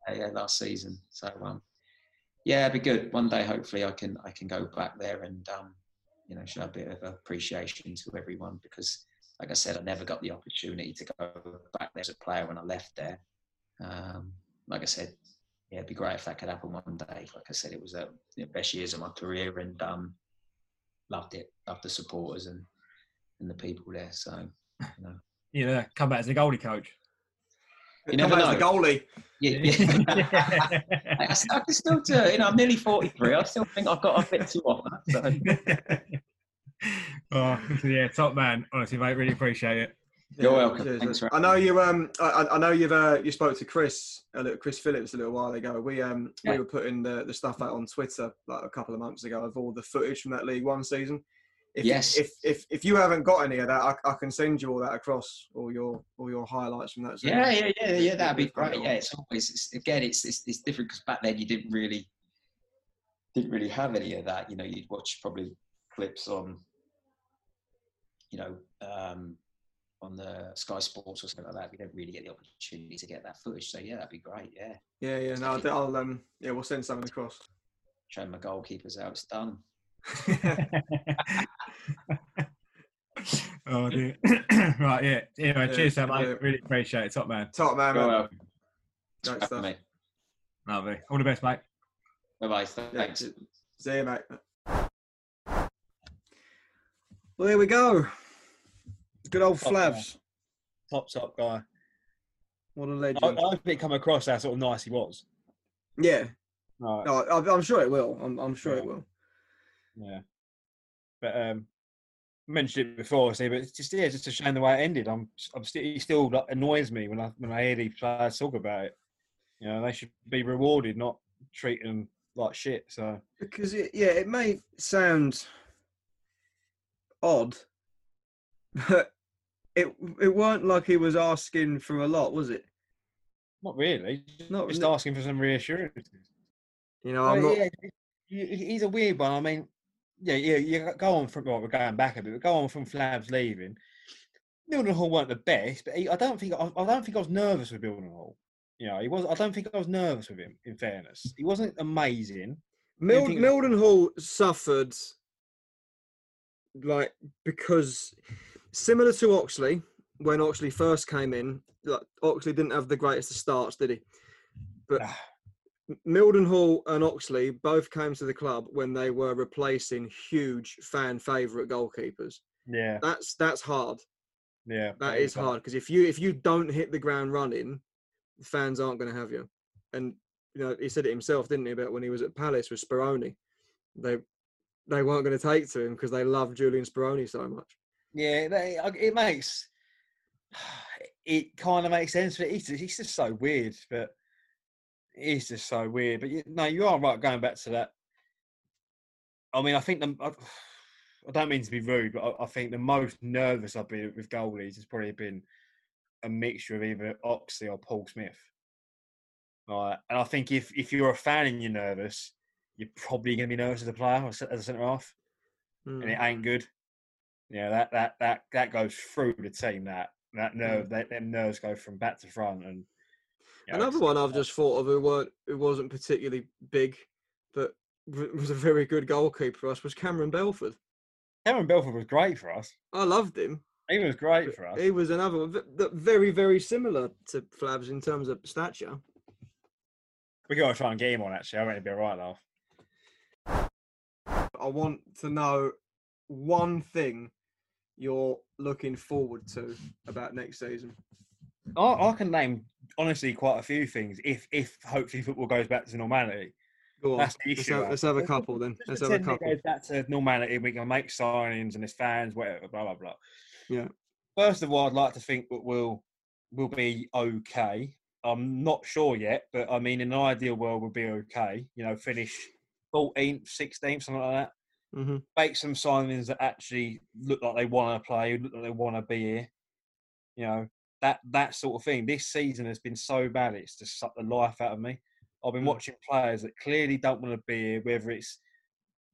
Uh, yeah, last season. So um, yeah, it'd be good. One day, hopefully, I can I can go back there and um, you know show a bit of appreciation to everyone because, like I said, I never got the opportunity to go back there as a player when I left there. Um, like I said, yeah, it'd be great if that could happen one day. Like I said, it was the you know, best years of my career and um, loved it. Loved the supporters and and the people there. So you know, You know, come back as a goalie coach. You Come never out as the goalie. yeah. yeah. I, I still- can still do it. You know, I'm nearly 43. I still think I've got a bit to offer. So. oh, yeah, top man. Honestly, mate, really appreciate it. You're Yeah, welcome. cheers, Thanks I know you. Um, I, I- I know you've. Uh, you spoke to Chris, a little, Chris Phillips, a little while ago. We um, Yeah. we were putting the, the stuff out on Twitter like a couple of months ago of all the footage from that League One season. If, Yes. If if if you haven't got any of that, I, I can send you all that across, all your all your highlights from that. Yeah, yeah, yeah, yeah. That'd be We've got it great. Yeah, it's always it's, again, it's, it's it's different because back then you didn't really didn't really have any of that. You know, you'd watch probably clips on, you know, um, on the Sky Sports or something like that. We don't really get the opportunity to get that footage. So yeah, that'd be great. Yeah, Yeah, yeah. No, I'll, I'll um, yeah, we'll send something across. show my goalkeepers how it's done. Oh dear. right, yeah. Anyway, Yeah, cheers, Sam, mate. brilliant. Really appreciate it, top man. Top man, You're man. welcome. Great Thanks, stuff. mate. Lovely. All the best, mate. Bye bye. Yeah, Thanks. see you, mate. Well, there we go. Good old Top man. Flavs. Top, top guy. What a I, legend. I hope it come across how sort of nice he was. Yeah. Right. No, I, I'm sure it will. I'm, I'm sure it will. Yeah. But um mentioned it before, see, but it's just yeah, just a shame the way it ended. I'm I'm still it still like, annoys me when I when I hear these players talk about it. You know, they should be rewarded, not treat them like shit. So Because it, yeah, it may sound odd, but it it weren't like he was asking for a lot, was it? not really. Not just really. asking for some reassurance. You know, I'm not. yeah, he- he- he's a weird one. I mean, yeah, yeah, yeah. go on from well, we're going back a bit. But go on from Flavs leaving. Mildenhall weren't the best, but he, I don't think I, I don't think I was nervous with Mildenhall. You know, he was. I don't think I was nervous with him. In fairness, he wasn't amazing. Mil- think- Mildenhall suffered like because similar to Oxley when Oxley first came in. Like, Oxley didn't have the greatest of starts, did he? But ah. Ah. Mildenhall and Oxley both came to the club when they were replacing huge fan favourite goalkeepers. Yeah, That's that's hard. yeah, That is hard because if you if you don't hit the ground running, the fans aren't going to have you. And you know he said it himself, didn't he? About when he was at Palace with Speroni, they they weren't going to take to him because they love Julian Speroni so much. Yeah, they, it makes it kind of makes sense. But it's just, it's just so weird. But it's just so weird. But you, no, you are right. Going back to that, I mean, I think the. I, I don't mean to be rude, but I, I think the most nervous I've been with goalies has probably been a mixture of either Oxley or Paul Smith. Right, and I think if if you're a fan and you're nervous, you're probably going to be nervous as a player or as a centre half, and it Mm. ain't good. Yeah, that that that that goes through the team. That that nerve, that them nerves go from back to front. And know, Another one I've just thought of who weren't who wasn't particularly big, but was a very good goalkeeper for us was Cameron Belford. Cameron Belford was great for us. I loved him. He was great for us. He was another one, that very very similar to Flavs in terms of stature. We got to try and get him on. Actually, I reckon it'd be a right laugh. I want to know one thing you're looking forward to about next season. I, I can name honestly quite a few things. If if hopefully football goes back to normality, Go on. That's the let's, have, let's have a couple then. Let's have a couple. it goes back to normality. We can make signings and there's fans, whatever, blah blah blah. Yeah. First of all, I'd like to think that we'll we'll be okay. I'm not sure yet, but I mean, in an ideal world, we'll be okay. You know, finish 14th, 16th, something like that. hmm Make some signings that actually look like they want to play, look like they want to be here. You know, that that sort of thing. This season has been so bad; it's just sucked the life out of me. I've been Mm. watching players that clearly don't want to be here, whether it's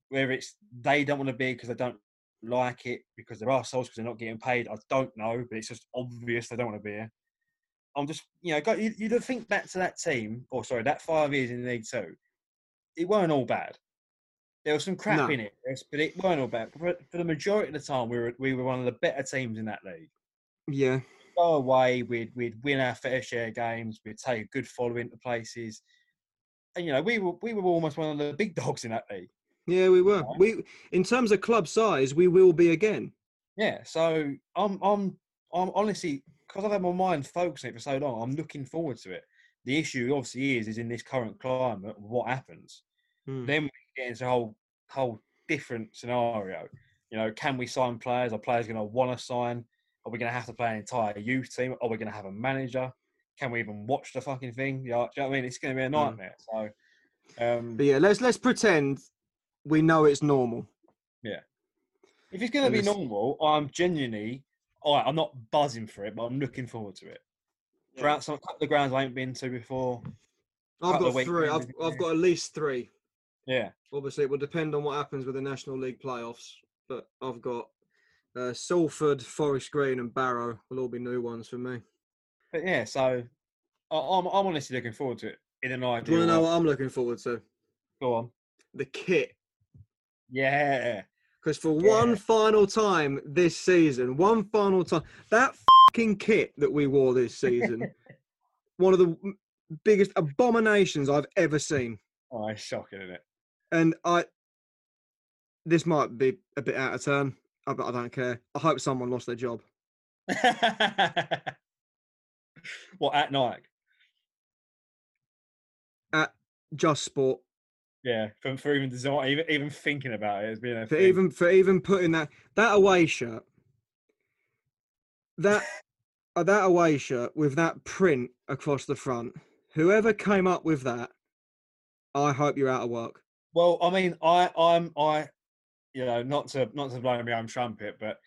whether it's they don't want to be here because they don't like it because they're assholes because they're not getting paid. I don't know, but it's just obvious they don't want to be here. I'm just, you know, go, you, you think back to that team, or sorry, that five years in League Two. It weren't all bad. There was some crap No. in it, but it weren't all bad. For, for the majority of the time, we were we were one of the better teams in that league. Yeah. Go away, we'd we'd win our fair share of games. We'd take a good following to places, and you know we were we were almost one of the big dogs in that league. Yeah, we were. We, in terms of club size, we will be again. Yeah, so I'm I'm I'm honestly because I've had my mind focused on it for so long. I'm looking forward to it. The issue obviously is is in this current climate, what happens? Hmm. Then we get into a whole whole different scenario. You know, can we sign players? Are players going to want to sign? Are we going to have to play an entire youth team? Are we going to have a manager? Can we even watch the fucking thing? You know, do you know what I mean? It's going to be a nightmare. So, um, But yeah, let's let's pretend we know it's normal. Yeah. If it's going to be normal, I'm genuinely, all right, I'm not buzzing for it, but I'm looking forward to it. Yeah. Throughout some couple of grounds I ain't been to before. I've got three. I've, I've got at least three. Yeah. Obviously, it will depend on what happens with the National League playoffs. But I've got uh, Salford, Forest Green, and Barrow will all be new ones for me. But yeah, so I, I'm, I'm honestly looking forward to it in an Do you want to know what I'm looking forward to? Go on. The kit. Yeah. Because for Yeah. one final time this season, one final time, that fucking kit that we wore this season, one of the biggest abominations I've ever seen. Oh, it's shocking, isn't it? And I, this might be a bit out of turn, but I don't care. I hope someone lost their job. what, at night? At just sport. Yeah, for, for even design, even, even thinking about it, it's been a For thing. even for even putting that that away shirt, that uh, that away shirt with that print across the front. Whoever came up with that, I hope you're out of work. Well, I mean, I, I'm, I, you know, not to not to blow my own trumpet, but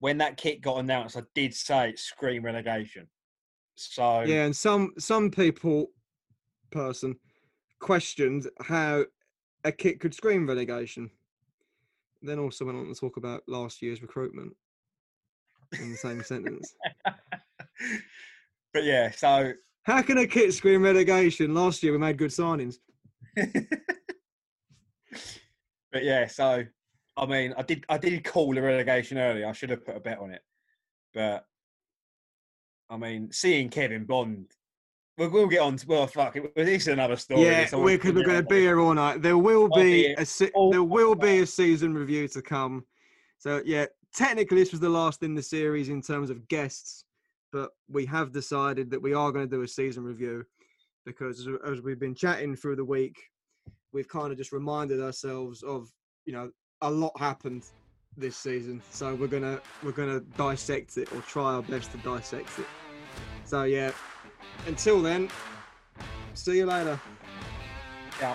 when that kit got announced, I did say scream relegation. So Yeah, and some some people, person, questioned how a kit could scream relegation. Then also went on to talk about last year's recruitment in the same sentence. but yeah, so How can a kit scream relegation? Last year we made good signings. but yeah, so I mean, I did I did call the relegation early. I should have put a bet on it, but I mean, seeing Kevin Bond, we'll, we'll get on. To, well, fuck it. This is another story. yeah, we're, we're going to be here all night. There will be be a se- there will be a season review to come. So yeah, technically this was the last in the series in terms of guests, but we have decided that we are going to do a season review because as, as we've been chatting through the week, we've kind of just reminded ourselves of you know a lot happened this season. So we're gonna we're gonna dissect it or try our best to dissect it. So yeah, until then, see you later. Yeah.